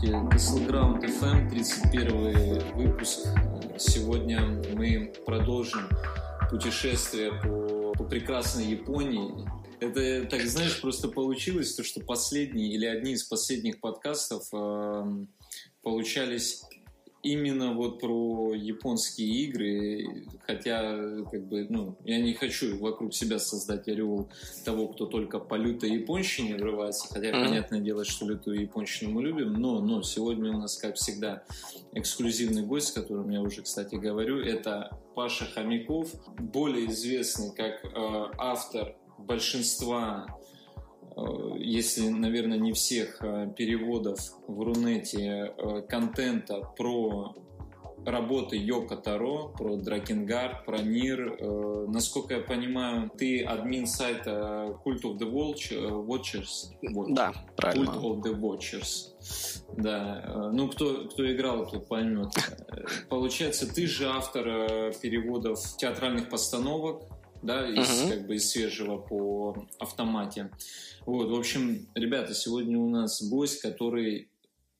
Сейчас вы слушаете Castleground FM, 31 выпуск. Сегодня мы продолжим путешествие по, по прекрасной Японии. Это, так знаешь, просто получилось то, что последние или одни из последних подкастов э, получались именно вот про японские игры, хотя, как бы, ну, я не хочу вокруг себя создать ореол того, кто только по лютой японщине врывается, хотя, mm-hmm. понятное дело, что лютую японщину мы любим, но, но сегодня у нас, как всегда, эксклюзивный гость, с которым я уже, кстати, говорю, это Паша Хомяков, более известный как э, автор большинства если, наверное, не всех э, переводов в Рунете э, контента про работы Йока Таро, про Дракенгард, про Нир. Насколько я понимаю, ты админ сайта Cult of the Watchers? Да, правильно. Cult of the Watchers. Да, ну кто, кто играл, тот поймет. Получается, ты же автор переводов театральных постановок, да, из, uh-huh. как бы из свежего по автомате. Вот, в общем, ребята, сегодня у нас гость, который,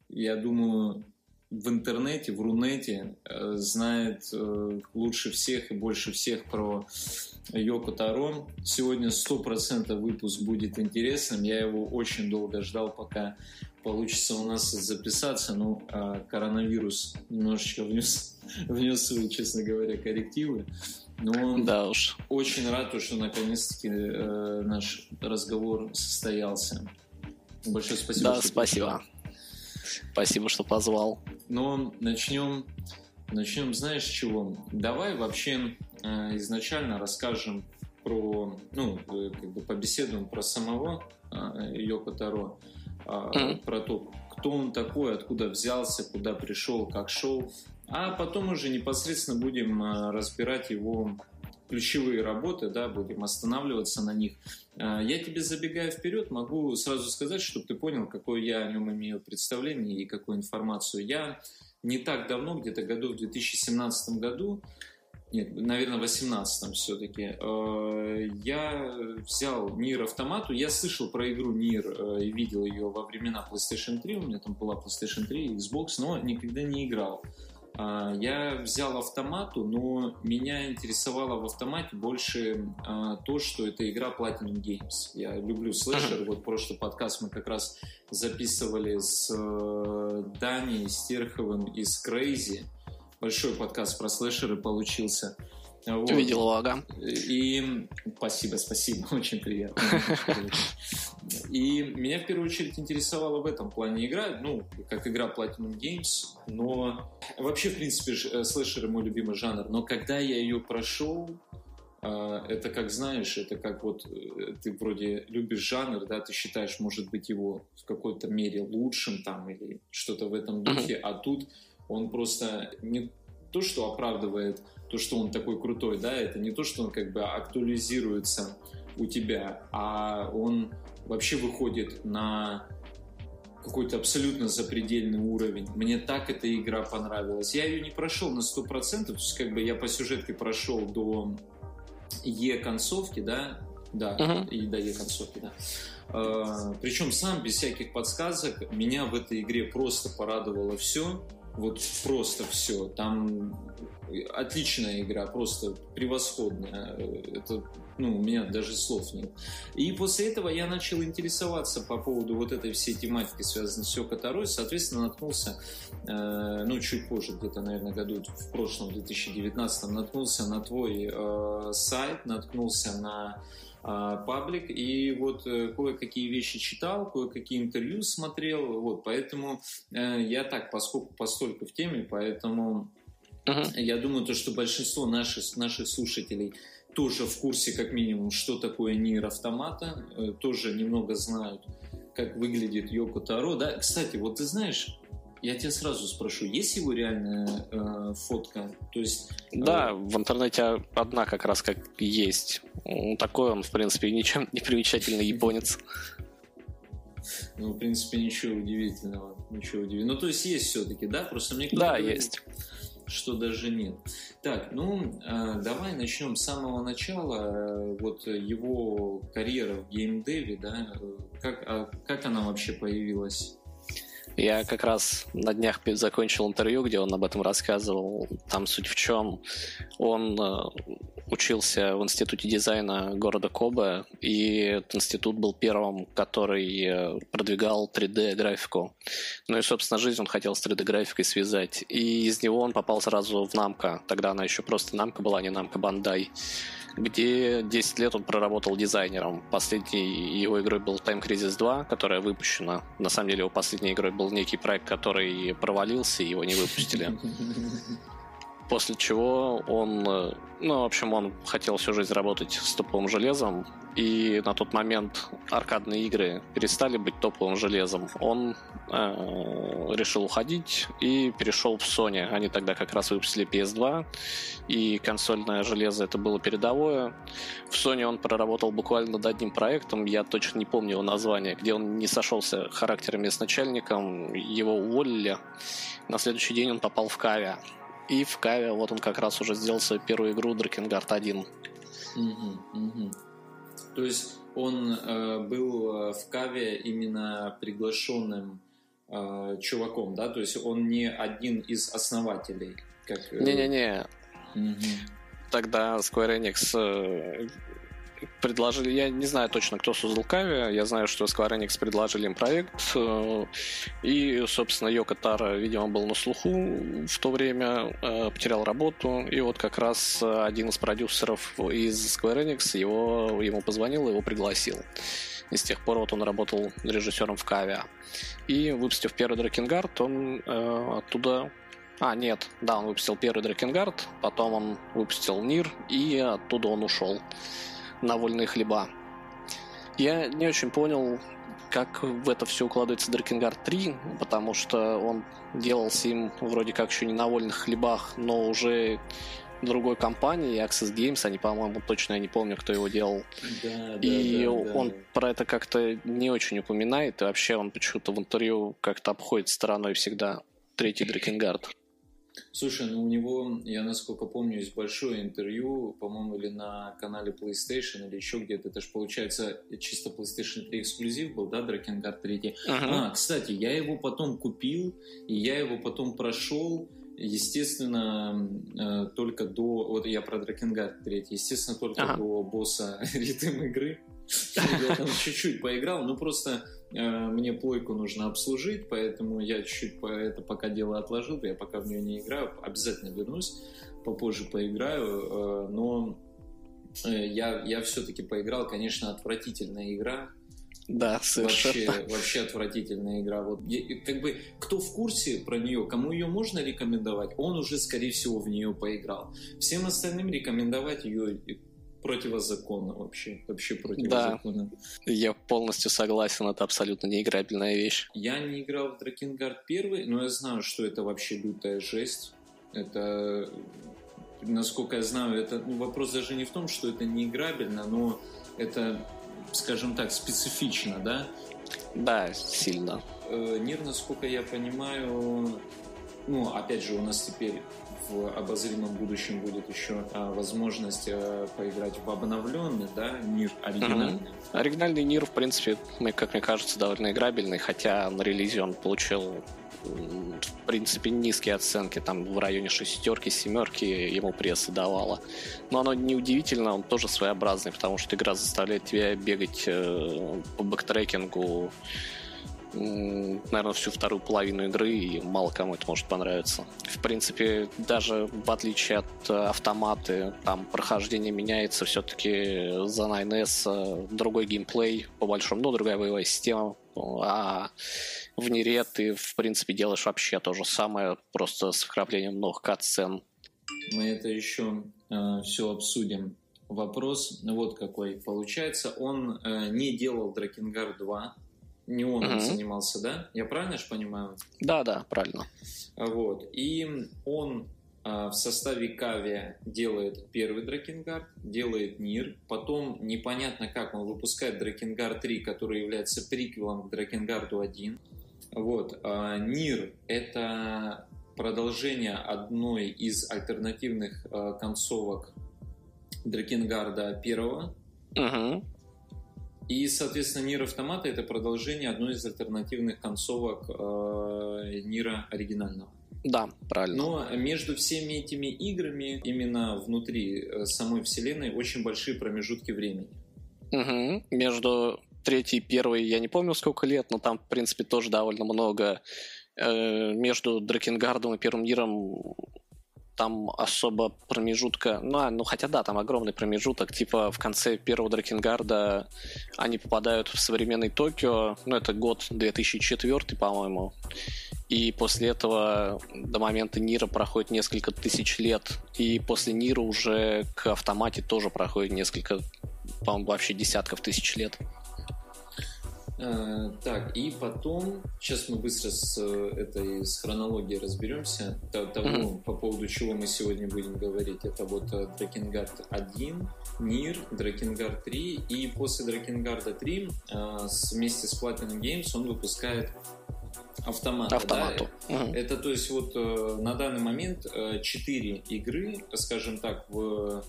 я думаю, в интернете, в Рунете э, знает э, лучше всех и больше всех про Йоко Таро. Сегодня 100% выпуск будет интересным. Я его очень долго ждал, пока получится у нас записаться. Ну, а коронавирус немножечко внес, внес свои, честно говоря, коррективы. Но да уж. очень рад, что наконец-таки э, наш разговор состоялся. Большое спасибо. Да, спасибо. Спасибо, что позвал. Но начнем, начнем, знаешь, с чего? Давай вообще э, изначально расскажем про, ну, э, как бы побеседуем про самого э, Йоко Таро, э, mm-hmm. про то, кто он такой, откуда взялся, куда пришел, как шел, а потом уже непосредственно будем э, разбирать его ключевые работы, да, будем останавливаться на них. Э, я тебе, забегая вперед, могу сразу сказать, чтобы ты понял, какое я о нем имею представление и какую информацию. Я не так давно, где-то году в 2017 году, нет, наверное, в 18 все-таки, э, я взял Нир автомату. Я слышал про игру Нир и видел ее во времена PlayStation 3. У меня там была PlayStation 3, Xbox, но никогда не играл. А, я взял автомату, но меня интересовало в автомате больше а, то, что это игра Platinum Games. Я люблю слэшер. Вот прошлый подкаст мы как раз записывали с э, Даней Стерховым из Crazy. Большой подкаст про слэшеры получился. Вот. Увидел его, ага. И спасибо, спасибо, очень приятно. И меня в первую очередь интересовала в этом плане игра, ну, как игра Platinum Games, но вообще, в принципе, э, слэшеры мой любимый жанр, но когда я ее прошел, а, это как знаешь, это как вот э, ты вроде любишь жанр, да, ты считаешь, может быть, его в какой-то мере лучшим там или что-то в этом духе, а тут он просто не то, что оправдывает то, что он такой крутой, да, это не то, что он как бы актуализируется у тебя, а он вообще выходит на какой-то абсолютно запредельный уровень. Мне так эта игра понравилась. Я ее не прошел на 100%, то есть как бы я по сюжетке прошел до Е-концовки, да, да, uh-huh. и до Е-концовки, да. Uh, причем сам, без всяких подсказок, меня в этой игре просто порадовало все. Вот просто все. Там отличная игра, просто превосходная. Это, ну, у меня даже слов нет. И после этого я начал интересоваться по поводу вот этой всей тематики, связанной с Йоко Таро, соответственно, наткнулся, э, ну, чуть позже, где-то, наверное, году в прошлом, 2019, наткнулся на твой э, сайт, наткнулся на паблик, и вот э, кое-какие вещи читал, кое-какие интервью смотрел, вот, поэтому э, я так, поскольку постольку в теме, поэтому uh-huh. я думаю, то, что большинство наших, наших слушателей тоже в курсе, как минимум, что такое нейр автомата, э, тоже немного знают, как выглядит Йоко Таро, да, кстати, вот ты знаешь, я тебя сразу спрошу, есть его реальная э, фотка? То есть, э, да, в интернете одна как раз как есть. Такой он, в принципе, ничем не примечательный японец. Ну, в принципе, ничего удивительного. Ничего удивительного. Ну, то есть есть все-таки, да? Просто мне Да, говорит, есть. Что даже нет. Так, ну, э, давай начнем с самого начала. Вот его карьера в геймдеве, да? Как, а как она вообще появилась? Я как раз на днях закончил интервью, где он об этом рассказывал. Там суть в чем? Он э, учился в институте дизайна города Кобе, и этот институт был первым, который э, продвигал 3D-графику. Ну и, собственно, жизнь он хотел с 3D-графикой связать. И из него он попал сразу в Намка. Тогда она еще просто Намка была, не Намка Бандай где 10 лет он проработал дизайнером. Последней его игрой был Time Crisis 2, которая выпущена. На самом деле его последней игрой был некий проект, который провалился, и его не выпустили. После чего он, э, ну, в общем, он хотел всю жизнь работать с топовым железом, и на тот момент аркадные игры перестали быть топовым железом. Он решил уходить и перешел в Sony. Они тогда как раз выпустили PS2, и консольное железо это было передовое. В Sony он проработал буквально над одним проектом, я точно не помню его название, где он не сошелся характерами с начальником, его уволили. На следующий день он попал в Каве. И в Каве вот он как раз уже сделал свою первую игру Drakengard 1. Угу, угу. То есть он э, был в Каве именно приглашенным э, чуваком, да? То есть он не один из основателей. Как... Э, Не-не-не. Угу. Тогда Square Enix э, предложили, я не знаю точно, кто создал Кави, я знаю, что Square Enix предложили им проект, э, и, собственно, Йока Тара, видимо, был на слуху в то время, э, потерял работу, и вот как раз один из продюсеров из Square Enix его, ему позвонил, его пригласил. И с тех пор вот он работал режиссером в Каве. И выпустив первый Дракенгард, он э, оттуда а, нет, да, он выпустил первый Дракенгард, потом он выпустил Нир, и оттуда он ушел на вольные хлеба. Я не очень понял, как в это все укладывается Дракенгард 3, потому что он делался им вроде как еще не на вольных хлебах, но уже другой компании, Access Games, они, по-моему, точно я не помню, кто его делал. Да, и да, да, он да. про это как-то не очень упоминает, и вообще он почему-то в интервью как-то обходит стороной всегда третий Дракенгард. Слушай, ну у него, я насколько помню, есть большое интервью, по-моему, или на канале PlayStation, или еще где-то. Это же, получается, чисто PlayStation 3 эксклюзив был, да, Дракенгар 3? Uh-huh. А, кстати, я его потом купил, и я его потом прошел, естественно, э, только до... Вот я про Дракенгар 3. Естественно, только uh-huh. до босса ритм игры. Я там чуть-чуть поиграл, ну просто Э, мне плойку нужно обслужить, поэтому я чуть-чуть это пока дело отложил, я пока в нее не играю, обязательно вернусь, попозже поиграю, э, но я, я все-таки поиграл, конечно, отвратительная игра, да, совершенно. Вообще, вообще отвратительная игра. Вот, как бы, кто в курсе про нее, кому ее можно рекомендовать, он уже, скорее всего, в нее поиграл. Всем остальным рекомендовать ее противозаконно вообще, вообще противозаконно. Да, я полностью согласен, это абсолютно неиграбельная вещь. Я не играл в Дракенгард первый, но я знаю, что это вообще лютая жесть. Это, насколько я знаю, это ну, вопрос даже не в том, что это неиграбельно, но это, скажем так, специфично, да? Да, сильно. Э, Нир, насколько я понимаю, ну, опять же, у нас теперь в обозримом будущем будет еще а, возможность а, поиграть в обновленный, да, мир оригинальный. Mm-hmm. Оригинальный мир, в принципе, как мне кажется, довольно играбельный, хотя на релизе он получил в принципе, низкие оценки, там в районе шестерки, семерки ему пресса давала. Но оно неудивительно, он тоже своеобразный, потому что игра заставляет тебя бегать э, по backtracking у наверное, всю вторую половину игры, и мало кому это может понравиться. В принципе, даже в отличие от э, автоматы, там прохождение меняется, все-таки за 9S э, другой геймплей, по большому, ну, другая боевая система, а в NieR е ты, в принципе, делаешь вообще то же самое, просто с вкраплением новых катсцен. Мы это еще э, все обсудим. Вопрос вот какой. Получается, он э, не делал Дракенгар 2, не он угу. занимался, да? Я правильно же понимаю? Да, да, правильно. Вот. И он а, в составе Кави делает первый Дракенгард, делает Нир, потом непонятно как он выпускает Дракенгард 3, который является приквелом к Дракенгарду 1. Вот. А Нир — это продолжение одной из альтернативных а, концовок Дракенгарда первого. Угу. И, соответственно, Нир Автомата это продолжение одной из альтернативных концовок э, Нира оригинального. Да, правильно. Но между всеми этими играми, именно внутри э, самой вселенной, очень большие промежутки времени. Угу. Между третьей и первой я не помню сколько лет, но там, в принципе, тоже довольно много. Э, между Дракенгардом и Первым миром там особо промежутка... Ну, а, ну, хотя да, там огромный промежуток. Типа в конце первого Дракенгарда они попадают в современный Токио. Ну, это год 2004, по-моему. И после этого до момента Нира проходит несколько тысяч лет. И после Нира уже к автомате тоже проходит несколько, по-моему, вообще десятков тысяч лет. Э, так, и потом, сейчас мы быстро с этой с хронологией разберемся, того, mm-hmm. по поводу чего мы сегодня будем говорить. Это вот Дракенгард 1, Нир, Дракенгард 3, и после Дракенгарда 3 э, вместе с Platinum Games он выпускает автомата. Автомату. Да? Угу. Это то есть вот э, на данный момент 4 игры, скажем так, в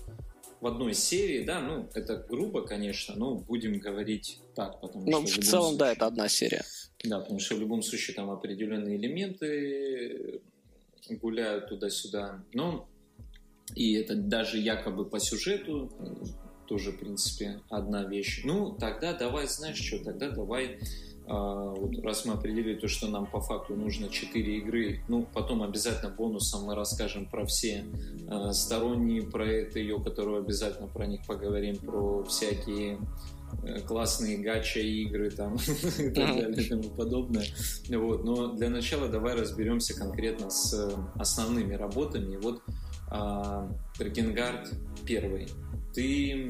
в одной серии, да, ну, это грубо, конечно, но будем говорить так, потому ну, что... в, в целом, случае, да, это одна серия. Да, потому что в любом случае там определенные элементы гуляют туда-сюда, но и это даже якобы по сюжету тоже, в принципе, одна вещь. Ну, тогда давай, знаешь что, тогда давай вот раз мы определили то, что нам по факту нужно 4 игры, ну, потом обязательно бонусом мы расскажем про все э, сторонние проекты ее, которые обязательно про них поговорим, про всякие э, классные гача игры там и так далее и тому подобное. Вот. Но для начала давай разберемся конкретно с основными работами. Вот Дракенгард первый. Ты,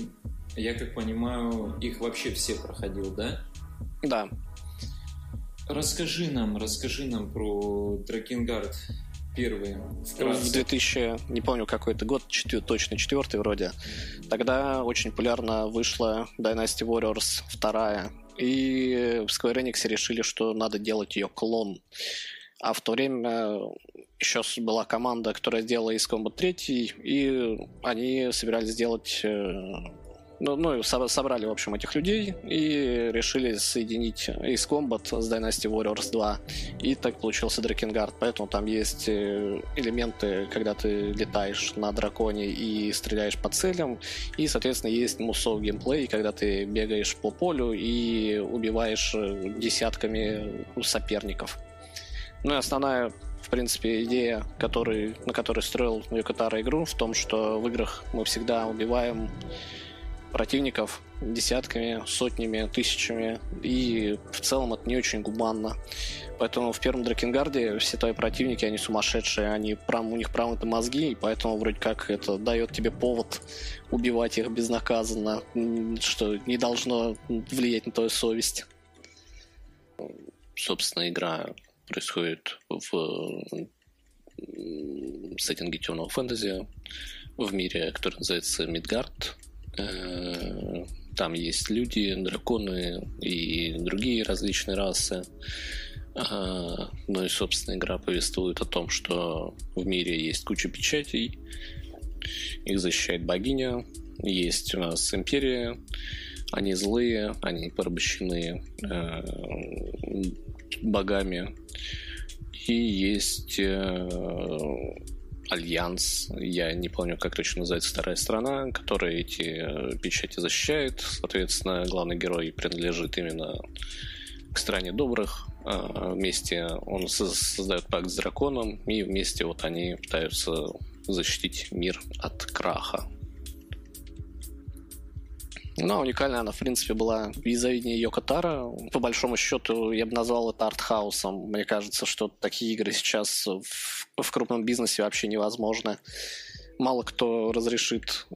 я как понимаю, их вообще все проходил, да? Да. Расскажи нам, расскажи нам про Дракенгард первый. Вкратце. В 2000, не помню какой это год, четвер, точно четвертый вроде. Тогда очень популярно вышла Dynasty Warriors вторая. И в Square Enix решили, что надо делать ее клон. А в то время еще была команда, которая сделала из Combat 3, и они собирались сделать э, ну, ну, собрали, в общем, этих людей и решили соединить Ace Combat с Dynasty Warriors 2. И так получился Дракенгард. Поэтому там есть э, элементы, когда ты летаешь на драконе и стреляешь по целям. И, соответственно, есть мусов геймплей, когда ты бегаешь по полю и убиваешь э, десятками соперников. Ну и основная в принципе, идея, который, на которой строил Юкатара игру, в том, что в играх мы всегда убиваем противников десятками, сотнями, тысячами, и в целом это не очень гуманно. Поэтому в первом Дракенгарде все твои противники, они сумасшедшие, они прям, у них промыты мозги, и поэтому вроде как это дает тебе повод убивать их безнаказанно, что не должно влиять на твою совесть. Собственно, игра происходит в сеттинге темного фэнтези в мире, который называется Мидгард, там есть люди, драконы и другие различные расы. Ну и, собственно, игра повествует о том, что в мире есть куча печатей, их защищает богиня, есть у нас империя, они злые, они порабощены э, богами, и есть э, альянс, я не помню, как точно называется вторая страна, которая эти э, печати защищает. Соответственно, главный герой принадлежит именно к стране добрых. А, вместе он создает пакт с драконом, и вместе вот они пытаются защитить мир от краха. Ну, уникальная она, в принципе, была визавиднее Йоко Таро. По большому счету, я бы назвал это артхаусом. Мне кажется, что такие игры сейчас в, в крупном бизнесе вообще невозможны. Мало кто разрешит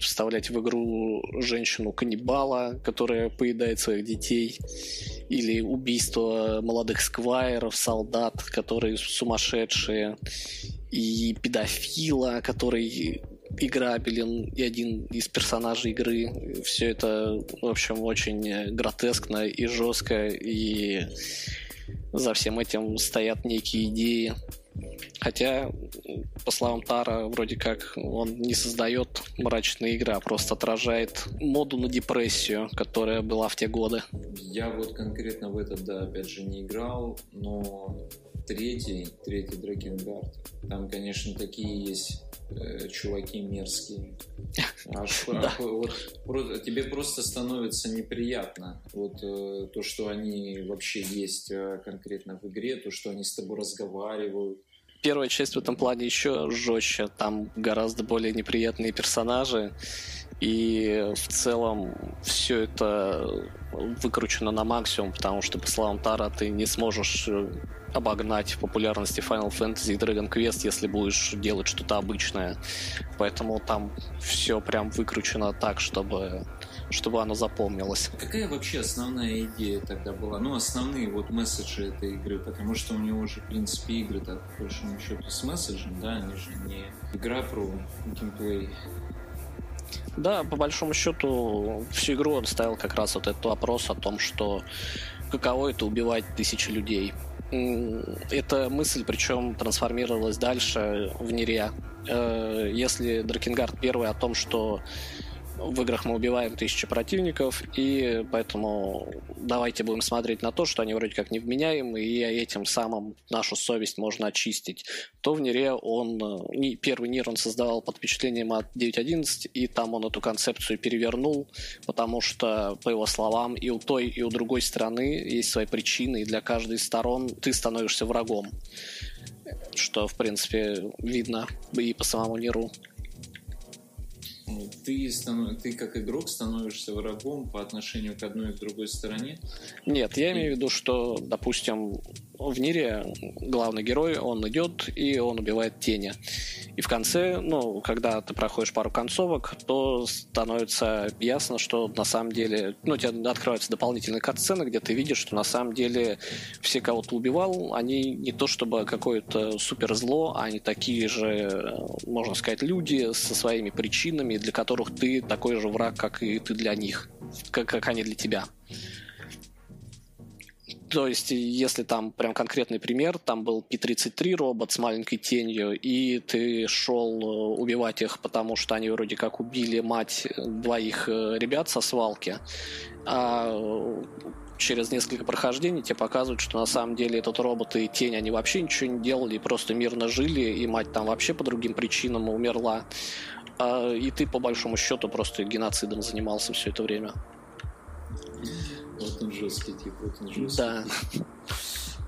вставлять в игру женщину-каннибала, которая поедает своих детей, или убийство молодых сквайров, солдат, которые сумасшедшие, и педофила, который играбелен и один из персонажей игры. Все это, в общем, очень гротескно и жестко, и за всем этим стоят некие идеи. Хотя по словам Тара, вроде как он не создает мрачные игры, а просто отражает моду на депрессию, которая была в те годы. Я вот конкретно в этот, да, опять же, не играл, но третий, третий Дракенгард, там, конечно, такие есть э, чуваки мерзкие. Аж, да. вот, просто, тебе просто становится неприятно. Вот э, то, что они вообще есть э, конкретно в игре, то, что они с тобой разговаривают. Первая часть в этом плане еще жестче. Там гораздо более неприятные персонажи. И в целом все это выкручено на максимум, потому что, по словам Тара, ты не сможешь э, обогнать в популярности Final Fantasy и Dragon Quest, если будешь делать что-то обычное. Поэтому там все прям выкручено так, чтобы чтобы оно запомнилось. Какая вообще основная идея тогда была? Ну, основные вот месседжи этой игры, потому что у него уже, в принципе, игры так, по большому счету, с месседжем, да, они же не игра про геймплей. Да, по большому счету, всю игру он ставил как раз вот этот вопрос о том, что каково это убивать тысячи людей. Эта мысль, причем, трансформировалась дальше в Нере. Э, если Дракенгард первый о том, что в играх мы убиваем тысячи противников, и поэтому давайте будем смотреть на то, что они вроде как невменяемы, и этим самым нашу совесть можно очистить. То в Нере он, не, первый Нир он создавал под впечатлением от 9.11, и там он эту концепцию перевернул, потому что, по его словам, и у той, и у другой стороны есть свои причины, и для каждой из сторон ты становишься врагом. Что, в принципе, видно и по самому Ниру ты, станов... ты как игрок становишься врагом по отношению к одной и к другой стороне? Нет, я имею в виду, что, допустим, в мире главный герой, он идет и он убивает тени. И в конце, ну, когда ты проходишь пару концовок, то становится ясно, что на самом деле, ну, у тебя открываются дополнительные катсцены, где ты видишь, что на самом деле все, кого ты убивал, они не то чтобы какое-то супер зло, они такие же, можно сказать, люди со своими причинами, для которых ты такой же враг, как и ты для них, как, как они для тебя. То есть, если там прям конкретный пример, там был P-33 робот с маленькой тенью, и ты шел э, убивать их, потому что они вроде как убили мать двоих э, ребят со свалки, а через несколько прохождений тебе показывают, что на самом деле этот робот и тень, они вообще ничего не делали, просто мирно жили, и мать там вообще по другим причинам умерла. А, и ты, по большому счету, просто геноцидом занимался все это время. Вот он жесткий тип, вот он жесткий. Да.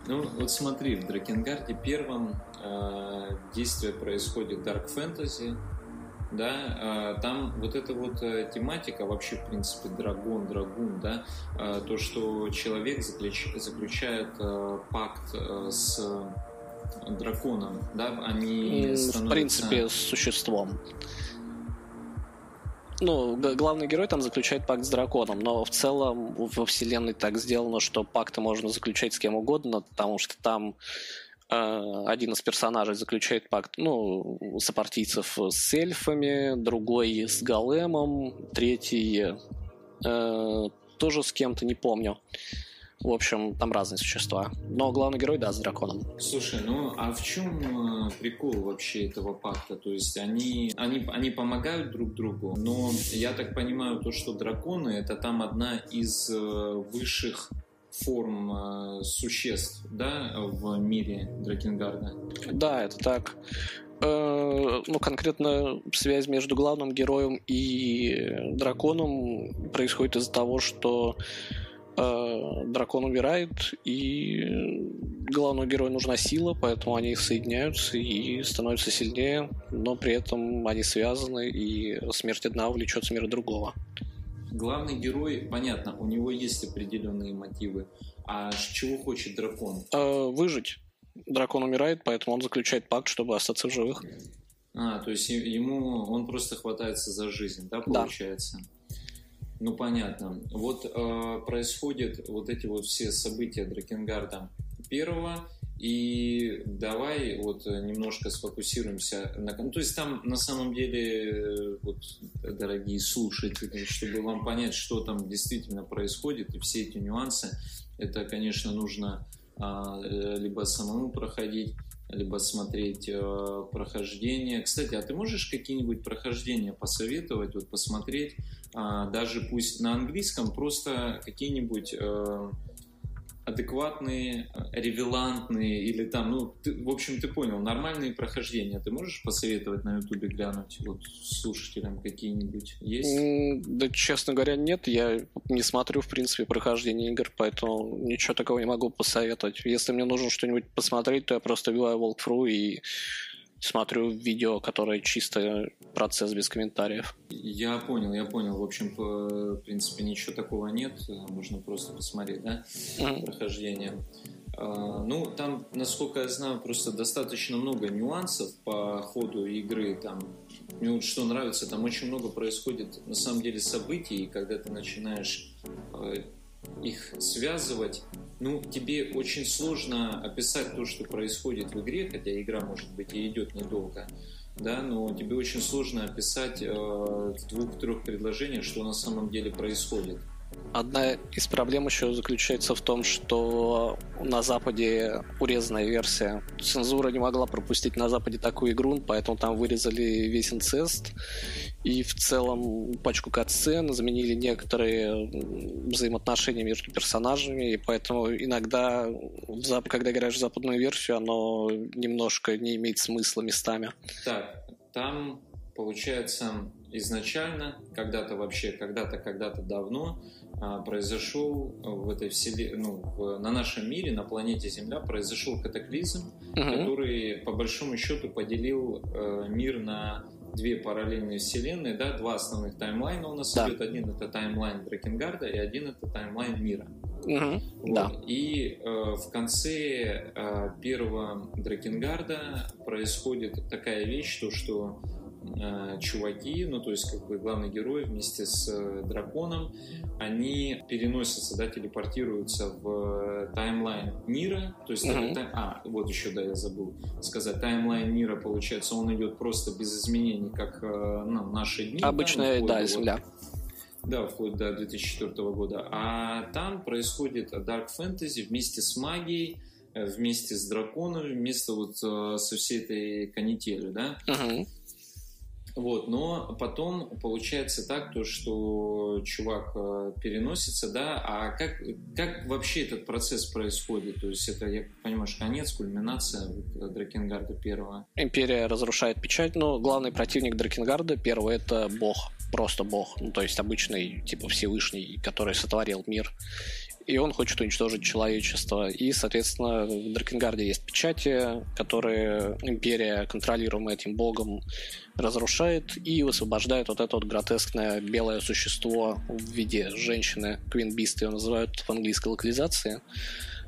Ну, вот смотри, в Дракенгарде первом э, действие происходит Dark Fantasy, да, э, там вот эта вот э, тематика, вообще, в принципе, драгон, драгун, да, э, то, что человек заключ, заключает э, пакт э, с драконом, да, они становятся... В принципе, с существом ну, главный герой там заключает пакт с драконом, но в целом во вселенной так сделано, что пакты можно заключать с кем угодно, потому что там э, один из персонажей заключает пакт, ну, сопартийцев с эльфами, другой с големом, третий э, тоже с кем-то, не помню. В общем, там разные существа. Но главный герой, да, с драконом. Слушай, ну а в чем э, прикол вообще этого пакта? То есть они, они, они помогают друг другу, но я так понимаю, то, что драконы это там одна из э, высших форм э, существ, да, в мире Дракенгарда? Да, это так. Ну, конкретно связь между главным героем и драконом происходит из-за того, что дракон умирает, и главному герою нужна сила, поэтому они соединяются и становятся сильнее, но при этом они связаны, и смерть одного влечет смерть другого. Главный герой, понятно, у него есть определенные мотивы. А чего хочет дракон? Э, выжить. Дракон умирает, поэтому он заключает пакт, чтобы остаться в живых. А, то есть ему он просто хватается за жизнь, да, получается? Да. Ну, понятно. Вот э, происходят вот эти вот все события Дракенгарда первого, и давай вот немножко сфокусируемся на... То есть там на самом деле, вот, дорогие слушатели, чтобы вам понять, что там действительно происходит, и все эти нюансы, это, конечно, нужно а, либо самому проходить, либо смотреть э, прохождение. Кстати, а ты можешь какие-нибудь прохождения посоветовать, вот посмотреть, э, даже пусть на английском, просто какие-нибудь э, адекватные, э, ревелантные или там, ну, ты, в общем, ты понял, нормальные прохождения. Ты можешь посоветовать на Ютубе глянуть вот слушателям какие-нибудь есть? Да, честно говоря, нет. Я не смотрю, в принципе, прохождение игр, поэтому ничего такого не могу посоветовать. Если мне нужно что-нибудь посмотреть, то я просто вбиваю walkthrough и смотрю видео, которое чисто процесс без комментариев. Я понял, я понял. В общем, в принципе, ничего такого нет. Можно просто посмотреть, да, mm-hmm. прохождение. А, ну, там, насколько я знаю, просто достаточно много нюансов по ходу игры. Там, мне вот что нравится, там очень много происходит на самом деле событий, и когда ты начинаешь а, их связывать, ну, тебе очень сложно описать то, что происходит в игре, хотя игра, может быть, и идет недолго, да, но тебе очень сложно описать э, в двух-трех предложениях, что на самом деле происходит. Одна из проблем еще заключается в том, что на Западе урезанная версия. Цензура не могла пропустить на Западе такую игру, поэтому там вырезали весь инцест и в целом пачку катсцен, заменили некоторые взаимоотношения между персонажами, и поэтому иногда, когда играешь в западную версию, оно немножко не имеет смысла местами. Так, там получается изначально, когда-то вообще, когда-то, когда-то давно а, произошел в этой вселенной, ну, в, на нашем мире, на планете Земля произошел катаклизм, угу. который по большому счету поделил э, мир на две параллельные вселенные, да, два основных таймлайна у нас да. идет. Один это таймлайн Drakengard'а и один это таймлайн мира. Угу, вот. да. И э, в конце э, первого Drakengard'а происходит такая вещь, то, что чуваки, ну то есть как бы главный герой вместе с э, драконом, они переносятся, да, телепортируются в таймлайн мира, то есть mm-hmm. тайм... а вот еще да я забыл сказать, таймлайн мира получается он идет просто без изменений, как э, ну, наши дни. Обычная да, да земля. Да, вплоть до 2004 года. А там происходит Dark Fantasy вместе с магией, э, вместе с драконами, вместе вот э, со всей этой канителью, да. Uh-huh. Вот, но потом получается так, то, что чувак э, переносится, да, а как, как вообще этот процесс происходит? То есть это, я понимаю, конец, кульминация Дракенгарда первого. Империя разрушает печать, но главный противник Дракенгарда первого это бог, просто бог, ну, то есть обычный, типа Всевышний, который сотворил мир и он хочет уничтожить человечество. И, соответственно, в Дракенгарде есть печати, которые империя, контролируемая этим богом, разрушает и высвобождает вот это вот гротескное белое существо в виде женщины, Квин Бист ее называют в английской локализации.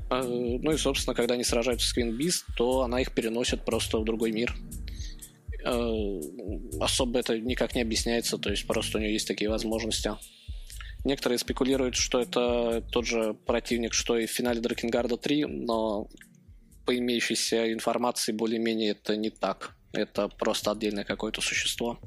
А, ну и, собственно, когда они сражаются с Квин Бист, то она их переносит просто в другой мир. А, особо это никак не объясняется, то есть просто у нее есть такие возможности. Некоторые спекулируют, что это тот же противник, что и в финале Дракенгарда 3, но по имеющейся информации более-менее это не так. Это просто отдельное какое-то существо.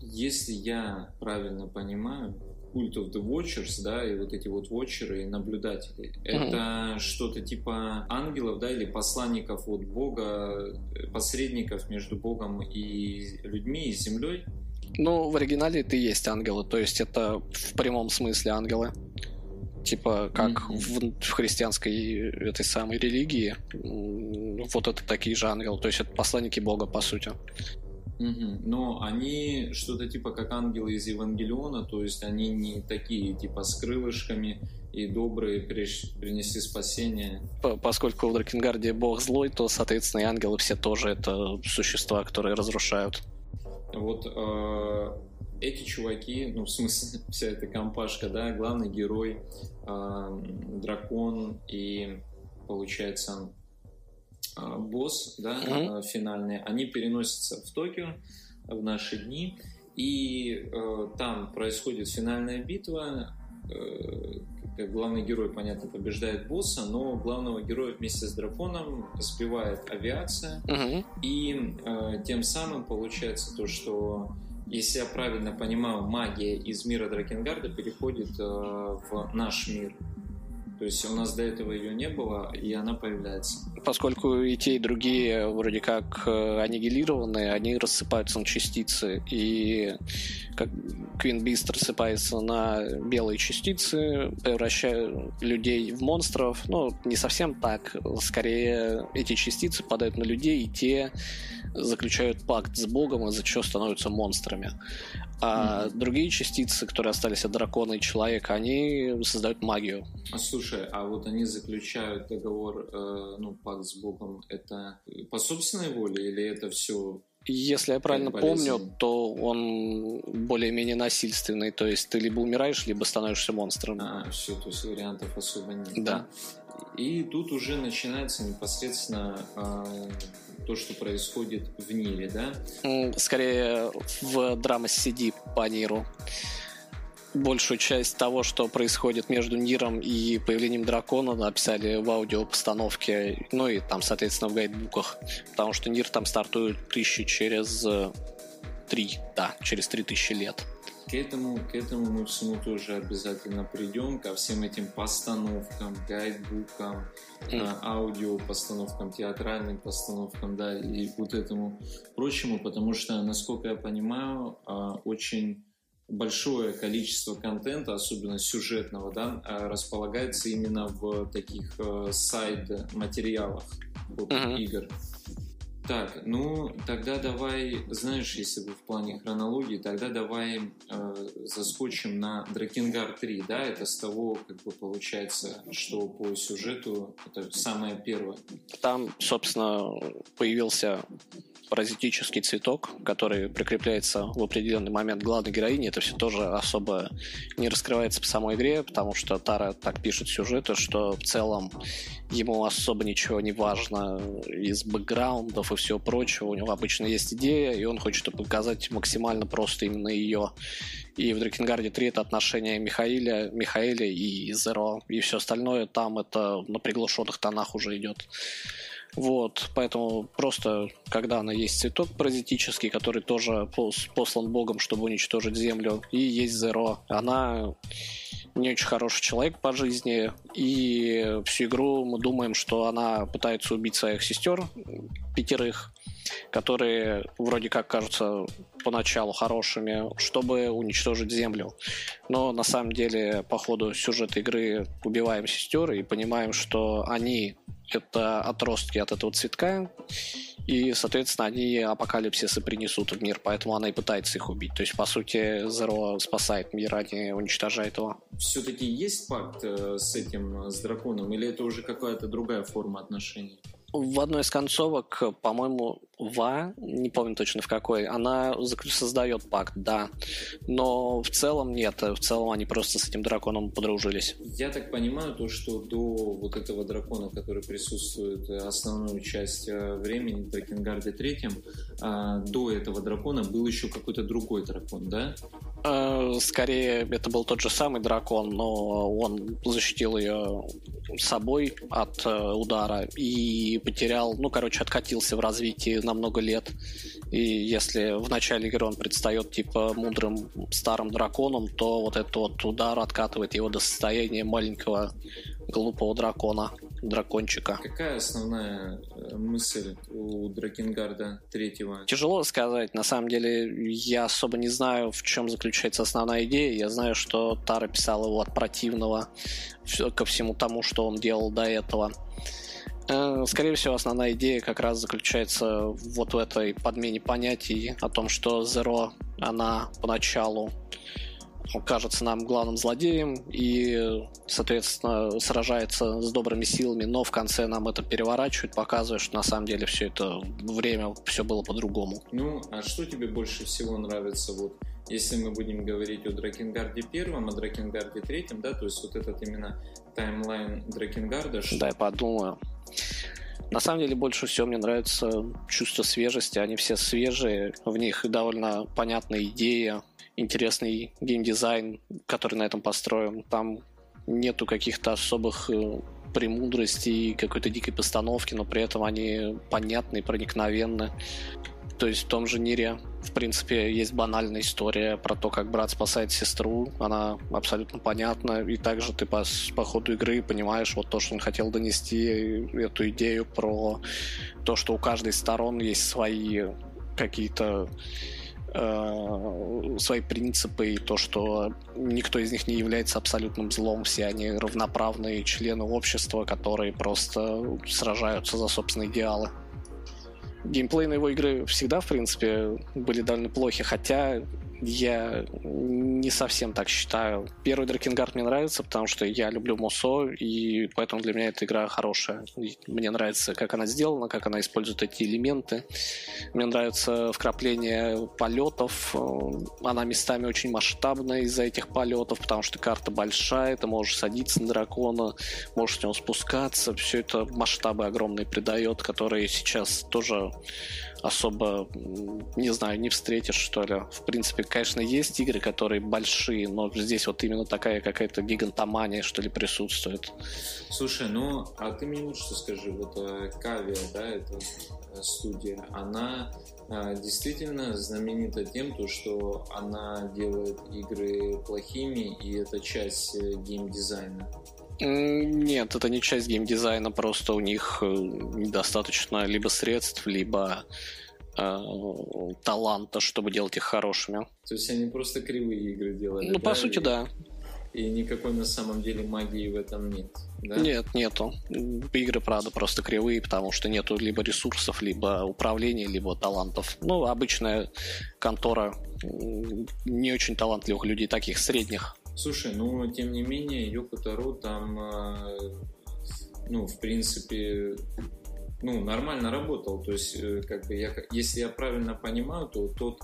Если я правильно понимаю, Cult of the Watchers, да, и вот эти вот watcherы и наблюдатели, mm-hmm. это что-то типа ангелов, да, или посланников от Бога, посредников между Богом и людьми, и землей? Ну, в оригинале это и есть ангелы, то есть это в прямом смысле ангелы. Типа, как mm-hmm. в, в христианской этой самой религии, вот это такие же ангелы, то есть это посланники Бога, по сути. Угу. Но они что-то типа как ангелы из Евангелиона, то есть они не такие типа с крылышками и добрые принесли спасение. Поскольку в Дракенгарде бог злой, то, соответственно, и ангелы все тоже это существа, которые разрушают. Вот э, эти чуваки, ну, в смысле, вся эта компашка, да, главный герой, э, дракон и, получается, э, босс, да, mm-hmm. финальный, они переносятся в Токио в наши дни, и э, там происходит финальная битва, э, главный герой, понятно, побеждает босса, но главного героя вместе с драконом сбивает авиация, угу. и э, тем самым получается то, что если я правильно понимаю, магия из мира Дракенгарда переходит э, в наш мир. То есть у нас до этого ее не было, и она появляется. Поскольку и те, и другие вроде как э, аннигилированы, они рассыпаются на частицы, и как Queen Beast рассыпается на белые частицы, превращая людей в монстров. Ну, не совсем так. Скорее, эти частицы падают на людей, и те заключают пакт с Богом, из-за чего становятся монстрами. А mm-hmm. другие частицы, которые остались от дракона и человека, они создают магию. А слушай, а вот они заключают договор, э, ну, пакт с Богом, это по собственной воле или это все если я правильно помню, то он более-менее насильственный. То есть ты либо умираешь, либо становишься монстром. А, все, то есть вариантов особо нет. Да. И тут уже начинается непосредственно э, то, что происходит в Ниле, да? Скорее в драма CD по Ниру. Большую часть того, что происходит между Ниром и появлением дракона, написали в аудиопостановке, ну и там, соответственно, в гайдбуках. Потому что Нир там стартует тысячи через э, три, да, через три тысячи лет. К этому, к этому мы всему тоже обязательно придем, ко всем этим постановкам, гайдбукам, mm. аудио постановкам, театральным постановкам, да, и вот этому прочему, потому что, насколько я понимаю, а, очень большое количество контента, особенно сюжетного, да, а, располагается именно в таких э, сайд-материалах вот, mm-hmm. игр. Так, ну тогда давай, знаешь, если бы в плане хронологии, тогда давай э, заскочим на Дракенгар 3, да, это с того, как бы получается, что по сюжету это самое первое. Там, собственно, появился паразитический цветок, который прикрепляется в определенный момент главной героини. Это все тоже особо не раскрывается по самой игре, потому что Тара так пишет сюжеты, что в целом ему особо ничего не важно из бэкграундов и всего прочего. У него обычно есть идея, и он хочет показать максимально просто именно ее. И в Дракенгарде 3 это отношение Михаиля, Михаэля и Зеро. И все остальное там это на приглушенных тонах уже идет. Вот, поэтому просто, когда она есть цветок паразитический, который тоже послан Богом, чтобы уничтожить Землю, и есть Зеро, она не очень хороший человек по жизни, и всю игру мы думаем, что она пытается убить своих сестер, пятерых, которые вроде как кажутся поначалу хорошими, чтобы уничтожить Землю. Но на самом деле по ходу сюжета игры убиваем сестер и понимаем, что они это отростки от этого цветка, и, соответственно, они апокалипсисы принесут в мир, поэтому она и пытается их убить. То есть, по сути, Зеро спасает мир, а не уничтожает его. Все-таки есть пакт э, с этим, с драконом, или это уже какая-то другая форма отношений? В одной из концовок, по-моему, Ва, не помню точно в какой, она создает пакт, да. Но в целом нет, в целом они просто с этим драконом подружились. Я так понимаю, то, что до вот этого дракона, который присутствует э, основную часть э, времени в Дракенгарде третьем, а, до этого дракона был еще какой-то другой дракон, да? Э, скорее, это был тот же самый дракон, но он защитил ее собой от удара и потерял, ну, короче, откатился в развитии на много лет. И если в начале игры он предстает типа мудрым старым драконом, то вот этот вот удар откатывает его до состояния маленького глупого дракона, дракончика. Какая основная э, мысль у Дракенгарда третьего? Тяжело сказать. На самом деле я особо не знаю, в чем заключается основная идея. Я знаю, что Тара писал его от противного ко всему тому, что он делал до этого. Э, скорее всего, основная идея как раз заключается вот в этой подмене понятий о том, что Zero, она поначалу кажется нам главным злодеем и, соответственно, сражается с добрыми силами, но в конце нам это переворачивает, показывая, что на самом деле все это время все было по-другому. Ну, а что тебе больше всего нравится вот если мы будем говорить о Дракенгарде первом, о Дракенгарде третьем, да, то есть вот этот именно таймлайн Дракенгарда. Что... Да, я подумаю. На самом деле больше всего мне нравится чувство свежести. Они все свежие, в них довольно понятная идея, интересный геймдизайн, который на этом построен. Там нету каких-то особых э, премудростей, какой-то дикой постановки, но при этом они понятны, проникновенны. То есть в том же Нире, в принципе, есть банальная история про то, как брат спасает сестру. Она абсолютно понятна. И также ты по, по ходу игры понимаешь вот то, что он хотел донести, эту идею про то, что у каждой сторон есть свои какие-то э, свои принципы и то, что никто из них не является абсолютным злом, все они равноправные члены общества, которые просто сражаются за собственные идеалы. Геймплейные его игры всегда, в принципе, были довольно плохи, хотя я не совсем так считаю. Первый Дракенгард мне нравится, потому что я люблю Мусо, и поэтому для меня эта игра хорошая. Мне нравится, как она сделана, как она использует эти элементы. Мне нравится вкрапление полетов. Она местами очень масштабная из-за этих полетов, потому что карта большая, ты можешь садиться на дракона, можешь с него спускаться. Все это масштабы огромные придает, которые сейчас тоже особо, не знаю, не встретишь, что ли. В принципе, конечно, есть игры, которые большие, но здесь вот именно такая какая-то гигантомания, что ли, присутствует. Слушай, ну, а ты мне лучше скажи, вот Кавия, да, это э, студия, она э, действительно знаменита тем, то, что она делает игры плохими, и это часть э, геймдизайна. Нет, это не часть геймдизайна, просто у них э, недостаточно либо средств, либо э, таланта, чтобы делать их хорошими. То есть они просто кривые игры делали? Ну, да? по сути, да. И никакой на самом деле магии в этом нет. Да? Нет, нету. Игры, правда, просто кривые, потому что нету либо ресурсов, либо управления, либо талантов. Ну, обычная контора не очень талантливых людей, таких средних. Слушай, ну, тем не менее, Йоко Таро там, э, ну, в принципе, ну, нормально работал. То есть, э, как бы, я, если я правильно понимаю, то тот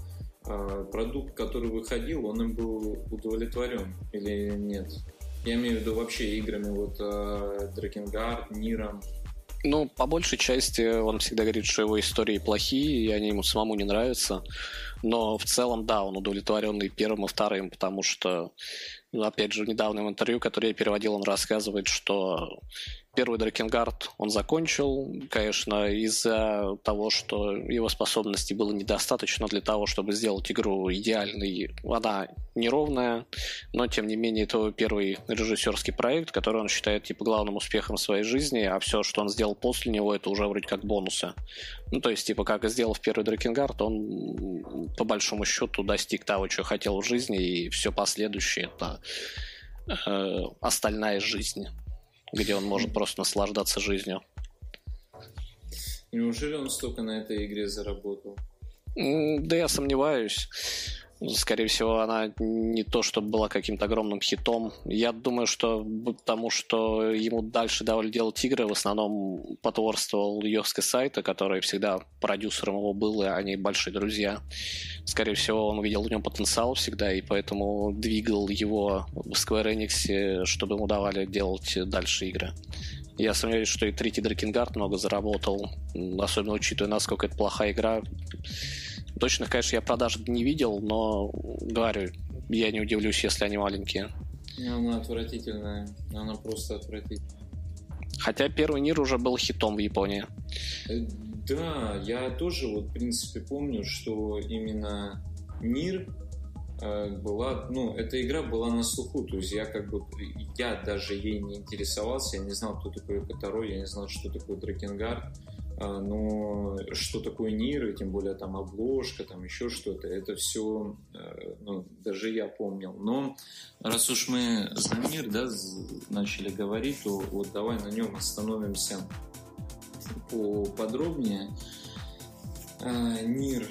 э, продукт, который выходил, он им был удовлетворен или нет? Я имею в виду вообще играми, вот Дракенгард, Ниром. Ну, по большей части он всегда говорит, что его истории плохие, и они ему самому не нравятся. Но в целом, да, он удовлетворенный первым и вторым, потому что опять же, в недавнем интервью, которое я переводил, он рассказывает, что первый Дракенгард он закончил, конечно, из-за того, что его способностей было недостаточно для того, чтобы сделать игру идеальной. Она неровная, но, тем не менее, это первый режиссерский проект, который он считает типа главным успехом своей жизни, а все, что он сделал после него, это уже вроде как бонусы. Ну, то есть, типа, как сделал в первый Дракенгард, он по большому счету достиг того, что хотел в жизни, и все последующее это э, остальная жизнь где он может просто наслаждаться жизнью. Неужели он столько на этой игре заработал? Да я сомневаюсь. Скорее всего, она не то, чтобы была каким-то огромным хитом. Я думаю, что потому что ему дальше давали делать игры, в основном потворствовал Йовский сайта, который всегда продюсером его был, и они большие друзья. Скорее всего, он увидел в нем потенциал всегда, и поэтому двигал его в Square Enix, чтобы ему давали делать дальше игры. Я сомневаюсь, что и третий Дракенгард много заработал, особенно учитывая, насколько это плохая игра. Точных, конечно, я продаж не видел, но говорю, я не удивлюсь, если они маленькие. Она отвратительная. Она просто отвратительная. Хотя первый Нир уже был хитом в Японии. Э, да, я тоже вот в принципе помню, что именно Нир э, была, ну, эта игра была на слуху, то есть я как бы, я даже ей не интересовался, я не знал, кто такой Котаро, я не знал, что такое Дракенгард, но что такое и тем более там обложка, там еще что-то, это все, э, ну, даже я помнил. Но раз уж мы за Нир, да, начали говорить, то вот давай на нем остановимся поподробнее. А, Нир,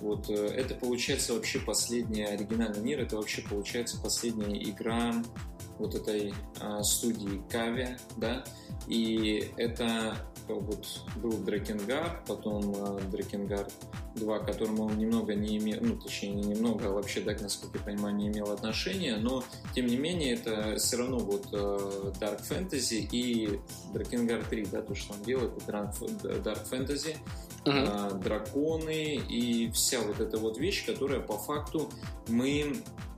вот э, это получается вообще последняя оригинальный Нир, это вообще получается последняя игра вот этой а, студии Кави, да, и это вот был Дракенгард, потом э, Дракенгард 2, к которому он немного не имел, ну, точнее, не немного, а вообще, так, насколько я понимаю, не имел отношения, но, тем не менее, это все равно вот э, Dark Fantasy и Дракенгард 3, да, то, что он делает, это Dark Fantasy, uh-huh. драконы и вся вот эта вот вещь, которая по факту мы Э,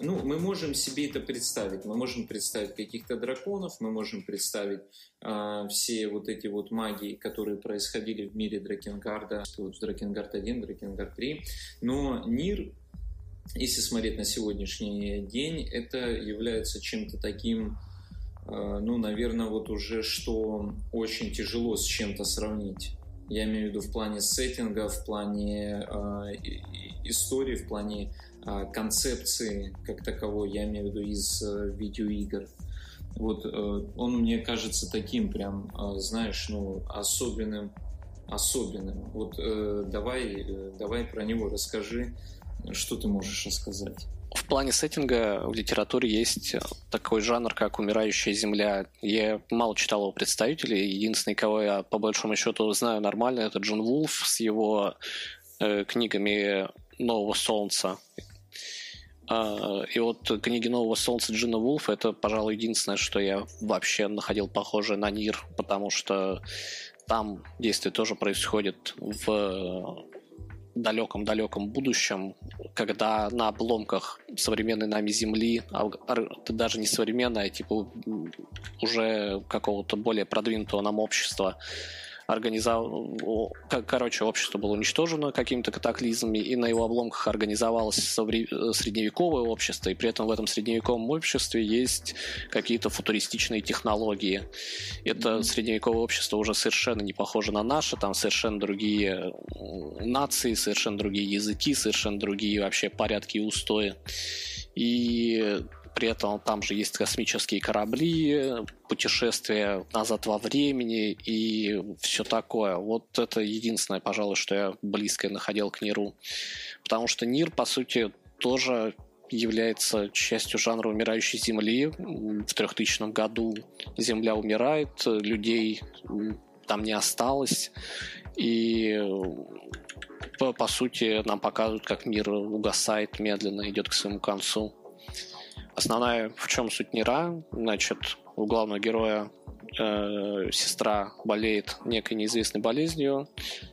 ну, мы можем себе это представить. Мы можем представить каких-то драконов, мы можем представить э, все вот эти вот магии, которые происходили в мире Дракенгарда, вот Дракенгард 1, Дракенгард 3. Но Нир, если смотреть на сегодняшний день, это является чем-то таким, э, ну, наверное, вот уже что очень тяжело с чем-то сравнить. Я имею в виду в плане сеттинга, в плане э, истории, в плане концепции как таковой, я имею в виду из э, видеоигр. Вот э, он мне кажется таким прям, а, знаешь, ну, особенным, особенным. Вот э, давай, давай про него расскажи, что ты можешь рассказать. В плане сеттинга в литературе есть такой жанр, как «Умирающая земля». Я мало читал его представителей. Единственный, кого я по большому счету знаю нормально, это Джон Вулф с его э, книгами «Нового солнца». А, и вот книги Нового Солнца Джина Вулфа это, пожалуй, единственное, что я вообще находил похожее на Нир, потому что там действие тоже происходит в далеком-далеком будущем, когда на обломках современной нами Земли, а даже не современной, а типа уже какого-то более продвинутого нам общества, организовал, короче, общество было уничтожено какими-то катаклизмами, и на его обломках организовалось средневековое общество, и при этом в этом средневековом обществе есть какие-то футуристичные технологии. Это mm-hmm. средневековое общество уже совершенно не похоже на наше, там совершенно другие нации, совершенно другие языки, совершенно другие вообще порядки и устои. И при этом там же есть космические корабли, путешествия назад во времени и все такое. Вот это единственное, пожалуй, что я близкое находил к Ниру. Потому что Нир, по сути, тоже является частью жанра умирающей Земли. В 3000 году Земля умирает, людей там не осталось. И по, по сути нам показывают, как мир угасает медленно, идет к своему концу. Основная в чем суть Нера? Значит, у главного героя э, сестра болеет некой неизвестной болезнью,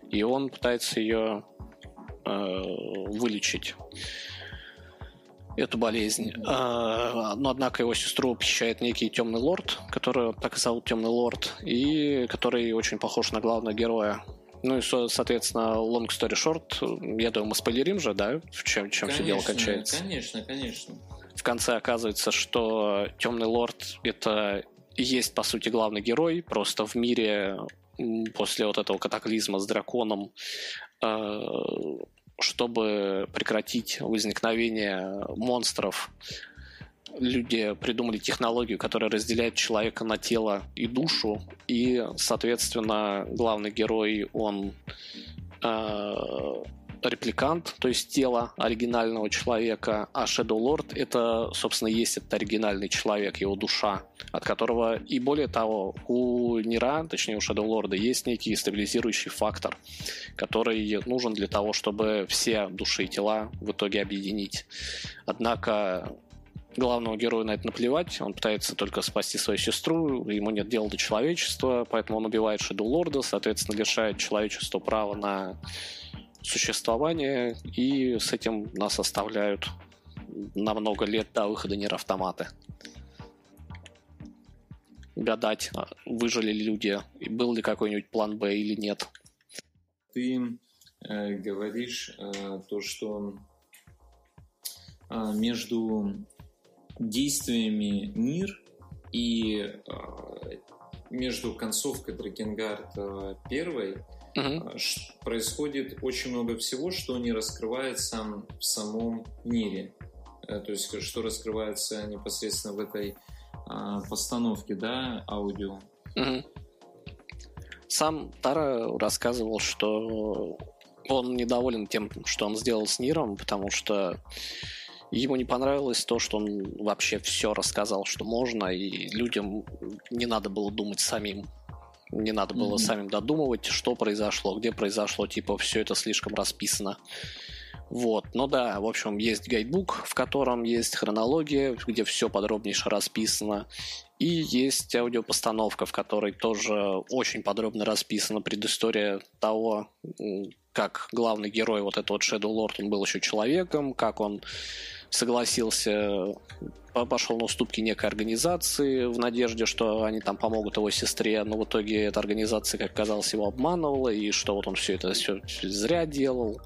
и он пытается ее э, вылечить эту болезнь. Э, но, однако, его сестру похищает некий темный лорд, который так и зовут темный лорд, и который очень похож на главного героя. Ну и, соответственно, long story short, я думаю, мы спойлерим же, да, в чем, чем конечно, все дело кончается? Конечно, конечно в конце оказывается, что Темный Лорд это и есть, по сути, главный герой. Просто в мире после вот этого катаклизма с драконом, э, чтобы прекратить возникновение монстров, люди придумали технологию, которая разделяет человека на тело и душу, и, соответственно, главный герой, он э, репликант, то есть тело оригинального человека, а Shadow Lord это, собственно, есть этот оригинальный человек, его душа, от которого, и более того, у Нира, точнее у Shadow Lord, есть некий стабилизирующий фактор, который нужен для того, чтобы все души и тела в итоге объединить. Однако главному герою на это наплевать, он пытается только спасти свою сестру, ему нет дела до человечества, поэтому он убивает Shadow Lord, соответственно, лишает человечества права на существование, и с этим нас оставляют на много лет до выхода Нир Автоматы. Гадать, а, выжили ли люди, был ли какой-нибудь план Б или нет. Ты э, говоришь э, то, что э, между действиями Нир и э, между концовкой Дракенгард первой угу. происходит очень много всего, что не раскрывается в самом мире. Э, то есть, что раскрывается непосредственно в этой а, постановке, да, аудио. Угу. Сам Тара рассказывал, что он недоволен тем, что он сделал с Ниром, потому что ему не понравилось то, что он вообще все рассказал, что можно, и людям не надо было думать самим. Не надо было mm-hmm. самим додумывать, что произошло, где произошло, типа, все это слишком расписано. Вот, ну да, в общем, есть гайдбук, в котором есть хронология, где все подробнейше расписано, и есть аудиопостановка, в которой тоже очень подробно расписана предыстория того, как главный герой, вот этот вот Shadow Lord, он был еще человеком, как он согласился, пошел на уступки некой организации в надежде, что они там помогут его сестре, но в итоге эта организация, как казалось, его обманывала, и что вот он все это все зря делал.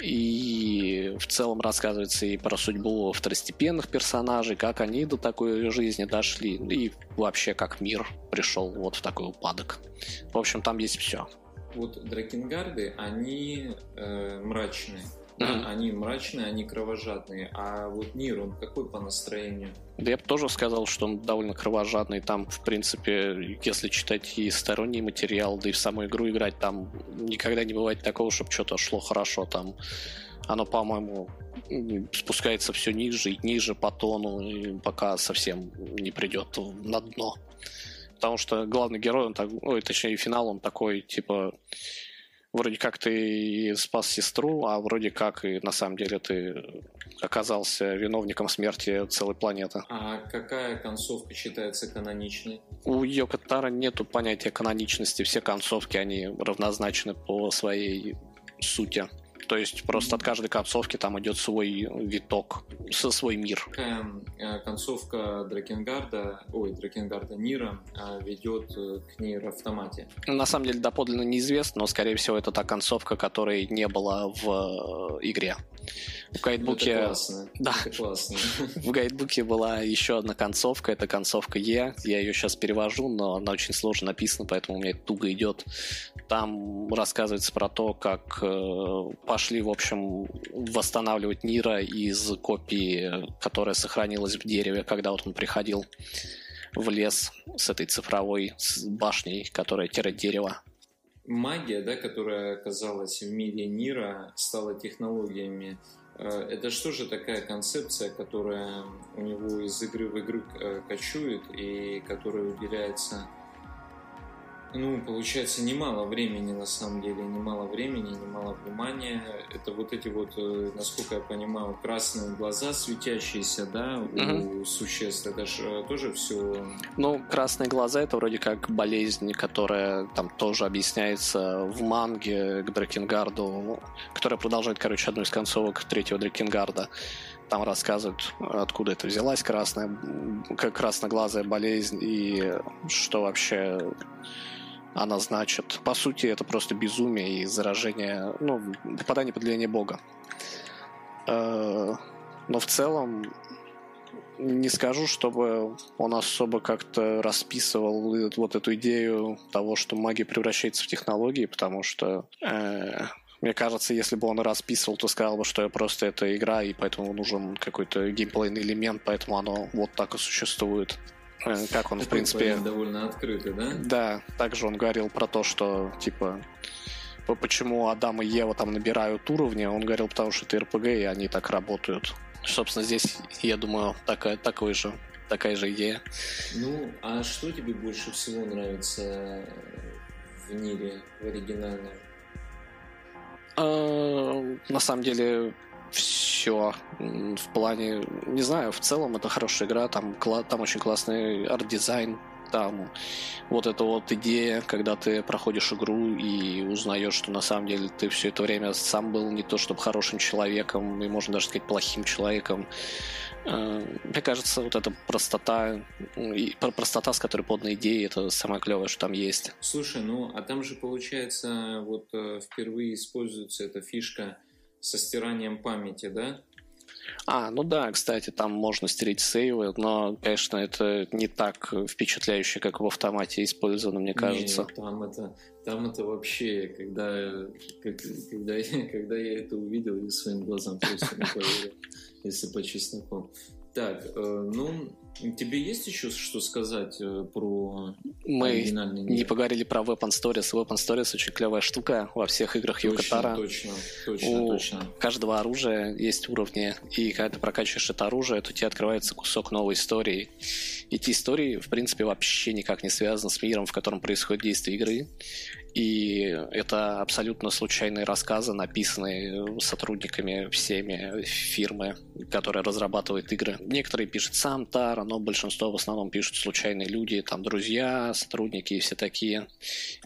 И в целом рассказывается и про судьбу второстепенных персонажей, как они до такой жизни дошли, и вообще как мир пришел вот в такой упадок. В общем, там есть все. Вот Дракенгарды, они э, мрачные. Mm-hmm. Они мрачные, они кровожадные. А вот Нир, он какой по настроению? Да я бы тоже сказал, что он довольно кровожадный. Там, в принципе, если читать и сторонний материал, да и в саму игру играть, там никогда не бывает такого, чтобы что-то шло хорошо. Там оно, по-моему, спускается все ниже и ниже по тону, пока совсем не придет на дно. Потому что главный герой, он так, ой, точнее, финал, он такой, типа, вроде как ты спас сестру, а вроде как и на самом деле ты оказался виновником смерти целой планеты. А какая концовка считается каноничной? У Йокотара нету понятия каноничности. Все концовки, они равнозначны по своей сути. То есть просто от каждой концовки там идет свой виток, со свой мир. Какая э, концовка Дракенгарда, ой, Дракенгарда Нира э, ведет э, к ней в автомате? На самом деле доподлинно неизвестно, но скорее всего это та концовка, которой не было в игре. В гайдбуке... Это классно. Да. Это классно. В гайдбуке была еще одна концовка, это концовка Е. Я ее сейчас перевожу, но она очень сложно написана, поэтому у меня туго идет. Там рассказывается про то, как э, пошли, в общем, восстанавливать Нира из копии, которая сохранилась в дереве, когда вот он приходил в лес с этой цифровой башней, которая тире дерево магия, да, которая оказалась в мире Нира, стала технологиями. Э, это что же такая концепция, которая у него из игры в игру э, кочует и которая уделяется ну, получается, немало времени, на самом деле, немало времени, немало внимания. Это вот эти вот, э, насколько я понимаю, красные глаза светящиеся, да, у существ. Это же э, тоже все... Ну, красные глаза — это вроде как болезнь, которая там тоже объясняется в манге к Дракенгарду, которая продолжает, короче, одну из концовок третьего Дракенгарда там рассказывают, откуда это взялась красная, как красноглазая болезнь и что вообще она значит. По сути, это просто безумие и заражение, ну, попадание под влияние Бога. Э, но в целом не скажу, чтобы он особо как-то расписывал вот эту идею того, что магия превращается в технологии, потому что э, мне кажется, если бы он расписывал, то сказал бы, что просто это игра, и поэтому нужен какой-то геймплейный элемент, поэтому оно вот так и существует. Э, как он, в принципе... довольно открытый, да? Да, также он говорил про то, что, типа, почему Адам и Ева там набирают уровни, он говорил, потому что это РПГ, и они так работают. Собственно, здесь, я думаю, такая, такой же, такая же идея. Ну, а что тебе больше всего нравится в Нире, в оригинальном? А, на самом деле, все в плане, не знаю, в целом это хорошая игра, там, там очень классный арт-дизайн, там вот эта вот идея, когда ты проходишь игру и узнаешь, что на самом деле ты все это время сам был не то чтобы хорошим человеком, и можно даже сказать плохим человеком. Э, мне кажется, вот эта простота, простота, с которой подана идеи, это самое клевое, что там есть. Слушай, ну а там же получается вот э, впервые используется эта фишка со стиранием памяти, да? А, ну да, кстати, там можно стереть сейвы, но, конечно, это не так впечатляюще, как в автомате использовано, мне кажется. Не, там это, там это вообще, когда, как, когда, когда я это увидел, я своим глазам просто не поверил, если по чесноку. Так, э, ну, Тебе есть еще что сказать э, про Мы оригинальный мир? не поговорили про Weapon Stories. Weapon Stories очень клевая штука во всех играх Юкатара. Точно, точно, У точно. каждого оружия есть уровни, и когда ты прокачиваешь это оружие, то тебе открывается кусок новой истории. Эти истории, в принципе, вообще никак не связаны с миром, в котором происходит действие игры. И это абсолютно случайные рассказы, написанные сотрудниками всеми фирмы, которая разрабатывает игры. Некоторые пишут сам Тара, но большинство в основном пишут случайные люди, там друзья, сотрудники и все такие.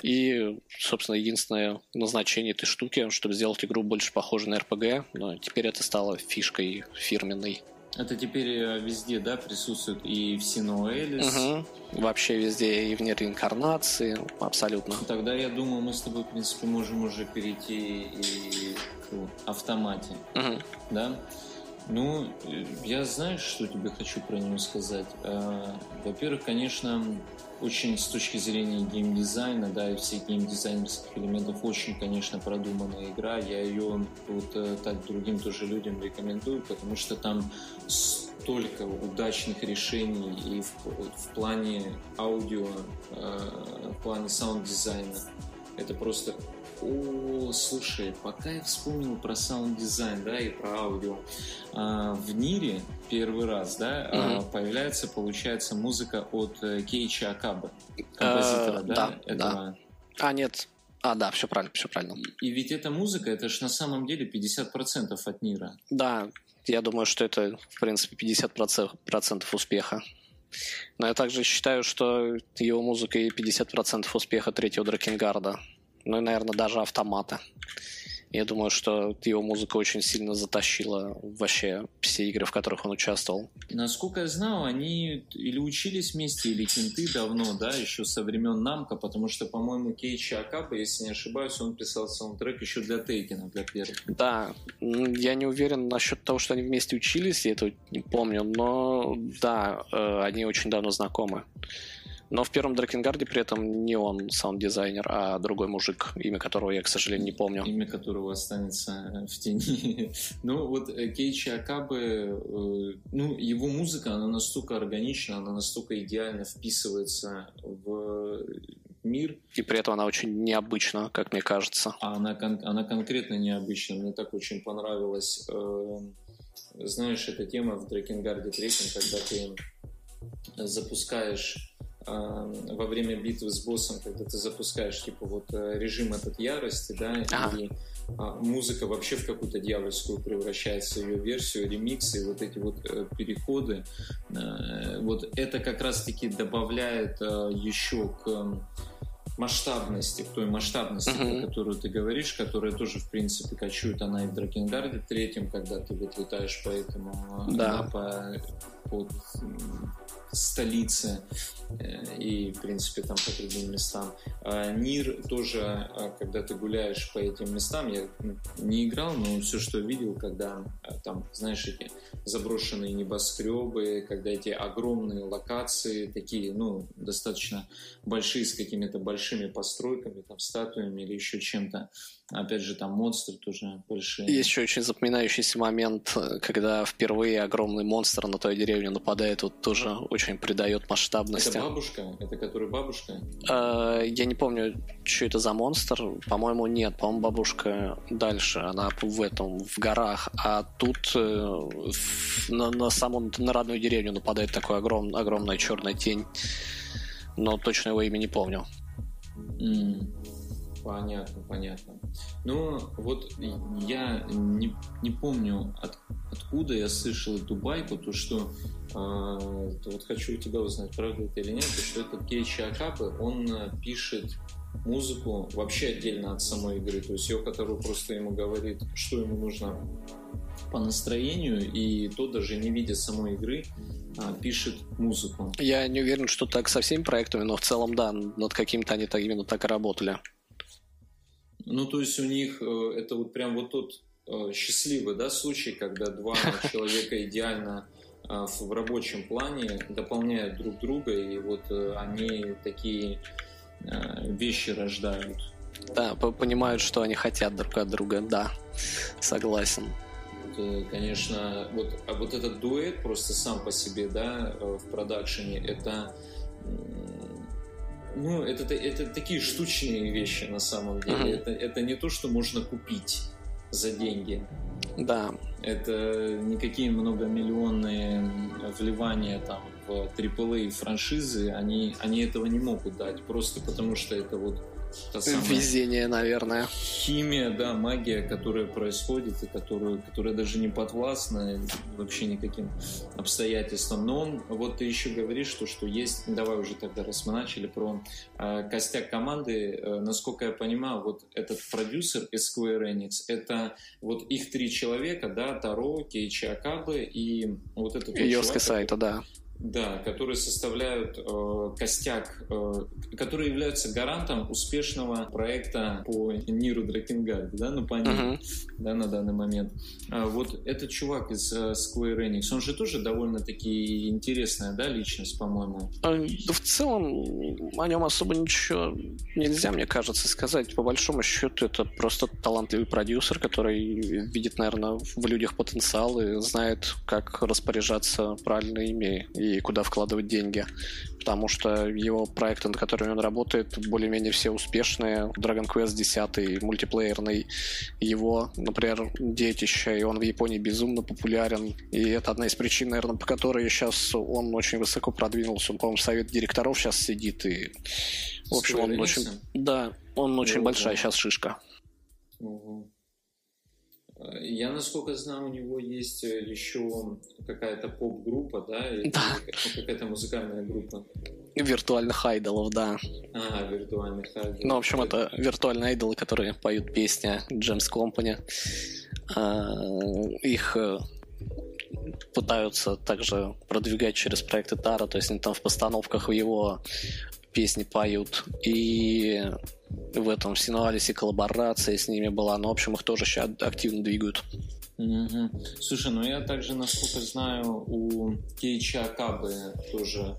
И, собственно, единственное назначение этой штуки, чтобы сделать игру больше похожей на RPG, но теперь это стало фишкой фирменной. Это теперь э, везде, да, присутствует и в Синуэлис. Угу. Вообще везде и вне реинкарнации, абсолютно. Тогда я думаю, мы с тобой, в принципе, можем уже перейти и к автомате. Угу. Да? Ну, э, я знаю, что тебе хочу про нее сказать. Э, во-первых, конечно, очень с точки зрения геймдизайна, да, и всех геймдизайнерских элементов очень, конечно, продуманная игра. Я ее вот э, так другим тоже людям рекомендую, потому что там столько удачных решений и в, в плане аудио, в плане саунд-дизайна. Это просто о, слушай, пока я вспомнил про саунд-дизайн, да, и про аудио, а, в Нире первый раз, да, mm-hmm. появляется, получается, музыка от э, Кейичи Окабе, композитора, uh, да, да, этого. Да. А, нет, а, да, все правильно, все правильно. И ведь эта музыка, это же на самом деле 50% от Нира. Да, я думаю, что это, в принципе, 50% успеха. Но я также считаю, что его музыка и 50% успеха третьего Дракенгарда ну и, наверное, даже автомата. Я думаю, что его музыка очень сильно затащила вообще все игры, в которых он участвовал. Насколько я знал, они или учились вместе, или кенты давно, да, еще со времен Намка, потому что, по-моему, Кейчи Акаба, если не ошибаюсь, он писал саундтрек еще для Тейкина, для первых. Да, я не уверен насчет того, что они вместе учились, я это не помню, но да, э, они очень давно знакомы. Но в первом Дракенгарде при этом не он саунд-дизайнер, а другой мужик, имя которого я, к сожалению, не помню. Имя которого останется в тени. ну, вот э, Кейчи Акабы, э, ну, его музыка, она настолько органична, она настолько идеально вписывается в мир. И при этом она очень необычна, как мне кажется. А она, кон- она конкретно необычна. Мне так очень понравилось. Э, знаешь, эта тема в Дракенгарде третьем, когда ты запускаешь во время битвы с боссом, когда ты запускаешь типа вот э, режим этот ярости, да, ага. и а, музыка вообще в какую-то дьявольскую превращается, ее версию, ремиксы, вот эти вот э, переходы, э, вот это как раз-таки добавляет еще к масштабности, к той масштабности, uh-huh. про которую ты говоришь, которая тоже, в принципе, кочует она и в Дракенгарде третьем, когда ты вот летаешь по этому, да. по, по столице э, и, в принципе, там по другим местам. А Нир тоже, а, когда ты гуляешь по этим местам, я не играл, но все, что видел, когда а, там, знаешь, эти заброшенные небоскребы, когда эти огромные локации, такие, ну, достаточно большие, с какими-то большими постройками, там, статуями или еще чем-то. Опять же, там монстры тоже большие. Есть еще очень запоминающийся момент, когда впервые огромный монстр на твою деревню нападает, вот тоже очень придает масштабности. Это бабушка? Это который бабушка? Э, я не помню, что это за монстр. По-моему, нет. По-моему, бабушка дальше. Она в этом, в горах. А тут э, на, на саму, на родную деревню нападает такой огром, огромная черная тень. Но точно его имя не помню. Mm. Понятно, понятно. Ну, вот я не, не помню, от, откуда я слышал эту байку, то что э, вот хочу у тебя узнать, правда это или нет, то что этот Кейчи Акабы, он э, пишет музыку вообще отдельно от самой игры, то есть ее, которую просто ему говорит, что ему нужно по настроению, и то даже не видя самой игры, а, пишет музыку. Я не уверен, что так со всеми проектами, но в целом, да, над каким-то они так, именно так и работали. Ну, то есть у них э, это вот прям вот тот э, счастливый да, случай, когда два человека идеально э, в рабочем плане дополняют друг друга, и вот они такие вещи рождают. Да, понимают, что они хотят друг от друга, да, согласен. Это, конечно, вот, а вот этот дуэт просто сам по себе, да, в продакшене, это ну, это, это такие штучные вещи на самом деле. Mm-hmm. Это, это не то, что можно купить за деньги. Да. Это никакие многомиллионные вливания там в AAA франшизы, они, они этого не могут дать, просто потому что это вот Везение, наверное. Химия, да, магия, которая происходит и которую, которая даже не подвластна вообще никаким обстоятельствам. Но он, вот ты еще говоришь, что, что есть, давай уже тогда, раз мы начали, про э, костяк команды. Э, насколько я понимаю, вот этот продюсер из Square Enix, это вот их три человека, да, Таро, Кейчи Акабы и вот этот... Йоска Сайта, да. Да, которые составляют э, костяк, э, которые являются гарантом успешного проекта по Ниру Дракенгарду, да, ну, по uh-huh. да, на данный момент. А вот этот чувак из э, Square Enix, он же тоже довольно-таки интересная, да, личность, по-моему? А, да в целом о нем особо ничего нельзя, мне кажется, сказать. По большому счету это просто талантливый продюсер, который видит, наверное, в людях потенциал и знает, как распоряжаться правильно ими и и куда вкладывать деньги. Потому что его проекты, над которыми он работает, более-менее все успешные. Dragon Quest 10, мультиплеерный, его, например, детище, и он в Японии безумно популярен. И это одна из причин, наверное, по которой сейчас он очень высоко продвинулся. Он, по-моему, совет директоров сейчас сидит. И, в общем, он очень... Да, он очень ну, большая сейчас шишка. Угу. Я, насколько знаю, у него есть э, еще какая-то поп-группа, да? Да. Какая-то музыкальная группа. Виртуальных айдолов, да. А, виртуальных айдолов. Ну, в общем, это виртуальные айдолы, которые поют песни Джемс Компани. Их э, пытаются также продвигать через проекты Тара, то есть они там в постановках в его песни поют. И в этом Синуалисе коллаборация с ними была. Но, в общем, их тоже сейчас активно двигают. Угу. Слушай, ну я также, насколько знаю, у Кейча Акабы тоже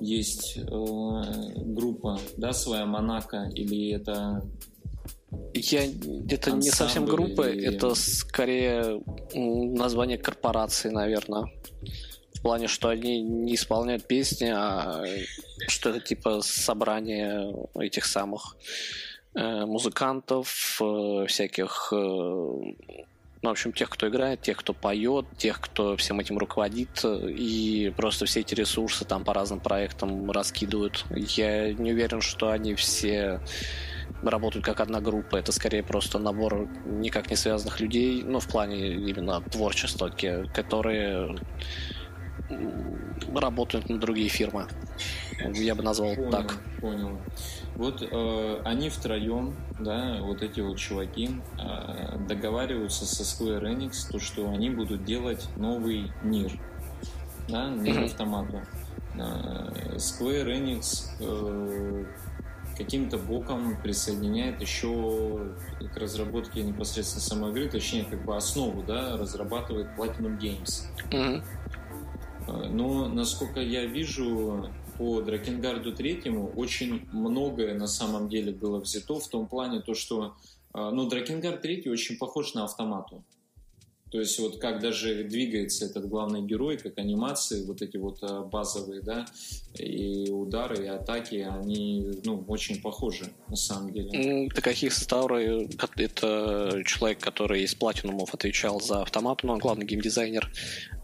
есть э, группа, да, своя Монако, или это я, это не совсем группа, или... это скорее название корпорации, наверное плане, что они не исполняют песни, а что это типа собрание этих самых э, музыкантов, э, всяких, э, ну, в общем, тех, кто играет, тех, кто поет, тех, кто всем этим руководит, и просто все эти ресурсы там по разным проектам раскидывают. Я не уверен, что они все работают как одна группа. Это скорее просто набор никак не связанных людей, ну, в плане именно творчества, которые работают на другие фирмы. Я бы назвал понял, так. Понял. Вот э, они втроем, да, вот эти вот чуваки, э, договариваются со Square Enix, то, что они будут делать новый мир, да, мир автомата. Э, Square Enix э, каким-то боком присоединяет еще к разработке непосредственно самой игры, точнее, как бы основу, да, разрабатывает Platinum Games. Mm-hmm. Но, насколько я вижу, по Дракенгарду третьему очень многое на самом деле было взято в том плане, то, что ну, Дракенгард третий очень похож на автомату. То есть вот как даже двигается этот главный герой, как анимации, вот эти вот а, базовые, да, и удары, и атаки, они, ну, очень похожи, на самом деле. Такахи Сатаура — это человек, который из Платинумов отвечал за автомат, но главный геймдизайнер,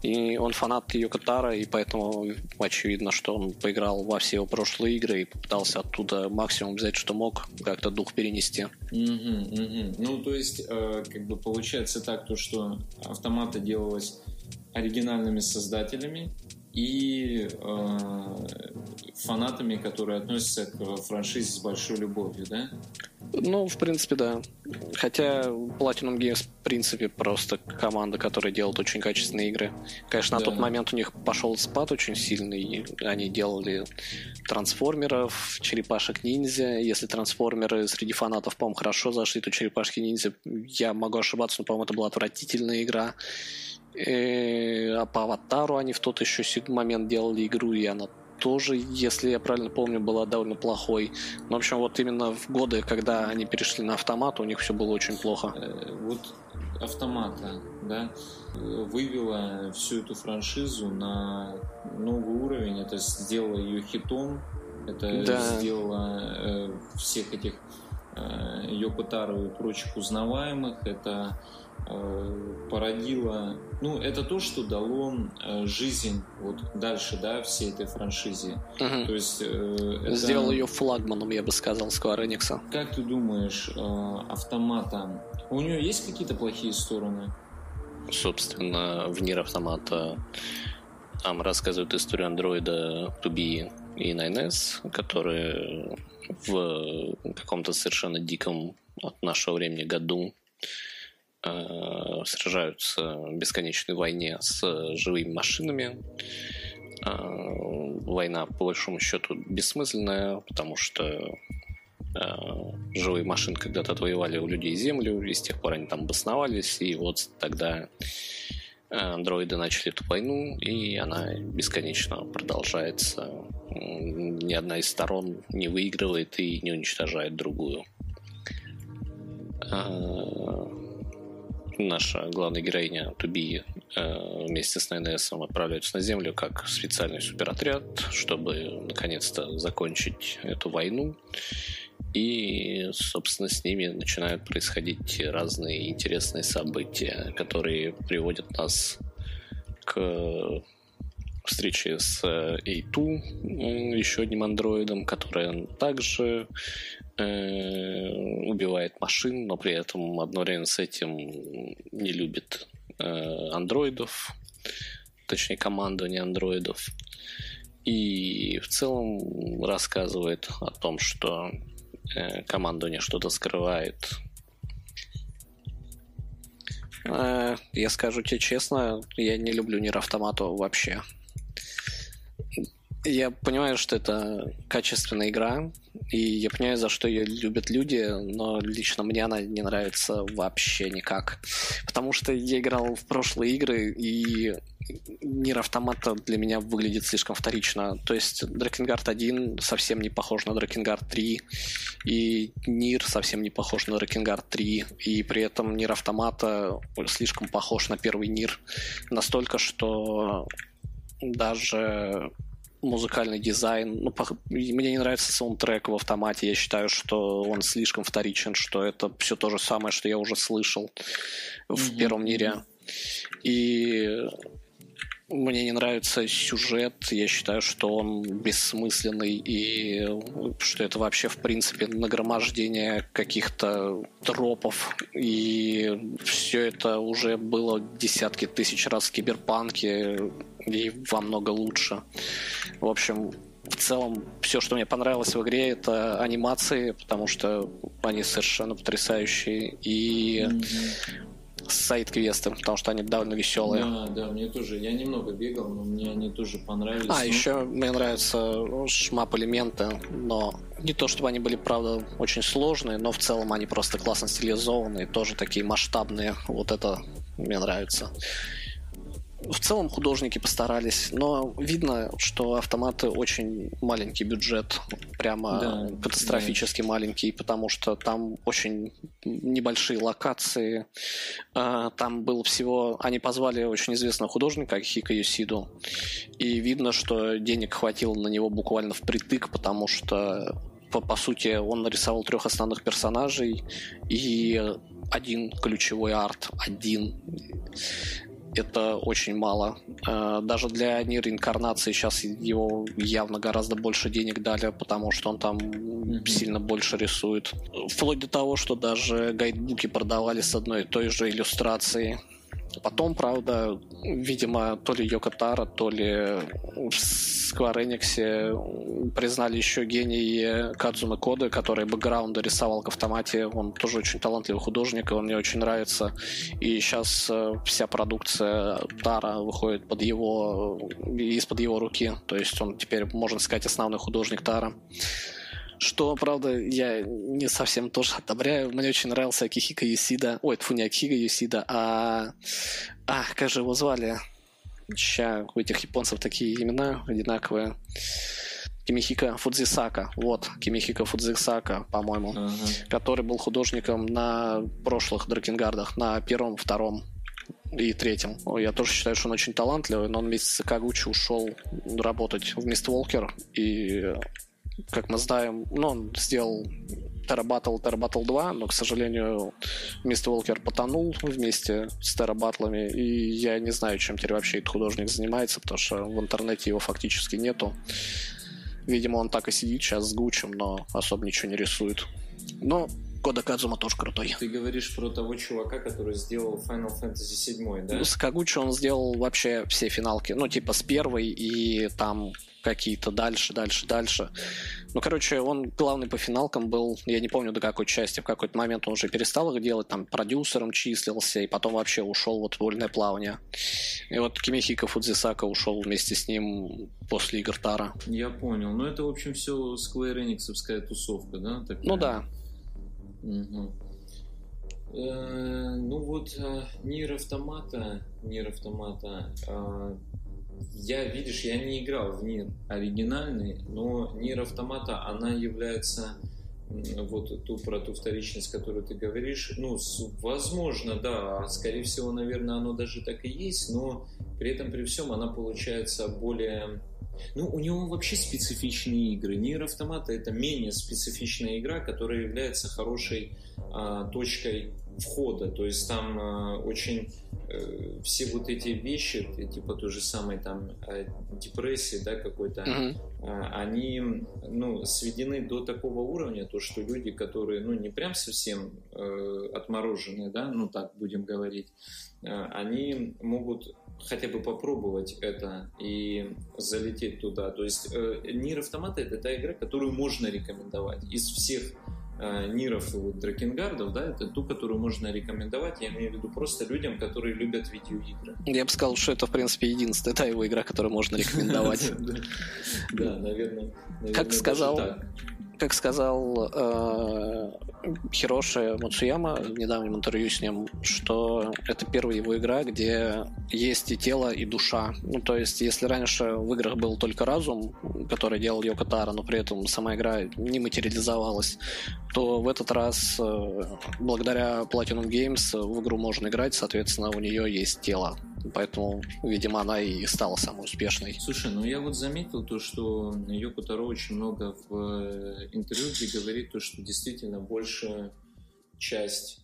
и он фанат Йокотара, и поэтому очевидно, что он поиграл во все его прошлые игры и попытался оттуда максимум взять, что мог, как-то дух перенести. Угу, угу. Ну, то есть, э, как бы получается так, то, что автомата делалось оригинальными создателями и э, фанатами, которые относятся к франшизе с большой любовью, да? Ну, в принципе, да. Хотя Platinum Games, в принципе, просто команда, которая делает очень качественные игры. Конечно, да. на тот момент у них пошел спад очень сильный. Они делали трансформеров, черепашек ниндзя. Если трансформеры среди фанатов, по-моему, хорошо зашли, то черепашки ниндзя, я могу ошибаться, но, по-моему, это была отвратительная игра. Э, а по аватару они в тот еще момент делали игру, и она тоже, если я правильно помню, была довольно плохой. Но, в общем, вот именно в годы, когда они перешли на автомат, у них все было очень плохо. Э, вот автомата, да, вывела всю эту франшизу на новый уровень. Это сделало ее хитом. Это да. сделало э, всех этих э, Йокотару и прочих узнаваемых. Это породило... Ну, это то, что дало э, жизнь вот дальше, да, всей этой франшизе. Угу. То есть... Э, это... Сделал ее флагманом, я бы сказал, Square Enix. Как ты думаешь, э, автомата... У нее есть какие-то плохие стороны? Собственно, в Нир Автомата там рассказывают историю андроида 2B и 9S, которые в каком-то совершенно диком от нашего времени году э, сражаются в бесконечной войне с живыми машинами. Э, война, по большому счету, бессмысленная, потому что э, живые машины когда-то отвоевали у людей землю, и с тех пор они там обосновались, и вот тогда андроиды начали эту войну, и она бесконечно продолжается. Ни одна из сторон не выигрывает и не уничтожает другую. Наша главная героиня Туби а, вместе с ННС отправляются на Землю как специальный суперотряд, чтобы наконец-то закончить эту войну. И, собственно, с ними начинают происходить разные интересные события, которые приводят нас к встрече с A2, еще одним андроидом, который также э, убивает машин, но при этом одновременно с этим не любит э, андроидов, точнее командование андроидов. И в целом рассказывает о том, что э, командование что-то скрывает. Э, я скажу тебе честно, я не люблю Нир Автомату вообще. Я понимаю, что это качественная игра, и я понимаю, за что ее любят люди, но лично мне она не нравится вообще никак. Потому что я играл в прошлые игры, и мир автомата для меня выглядит слишком вторично. То есть Дракенгард 1 совсем не похож на Дракенгард 3, и Нир совсем не похож на Дракенгард 3, и при этом Нир автомата слишком похож на первый Нир. Настолько, что даже музыкальный дизайн. Ну, по... Мне не нравится саундтрек в автомате. Я считаю, что он слишком вторичен, что это все то же самое, что я уже слышал в mm-hmm. первом мире. И мне не нравится сюжет. Я считаю, что он бессмысленный и что это вообще, в принципе, нагромождение каких-то тропов. И все это уже было десятки тысяч раз в киберпанке и во много лучше. В общем, в целом, все, что мне понравилось в игре, это анимации, потому что они совершенно потрясающие. И mm-hmm сайт-квесты, потому что они довольно веселые. Да, да, мне тоже. Я немного бегал, но мне они тоже понравились. А, но... еще мне нравятся шмап элементы, но не то чтобы они были, правда, очень сложные, но в целом они просто классно стилизованные, тоже такие масштабные. Вот это мне нравится в целом художники постарались, но видно, что автоматы очень маленький бюджет, прямо да, катастрофически да. маленький, потому что там очень небольшие локации. А, там было всего... Они позвали очень известного художника Хика Юсиду, и видно, что денег хватило на него буквально впритык, потому что по, по сути, он нарисовал трех основных персонажей и один ключевой арт, один это очень мало. Э, даже для реинкарнации сейчас его явно гораздо больше денег дали, потому что он там mm-hmm. сильно больше рисует. Вплоть до того, что даже гайдбуки продавали с одной и той же иллюстрацией. Потом, правда, видимо, то ли Йоко Таро, то ли в Square Enix признали еще гений Кадзуна Коды, который бэкграунды рисовал к автомате. Он тоже очень талантливый художник, и он мне очень нравится. И сейчас э, вся продукция Тара выходит под его, из-под его руки. То есть он теперь, можно сказать, основной художник Тара. Что, правда, я не совсем тоже одобряю. Мне очень нравился Акихика Юсида. Ой, это не Акихика Юсида, а... А, как же его звали? Ща, у этих японцев такие имена одинаковые. Кимихика Фудзисака, вот, Кимихика Фудзисака, по-моему, uh-huh. который был художником на прошлых Дракенгардах, на первом, втором и третьем. Я тоже считаю, что он очень талантливый, но он вместе с Кагучи ушел работать в Мист Волкер, и как мы знаем, ну, он сделал Terrabattle Terrabattle 2, но, к сожалению, Мистер Волкер потонул вместе с Террабатлами, и я не знаю, чем теперь вообще этот художник занимается, потому что в интернете его фактически нету. Видимо, он так и сидит сейчас с Гучем, но особо ничего не рисует. Но Кода Кадзума тоже крутой. Ты говоришь про того чувака, который сделал Final Fantasy 7, да? Ну, с Кагучи он сделал вообще все финалки. Ну, типа с первой и там какие-то дальше, дальше, дальше. Ну, короче, он главный по финалкам был, я не помню до какой части, в какой-то момент он уже перестал их делать, там продюсером числился, и потом вообще ушел вот в вольное плавание. И вот Кимихика Фудзисака ушел вместе с ним после игр Тара. Я понял. Ну, это, в общем, все Square Enix'овская тусовка, да? Такая? Ну да. Угу. Э, ну вот, э, Нир Автомата, Нир Автомата, э, я, видишь, я не играл в Нир оригинальный, но Нир Автомата, она является вот ту про ту вторичность, которую ты говоришь, ну, возможно, да, скорее всего, наверное, оно даже так и есть, но при этом, при всем, она получается более ну, у него вообще специфичные игры. Нир Автомата это менее специфичная игра, которая является хорошей а, точкой входа. То есть там а, очень э, все вот эти вещи, типа той же самой там э, депрессии, да, какой-то, mm-hmm. а, они ну, сведены до такого уровня, то что люди, которые ну не прям совсем э, отмороженные, да, ну так будем говорить, э, они могут хотя бы попробовать это и залететь туда. То есть э, Нир Автомата это та игра, которую можно рекомендовать. Из всех э, Ниров и вот Дракенгардов, да, это ту, которую можно рекомендовать, я имею в виду просто людям, которые любят видеоигры. Я бы сказал, что это, в принципе, единственная та его игра, которую можно рекомендовать. Да, наверное. Как сказал как сказал э, Хироши Мацуяма в недавнем интервью с ним, что это первая его игра, где есть и тело, и душа. Ну, то есть, если раньше в играх был только разум, который делал Йоко но при этом сама игра не материализовалась, то в этот раз, э, благодаря Platinum Games, в игру можно играть, соответственно, у нее есть тело. Поэтому, видимо, она и стала самой успешной. Слушай, ну я вот заметил то, что Йоко Таро очень много в э, интервью, где говорит то, что действительно большая часть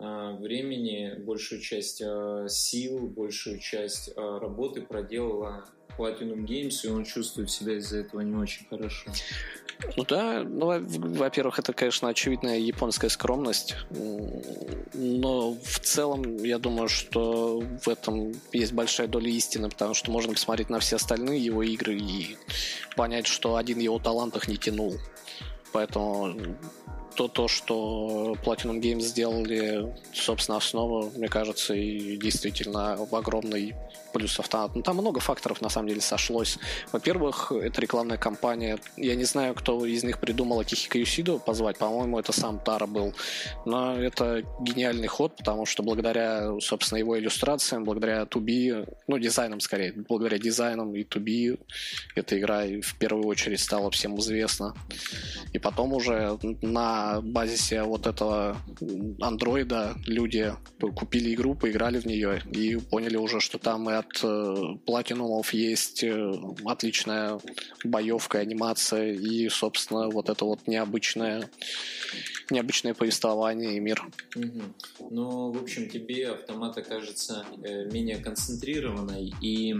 а, времени, большую часть а, сил, большую часть а, работы проделала Platinum Games, и он чувствует себя из-за этого не очень хорошо. Ну да, ну, во-первых, это, конечно, очевидная японская скромность, но в целом я думаю, что в этом есть большая доля истины, потому что можно посмотреть на все остальные его игры и понять, что один его талант их не тянул. Поэтому то, то, что Platinum Games сделали, собственно, основу, мне кажется, и действительно в огромной плюс автомат. Ну, там много факторов, на самом деле, сошлось. Во-первых, это рекламная кампания. Я не знаю, кто из них придумал Акихика Юсиду позвать. По-моему, это сам Тара был. Но это гениальный ход, потому что благодаря, собственно, его иллюстрациям, благодаря Туби, ну, дизайнам скорее, благодаря дизайнам и Туби, эта игра в первую очередь стала всем известна. И потом уже на базисе вот этого андроида люди купили игру, поиграли в нее и поняли уже, что там и от платинумов э, есть э, отличная боевка, анимация и, собственно, вот это вот необычное, необычное повествование и мир. Угу. Ну, в общем, тебе автомат окажется э, менее концентрированной и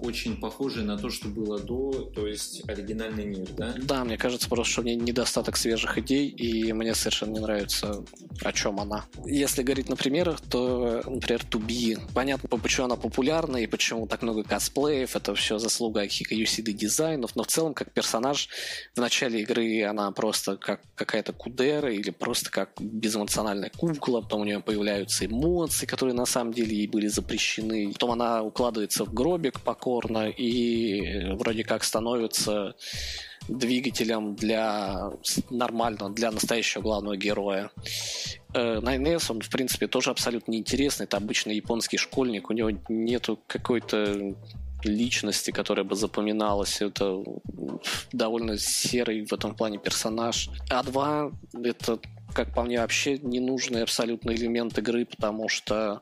очень похожей на то, что было до, то есть оригинальный мир, да? Да, мне кажется просто, что в ней недостаток свежих идей, и мне совершенно не нравится, о чем она. Если говорить на примерах, то, например, Туби. Понятно, почему она популярна и почему так много косплеев, это все заслуга Акика Юсиды дизайнов, но в целом как персонаж в начале игры она просто как какая-то кудера или просто как безэмоциональная кукла, потом у нее появляются эмоции, которые на самом деле ей были запрещены, потом она укладывается в гробик покорно и вроде как становится двигателем для нормального, для настоящего главного героя. Э, Найнес, он, в принципе, тоже абсолютно неинтересный. Это обычный японский школьник. У него нету какой-то личности, которая бы запоминалась. Это довольно серый в этом плане персонаж. А2 — это как по мне, вообще ненужный абсолютно элемент игры, потому что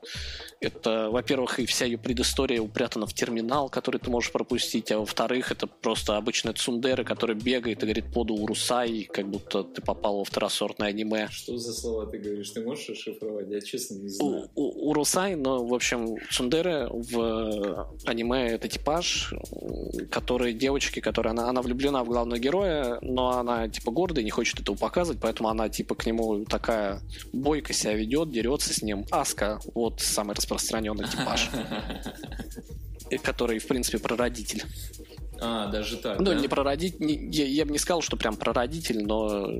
это, во-первых, и вся ее предыстория упрятана в терминал, который ты можешь пропустить, а во-вторых, это просто обычный цундеры, который бегает и говорит поду урусай, как будто ты попал во второсортное аниме. Что за слова ты говоришь? Ты можешь расшифровать? Я честно не знаю. У, у, урусай, но, в общем, цундеры в аниме это типаж, который девочки, которая она, она влюблена в главного героя, но она типа гордая, не хочет этого показывать, поэтому она типа к нему такая бойко себя ведет, дерется с ним. Аска, вот самый распространенный распространенный типаж. Который, в принципе, прародитель. А, даже так. Ну, да? не прародитель. Я, я бы не сказал, что прям прародитель, но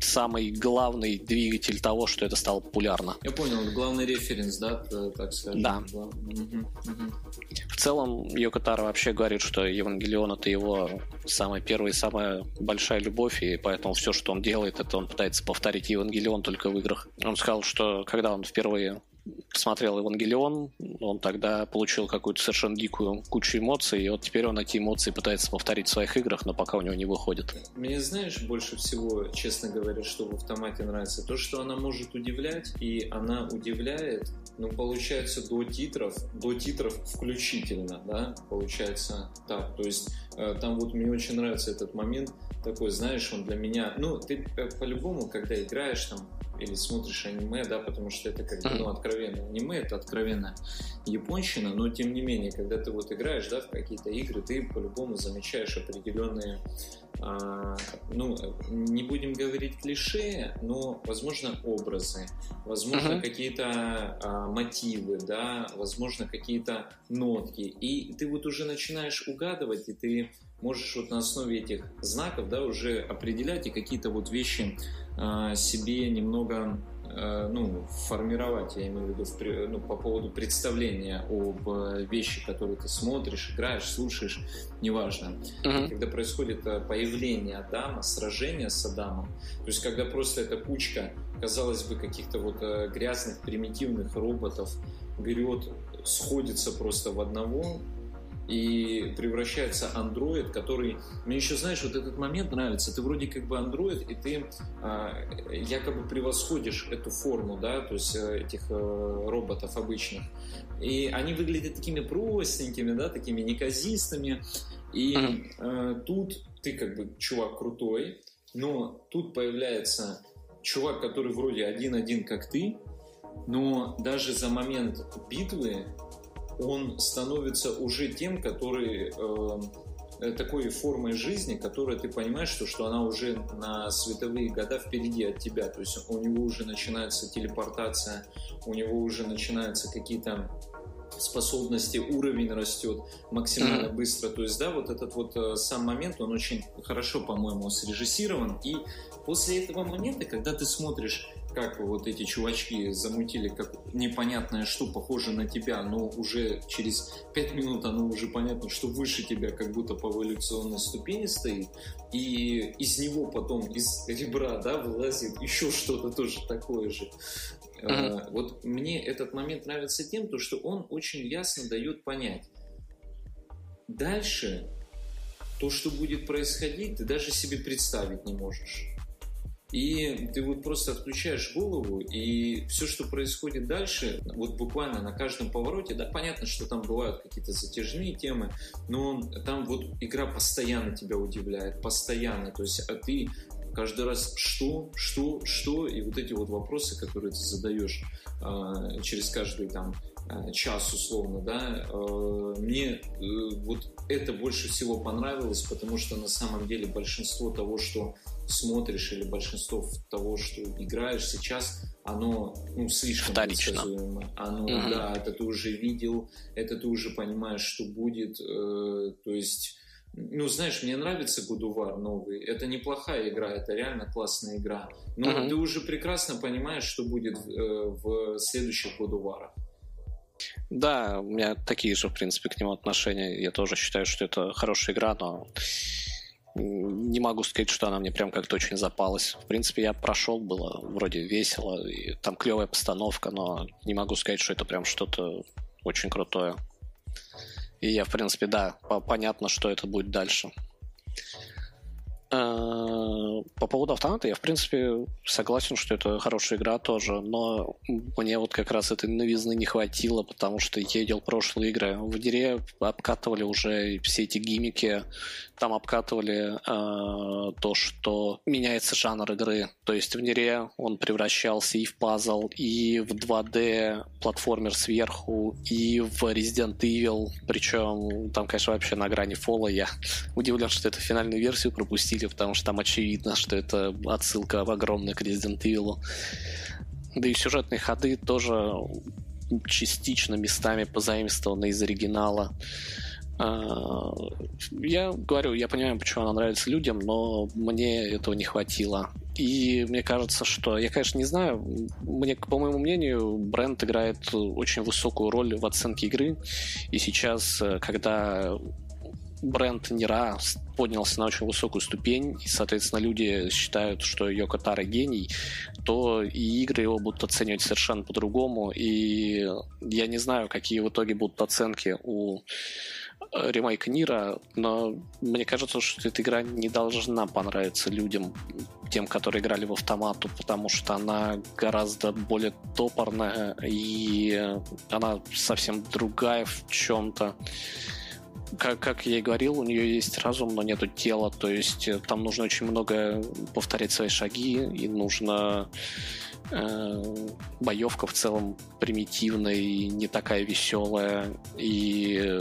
самый главный двигатель того, что это стало популярно. Я понял, главный референс, да, так скажем. Да. В целом, Йокотаро вообще говорит, что Евангелион это его самая первая и самая большая любовь, и поэтому все, что он делает, это он пытается повторить Евангелион только в играх. Он сказал, что когда он впервые посмотрел Евангелион, он тогда получил какую-то совершенно дикую кучу эмоций, и вот теперь он эти эмоции пытается повторить в своих играх, но пока у него не выходит. Мне знаешь, больше всего, честно говоря, что в автомате нравится? То, что она может удивлять, и она удивляет, ну, получается, до титров, до титров включительно, да, получается так. То есть э, там вот мне очень нравится этот момент, такой, знаешь, он для меня, ну, ты по-любому, когда играешь там или смотришь аниме, да, потому что это как бы, ну, откровенно аниме, это откровенно японщина, но тем не менее, когда ты вот играешь, да, в какие-то игры, ты по-любому замечаешь определенные, а, ну, не будем говорить клише, но, возможно, образы, возможно, uh-huh. какие-то а, мотивы, да, возможно, какие-то нотки, и ты вот уже начинаешь угадывать, и ты можешь вот на основе этих знаков, да, уже определять и какие-то вот вещи себе немного э, ну, формировать, я имею в виду, ну, по поводу представления об э, вещи, которые ты смотришь, играешь, слушаешь, неважно. Uh-huh. Когда происходит э, появление Адама, сражение с Адамом, то есть когда просто эта кучка, казалось бы, каких-то вот э, грязных, примитивных роботов берет, сходится просто в одного, и превращается андроид, который... Мне еще, знаешь, вот этот момент нравится. Ты вроде как бы андроид, и ты а, якобы превосходишь эту форму, да, то есть э, этих а, роботов обычных. И они выглядят такими простенькими, да, такими неказистыми. И а, тут ты как бы чувак крутой, но тут появляется чувак, который вроде один-один, как ты, но даже за момент битвы он становится уже тем, который э, такой формой жизни, которая ты понимаешь, что, что она уже на световые года впереди от тебя. То есть у него уже начинается телепортация, у него уже начинаются какие-то способности, уровень растет максимально mm-hmm. быстро. То есть, да, вот этот вот э, сам момент, он очень хорошо, по-моему, срежиссирован. И после этого момента, когда ты смотришь как вот эти чувачки замутили как непонятное что похоже на тебя, но уже через пять минут оно уже понятно, что выше тебя как будто по эволюционной ступени стоит, и из него потом, из ребра, да, вылазит еще что-то тоже такое же. Uh-huh. Вот мне этот момент нравится тем, то, что он очень ясно дает понять. Дальше то, что будет происходить, ты даже себе представить не можешь. И ты вот просто отключаешь голову, и все, что происходит дальше, вот буквально на каждом повороте, да, понятно, что там бывают какие-то затяжные темы, но там вот игра постоянно тебя удивляет, постоянно. То есть, а ты каждый раз что, что, что, и вот эти вот вопросы, которые ты задаешь э, через каждый там Э, час условно, да, э, мне э, вот это больше всего понравилось, потому что на самом деле большинство того, что смотришь или большинство того, что играешь сейчас, оно ну, слишком Вторично. Оно, угу. да, это ты уже видел, это ты уже понимаешь, что будет, то есть ну, знаешь, мне нравится War новый. Это неплохая игра, это реально классная игра. Но uh-huh. ты уже прекрасно понимаешь, что будет в, в следующих War. Да, у меня такие же, в принципе, к нему отношения. Я тоже считаю, что это хорошая игра, но не могу сказать, что она мне прям как-то очень запалась. В принципе, я прошел, было вроде весело, и там клевая постановка, но не могу сказать, что это прям что-то очень крутое. И я, в принципе, да, понятно, что это будет дальше. А, по поводу автомата я, в принципе, согласен, что это хорошая игра тоже, но мне вот как раз этой новизны не хватило, потому что я видел прошлые игры. В Дире обкатывали уже все эти гиммики, там обкатывали э, то, что меняется жанр игры. То есть в Дире он превращался и в пазл, и в 2D платформер сверху, и в Resident Evil, причем там, конечно, вообще на грани фола. Я удивлен, что это финальную версию пропустили, потому что там очевидно, что это отсылка в огромный к Resident Evil. Да и сюжетные ходы тоже частично местами позаимствованы из оригинала. А, я говорю, я понимаю, почему она нравится людям, но мне этого не хватило. И мне кажется, что... Я, конечно, не знаю. Мне, по моему мнению, бренд играет очень высокую роль в оценке игры. И сейчас, э, когда бренд Нира поднялся на очень высокую ступень, и, соответственно, люди считают, что Йоко Таро гений, то и игры его будут оценивать совершенно по-другому. И я не знаю, какие в итоге будут оценки у э, ремейка Нира, но мне кажется, что эта игра не должна понравиться людям, тем, которые играли в автомату, потому что она гораздо более топорная, и она совсем другая в чем-то как, как я и говорил, у нее есть разум, но нету тела, то есть э, там нужно очень много повторять свои шаги, и нужно э, боевка в целом примитивная и не такая веселая, и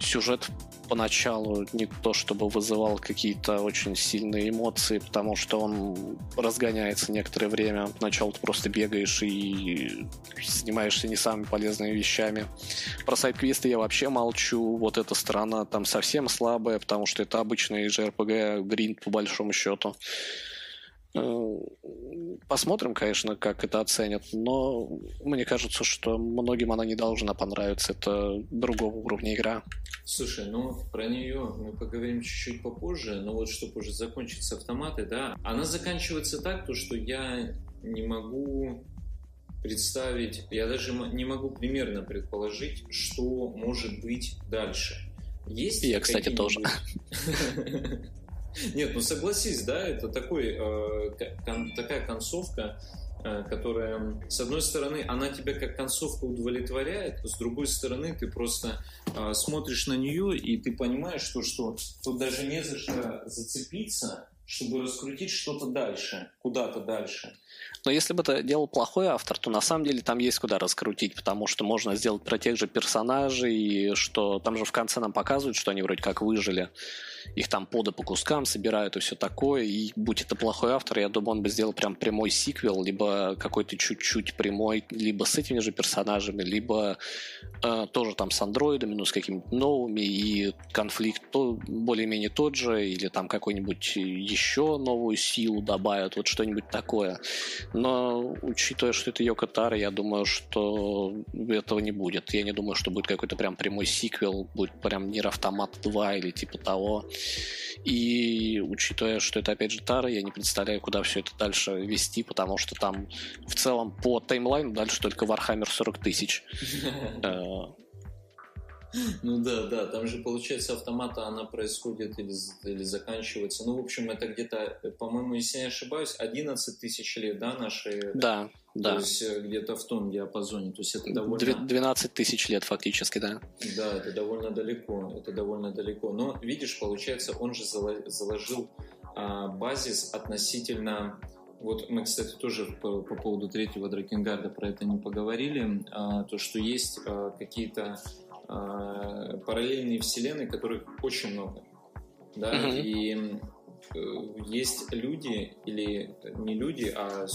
сюжет поначалу не то чтобы вызывал какие-то очень сильные эмоции, потому что он разгоняется некоторое время. Поначалу ты просто бегаешь и занимаешься не самыми полезными вещами. Про сайт-квесты я вообще молчу. Вот эта сторона там совсем слабая, потому что это обычный JRPG гринд по большому счету. Посмотрим, конечно, как это оценят, но мне кажется, что многим она не должна понравиться. Это другого уровня игра. Слушай, ну про нее мы поговорим чуть-чуть попозже, но вот чтобы уже закончить с автоматы, да, она заканчивается так, то что я не могу представить, я даже не могу примерно предположить, что может быть дальше. Есть я, кстати, тоже. Нет, ну согласись, да, это такой, э, кон, такая концовка, э, которая, с одной стороны, она тебя как концовка удовлетворяет, с другой стороны, ты просто э, смотришь на нее, и ты понимаешь, что, что тут даже не за что зацепиться, чтобы раскрутить что-то дальше, куда-то дальше. Но если бы это делал плохой автор, то на самом деле там есть куда раскрутить, потому что можно сделать про тех же персонажей, что там же в конце нам показывают, что они вроде как выжили их там поды по кускам собирают и все такое. И будь это плохой автор, я думаю, он бы сделал прям прямой сиквел, либо какой-то чуть-чуть прямой, либо с этими же персонажами, либо э, тоже там с андроидами, ну, с какими-то новыми, и конфликт то, более-менее тот же, или там какой-нибудь еще новую силу добавят, вот что-нибудь такое. Но учитывая, что это Йоко Таро, я думаю, что этого не будет. Я не думаю, что будет какой-то прям прямой сиквел, будет прям Нир Автомат 2 или типа того. И учитывая, что это опять же Тара, я не представляю, куда все это дальше вести, потому что там в целом по таймлайну дальше только Warhammer 40 тысяч. Ну да, да, там же получается автомата она происходит или, или заканчивается. Ну, в общем, это где-то, по-моему, если я не ошибаюсь, 11 тысяч лет, да, наши? Да, да. То есть э, где-то в том диапазоне. То есть это довольно... 12 тысяч лет фактически, да. Да, это довольно далеко. Это довольно далеко. Но, видишь, получается, он же заложил а, базис относительно... Вот мы, кстати, тоже по, по поводу третьего Дракенгарда про это не поговорили. А, то, что есть а, какие-то параллельные вселенные, которых очень много. Да, mm-hmm. и э, есть люди, или не люди, а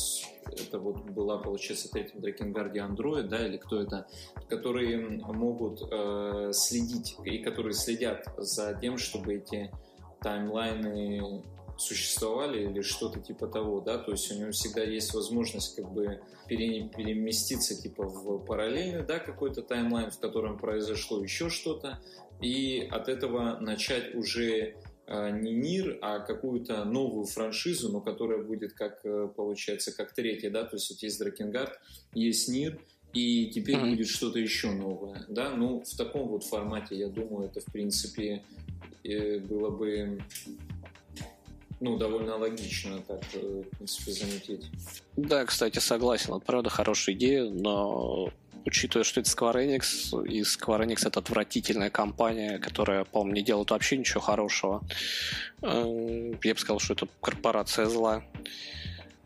это вот была, получается, третья Дракенгарде андроид, да, или кто это, которые могут э, следить и которые следят за тем, чтобы эти таймлайны существовали или что-то типа того, да, то есть у него всегда есть возможность как бы переместиться типа в параллельный, да, какой-то таймлайн, в котором произошло еще что-то, и от этого начать уже э, не мир, а какую-то новую франшизу, но которая будет как, э, получается, как третья, да, то есть вот есть Дракенгард, есть Нир, и теперь mm-hmm. будет что-то еще новое, да, ну, в таком вот формате, я думаю, это, в принципе, э, было бы ну, довольно логично так, э, в принципе, заметить. Да, кстати, согласен. Это правда хорошая идея, но учитывая, что это Square Enix, и Square Enix это отвратительная компания, которая, по-моему, не делает вообще ничего хорошего, э, я бы сказал, что это корпорация зла.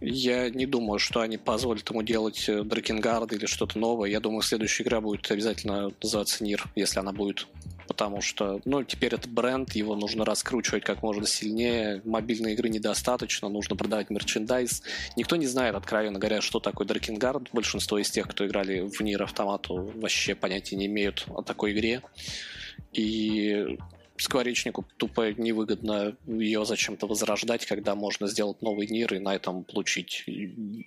Я не думаю, что они позволят ему делать Дракенгард или что-то новое. Я думаю, следующая игра будет обязательно называться Нир, если она будет потому что, ну, теперь это бренд, его нужно раскручивать как можно сильнее, мобильной игры недостаточно, нужно продавать мерчендайз. Никто не знает, откровенно говоря, что такое Дракенгард. Большинство из тех, кто играли в Нир Автомату, вообще понятия не имеют о такой игре. И скворечнику тупо невыгодно ее зачем-то возрождать, когда можно сделать новый мир и на этом получить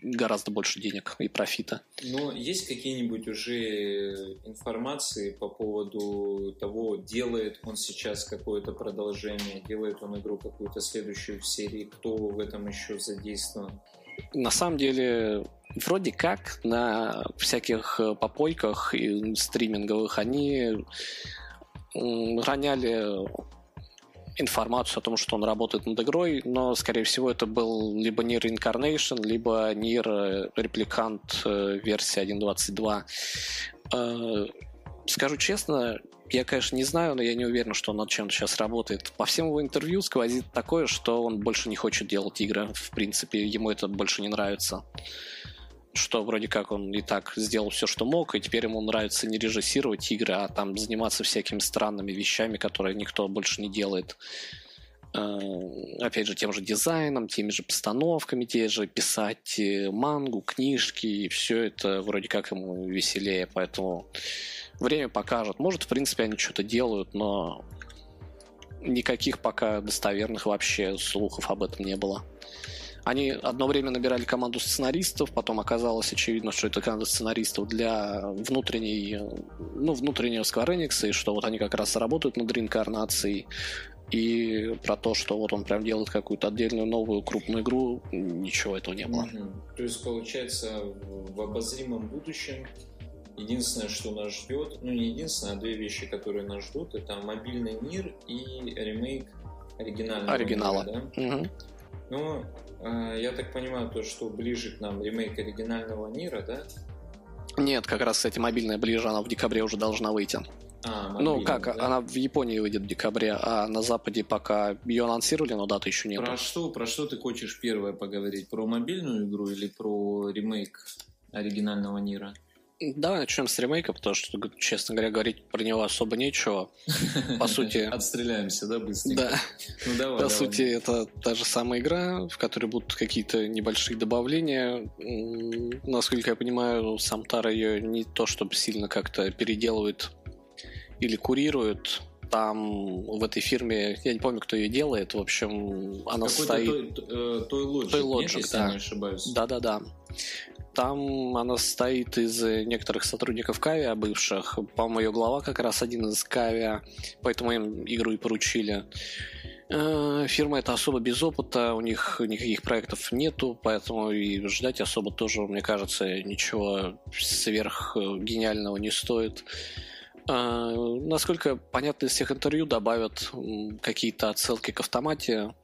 гораздо больше денег и профита. Но есть какие-нибудь уже информации по поводу того, делает он сейчас какое-то продолжение, делает он игру какую-то следующую в серии, кто в этом еще задействован? На самом деле, вроде как на всяких попойках и стриминговых они роняли информацию о том, что он работает над игрой, но, скорее всего, это был либо Nier Incarnation, либо Nier Replicant э, версия 1.22. Э, скажу честно, я, конечно, не знаю, но я не уверен, что он над чем-то сейчас работает. По всем его интервью сквозит такое, что он больше не хочет делать игры. В принципе, ему это больше не нравится что вроде как он и так сделал все, что мог, и теперь ему нравится не режиссировать игры, а там заниматься всякими странными вещами, которые никто больше не делает. Э, опять же, тем же дизайном, теми же постановками, те же писать э, мангу, книжки, и все это вроде как ему веселее, поэтому время покажет. Может, в принципе, они что-то делают, но никаких пока достоверных вообще слухов об этом не было. Они одно время набирали команду сценаристов, потом оказалось очевидно, что это команда сценаристов для внутренней, ну, внутреннего Square Enix, и что вот они как раз работают над реинкарнацией. И про то, что вот он прям делает какую-то отдельную новую крупную игру, ничего этого не было. Mm-hmm. То есть, получается, в обозримом будущем единственное, что нас ждет, ну не единственное, а две вещи, которые нас ждут, это мобильный мир и ремейк оригинального Оригинала. мира, да? Угу. Ну, э, я так понимаю, то, что ближе к нам ремейк оригинального мира, да? Нет, как раз, кстати, мобильная ближе, она в декабре уже должна выйти. А, ну как, да? она в Японии выйдет в декабре, а на Западе пока ее анонсировали, но даты еще нет. Про что, про что ты хочешь первое поговорить? Про мобильную игру или про ремейк оригинального Нира? Давай начнем с ремейка, потому что, честно говоря, говорить про него особо нечего. По сути... Отстреляемся, да, быстренько? Да. Ну, давай, По давай. сути, это та же самая игра, в которой будут какие-то небольшие добавления. Насколько я понимаю, сам Тара ее не то чтобы сильно как-то переделывает или курирует. Там в этой фирме, я не помню, кто ее делает, в общем, она Какой-то стоит... Той, э, той Logic, той Logic нет, да. не ошибаюсь. Да-да-да. Там она состоит из некоторых сотрудников Кавиа бывших. По-моему, ее глава как раз один из Кавиа, поэтому им игру и поручили. Э, фирма это особо без опыта, у них никаких проектов нету, поэтому и ждать особо тоже, мне кажется, ничего сверх гениального не стоит. Э, насколько понятно из всех интервью, добавят какие-то отсылки к автомате,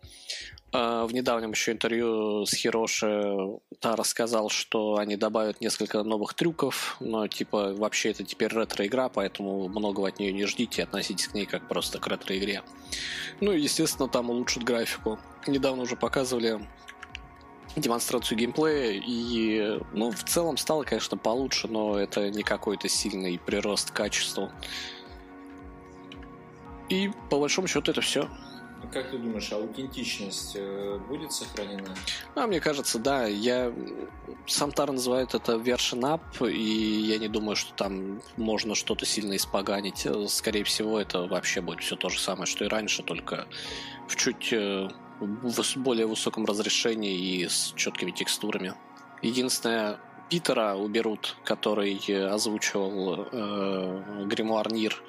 в недавнем еще интервью с Хироши та рассказал, что они добавят несколько новых трюков, но типа вообще это теперь ретро-игра, поэтому многого от нее не ждите, относитесь к ней как просто к ретро-игре. Ну и, естественно, там улучшат графику. Недавно уже показывали демонстрацию геймплея, и, ну, в целом стало, конечно, получше, но это не какой-то сильный прирост качества. И, по большому счету, это все. Как ты думаешь, аутентичность э, будет сохранена? А, мне кажется, да. Я... Сам Тар называет это version up, и я не думаю, что там можно что-то сильно испоганить. Скорее всего, это вообще будет все то же самое, что и раньше, только в чуть э, более высоком разрешении и с четкими текстурами. Единственное, Питера уберут, который озвучивал э, Гримуар Нир.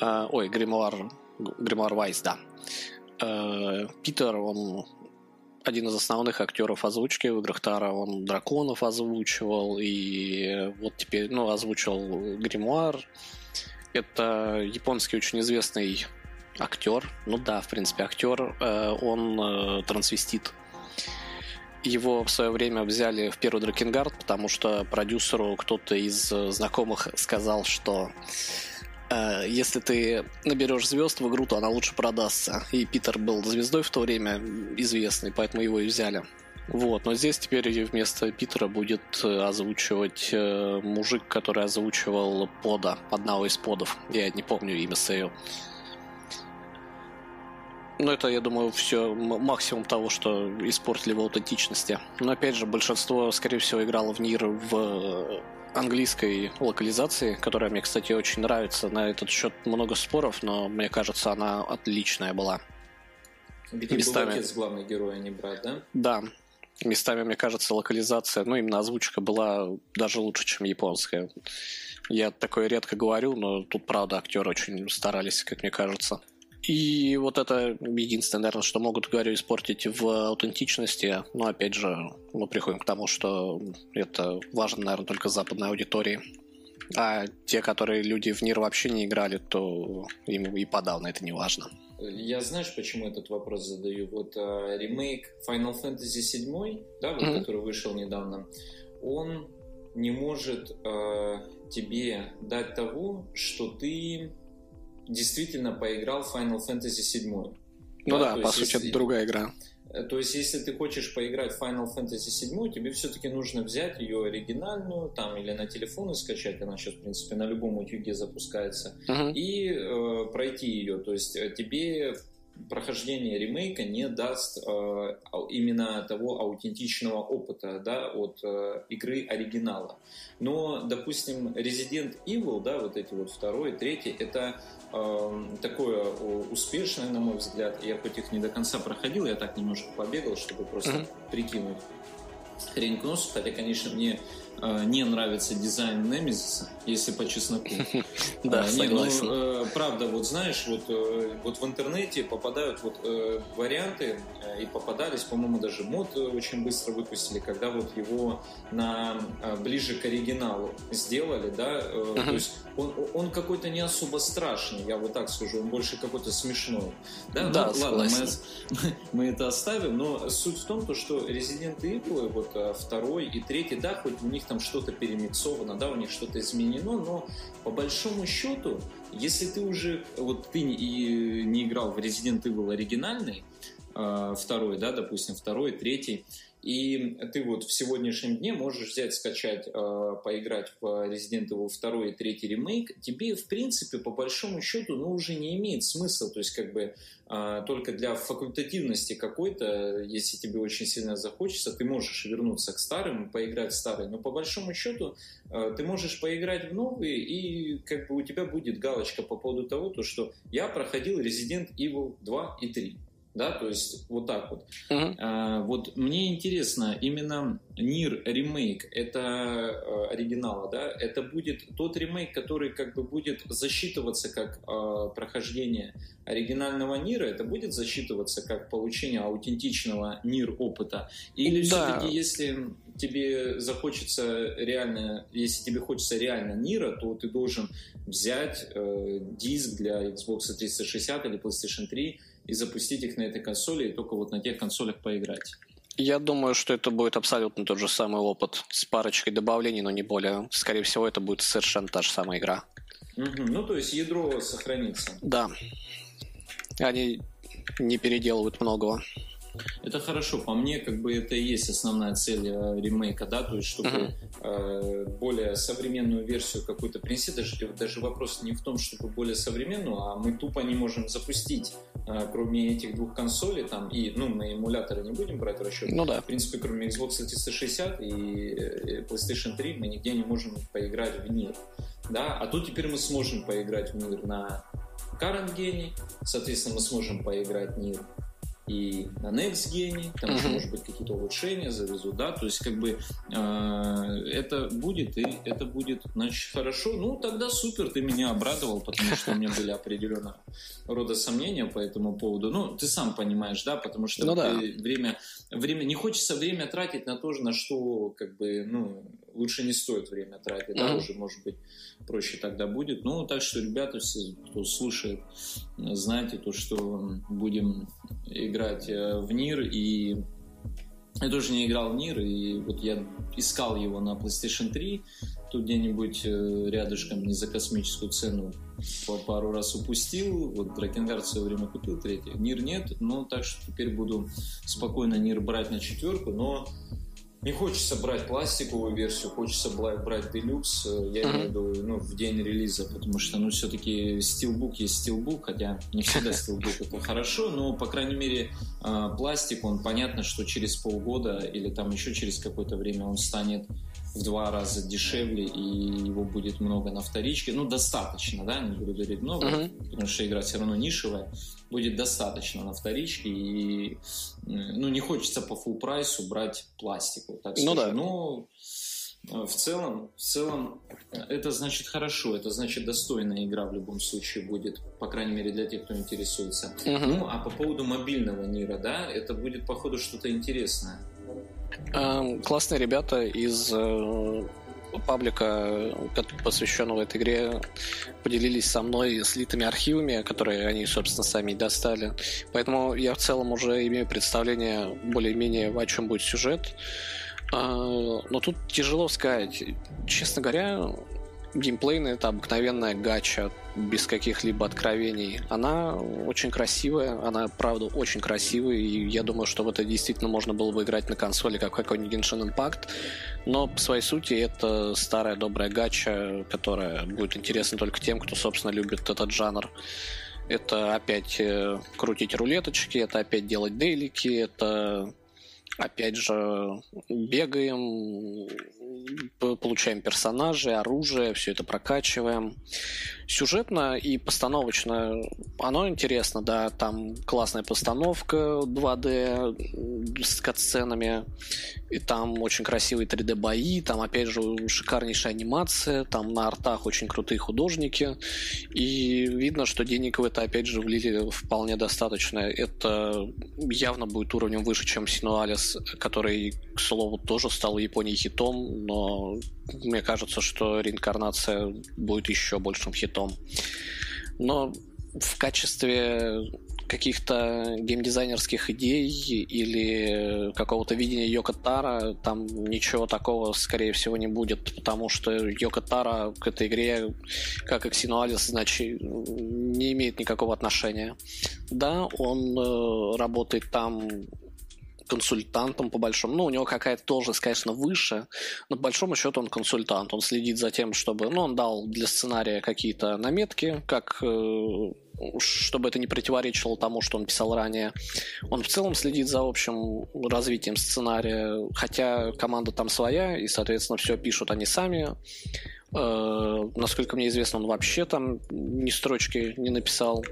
Э, ой, Гримуар Гримуар Вайс, да. Э, Питер, он один из основных актеров озвучки в играх Тара, он драконов озвучивал, и вот теперь, ну, озвучивал Гримуар. Это японский очень известный актер, ну да, в принципе, актер, э, он э, трансвестит. Его в свое время взяли в первый Дракенгард, потому что продюсеру кто-то из знакомых сказал, что если ты наберешь звезд в игру, то она лучше продастся. И Питер был звездой в то время известный, поэтому его и взяли. Вот, но здесь теперь вместо Питера будет э, озвучивать э, мужик, который озвучивал пода, одного из подов. Я не помню имя Сейл. Ну, это, я думаю, все максимум того, что испортили в аутентичности. Но опять же, большинство, скорее всего, играло в Нир в э, английской локализации, которая мне, кстати, очень нравится. На этот счет много споров, но мне кажется, она отличная была. Где Местами... был отец главный герой, а не брат, да? Да, местами, мне кажется, локализация, ну, именно озвучка была даже лучше, чем японская. Я такое редко говорю, но тут, правда, актеры очень старались, как мне кажется. И вот это единственное, наверное, что могут, говорю, испортить в аутентичности. Но, опять же, мы приходим к тому, что это важно, наверное, только западной аудитории. А те, которые люди в НИР вообще не играли, то им и подавно это не важно. Я знаешь, почему этот вопрос задаю? Вот а, ремейк Final Fantasy VII, да, вот, mm-hmm. который вышел недавно, он не может а, тебе дать того, что ты действительно поиграл в Final Fantasy VII. Ну да, да по сути, если... это другая игра. Э, то есть, если ты хочешь поиграть в Final Fantasy VII, тебе все-таки нужно взять ее оригинальную, там, или на телефон и скачать, она сейчас, в принципе, на любом утюге запускается, uh-huh. и э, пройти ее. То есть, э, тебе прохождение ремейка не даст э, именно того аутентичного опыта да, от э, игры оригинала. Но, допустим, Resident Evil, да, вот эти вот второй, третий, это э, такое успешное, на мой взгляд. Я хоть их не до конца проходил, я так немножко побегал, чтобы просто mm-hmm. прикинуть хрень к носу, хотя, конечно, мне не нравится дизайн Немезиса, если по чесноку. Да, ну, согласен. Э, правда, вот знаешь, вот э, вот в интернете попадают вот варианты, и попадались, по-моему, даже мод очень быстро выпустили, когда вот его на ближе к оригиналу сделали, да, то есть он, он какой-то не особо страшный, я вот так скажу, он больше какой-то смешной. Да, да ну, ладно, мы, мы это оставим, но суть в том, то, что Resident Evil, вот второй и третий, да, хоть у них там что-то перемиксовано, да, у них что-то изменено, но по большому счету, если ты уже, вот ты и не играл в Resident Evil оригинальный, а, второй, да, допустим, второй, третий, и ты вот в сегодняшнем дне можешь взять, скачать, э, поиграть в Resident Evil 2 и 3 ремейк. Тебе, в принципе, по большому счету, ну, уже не имеет смысла. То есть, как бы, э, только для факультативности какой-то, если тебе очень сильно захочется, ты можешь вернуться к старым поиграть в старые. Но по большому счету, э, ты можешь поиграть в новые, и как бы у тебя будет галочка по поводу того, то, что я проходил Resident Evil 2 и 3 да, то есть вот так вот. Uh-huh. А, вот мне интересно, именно Нир ремейк, это а, оригинала, да, это будет тот ремейк, который как бы будет засчитываться как а, прохождение оригинального Нира, это будет засчитываться как получение аутентичного Нир опыта, или да. все-таки если тебе захочется реально, если тебе хочется реально Нира, то ты должен взять э, диск для Xbox 360 или PlayStation 3 и запустить их на этой консоли и только вот на тех консолях поиграть. Я думаю, что это будет абсолютно тот же самый опыт с парочкой добавлений, но не более. Скорее всего, это будет совершенно та же самая игра. Угу. Ну, то есть ядро сохранится. Да. Они не переделывают многого. Это хорошо. По мне, как бы это и есть основная цель э, ремейка, да, то есть чтобы uh-huh. э, более современную версию какую-то принести. Даже, даже вопрос не в том, чтобы более современную, а мы тупо не можем запустить, э, кроме этих двух консолей, там, и, ну, мы эмуляторы не будем брать в расчет. Ну да. В принципе, кроме Xbox 360 и э, PlayStation 3 мы нигде не можем поиграть в мир. Да, а тут теперь мы сможем поиграть в мир на Current соответственно, мы сможем поиграть в мир и на NextGen, там еще, может быть, какие-то улучшения завезут, да, то есть, как бы, э, это будет, и это будет, значит, хорошо, ну, тогда супер, ты меня обрадовал, потому что у меня были определенного рода сомнения по этому поводу, ну, ты сам понимаешь, да, потому что ну, да. время, время, не хочется время тратить на то, на что, как бы, ну, лучше не стоит время тратить, да, уже, может быть, проще тогда будет. Ну, так что, ребята, все, кто слушает, знаете то, что будем играть э, в НИР, и я тоже не играл в НИР, и вот я искал его на PlayStation 3, тут где-нибудь э, рядышком не за космическую цену по пару раз упустил. Вот Дракенгард в свое время купил третий. Нир нет, но так что теперь буду спокойно Нир брать на четверку, но не хочется брать пластиковую версию, хочется брать делюкс, э, я имею в виду ну, в день релиза, потому что, ну, все-таки стилбук есть стилбук, хотя не всегда стилбук это хорошо, но, по крайней мере, а, пластик, он понятно, что через полгода или там еще через какое-то время он станет в два раза дешевле, и его будет много на вторичке. Ну, достаточно, да, не буду говорить много, uh-huh. потому что игра все равно нишевая. Будет достаточно на вторичке, и ну, не хочется по full прайсу брать пластику, так ну, Да. Но э, в целом, в целом, это значит хорошо, это значит достойная игра в любом случае будет, по крайней мере для тех, кто интересуется. Uh-huh. Ну, а по поводу мобильного мира, да, это будет, походу, что-то интересное. Эм, классные ребята из э, паблика, посвященного этой игре, поделились со мной слитыми архивами, которые они, собственно, сами достали. Поэтому я в целом уже имею представление более-менее, о чем будет сюжет. А, но тут тяжело сказать. Честно говоря, геймплейная это обыкновенная гача без каких-либо откровений. Она очень красивая, она правда очень красивая, и я думаю, что в это действительно можно было бы играть на консоли, как какой-нибудь Genshin Impact. Но по своей сути это старая добрая гача, которая будет интересна только тем, кто, собственно, любит этот жанр. Это опять э, крутить рулеточки, это опять делать дейлики, это опять же бегаем, получаем персонажей, оружие, все это прокачиваем. Сюжетно и постановочно оно интересно, да, там классная постановка 2D с катсценами, и там очень красивые 3D бои, там опять же шикарнейшая анимация, там на артах очень крутые художники, и видно, что денег в это опять же влили вполне достаточно. Это явно будет уровнем выше, чем Синуалис, который, к слову, тоже стал в Японии хитом, но мне кажется, что реинкарнация будет еще большим хитом. Но в качестве каких-то геймдизайнерских идей или какого-то видения Йока Тара там ничего такого, скорее всего, не будет, потому что Йока Тара к этой игре, как и к Синуалис, значит, не имеет никакого отношения. Да, он э, работает там консультантом по большому. Ну, у него какая-то должность, конечно, выше, но по большому счету он консультант. Он следит за тем, чтобы... Ну, он дал для сценария какие-то наметки, как э, чтобы это не противоречило тому, что он писал ранее. Он в целом следит за общим развитием сценария, хотя команда там своя, и, соответственно, все пишут они сами. Э, насколько мне известно, он вообще там ни строчки не написал.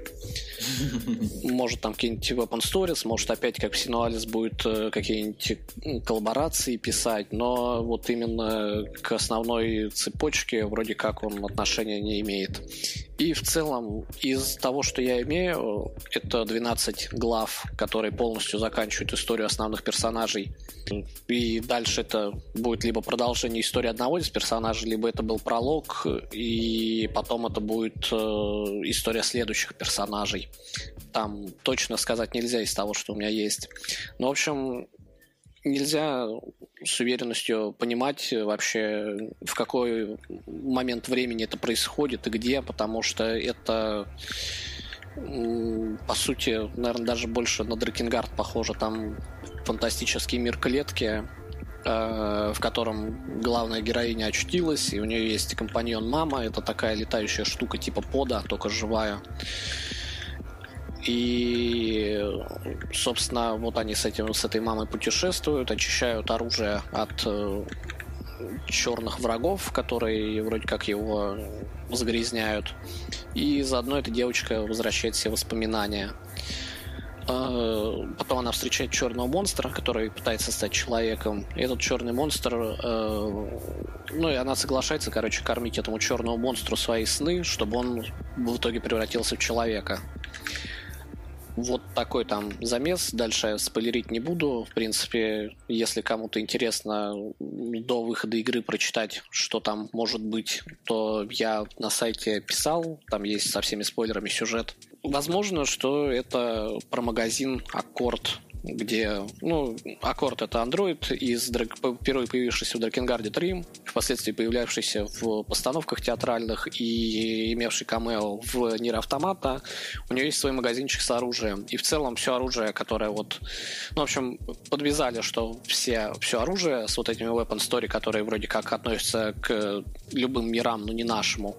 Может, там какие-нибудь Open Stories, может, опять как в Синуалис будет э, какие-нибудь коллаборации писать, но вот именно к основной цепочке вроде как он отношения не имеет. И в целом из того, что я имею, это 12 глав, которые полностью заканчивают историю основных персонажей. И дальше это будет либо продолжение истории одного из персонажей, либо это был пролог, и потом это будет э, история следующих персонажей. Там точно сказать нельзя из того, что у меня есть. Но, в общем, нельзя с уверенностью понимать вообще, в какой момент времени это происходит и где, потому что это по сути, наверное, даже больше на Дракенгард похоже. Там фантастический мир клетки, в котором главная героиня очутилась, и у нее есть компаньон мама. Это такая летающая штука типа пода, только живая. И, собственно, вот они с, этим, с этой мамой путешествуют, очищают оружие от э, черных врагов, которые вроде как его загрязняют. И заодно эта девочка возвращает все воспоминания. Э, потом она встречает черного монстра, который пытается стать человеком. И этот черный монстр, э, ну и она соглашается, короче, кормить этому черному монстру свои сны, чтобы он в итоге превратился в человека. Вот такой там замес. Дальше спойлерить не буду. В принципе, если кому-то интересно до выхода игры прочитать, что там может быть, то я на сайте писал. Там есть со всеми спойлерами сюжет. Возможно, что это про магазин Аккорд где, ну, Аккорд это Android из первый появившийся в Дракенгарде 3, впоследствии появлявшийся в постановках театральных и имевший камео в Нир Автомата. У него есть свой магазинчик с оружием. И в целом все оружие, которое вот, ну, в общем, подвязали, что все, все оружие с вот этими Weapon Story, которые вроде как относятся к любым мирам, но не нашему,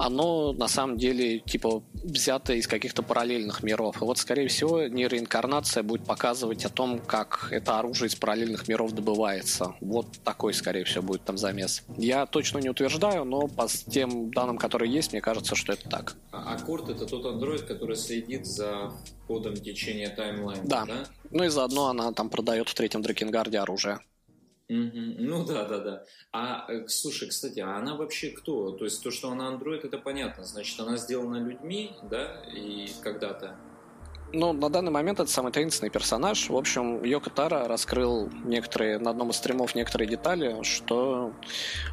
оно на самом деле типа взято из каких-то параллельных миров. И вот, скорее всего, нейроинкарнация будет показывать о том, как это оружие из параллельных миров добывается. Вот такой, скорее всего, будет там замес. Я точно не утверждаю, но по тем данным, которые есть, мне кажется, что это так. А Аккорд — это тот андроид, который следит за ходом течения таймлайна, да? да? Ну и заодно она там продает в третьем Дракенгарде оружие. Ну да, да, да. А э, слушай, кстати, а она вообще кто? То есть то, что она Android, это понятно. Значит, она сделана людьми, да, и когда-то. Ну, на данный момент это самый таинственный персонаж. В общем, Йоко Тара раскрыл некоторые, на одном из стримов некоторые детали, что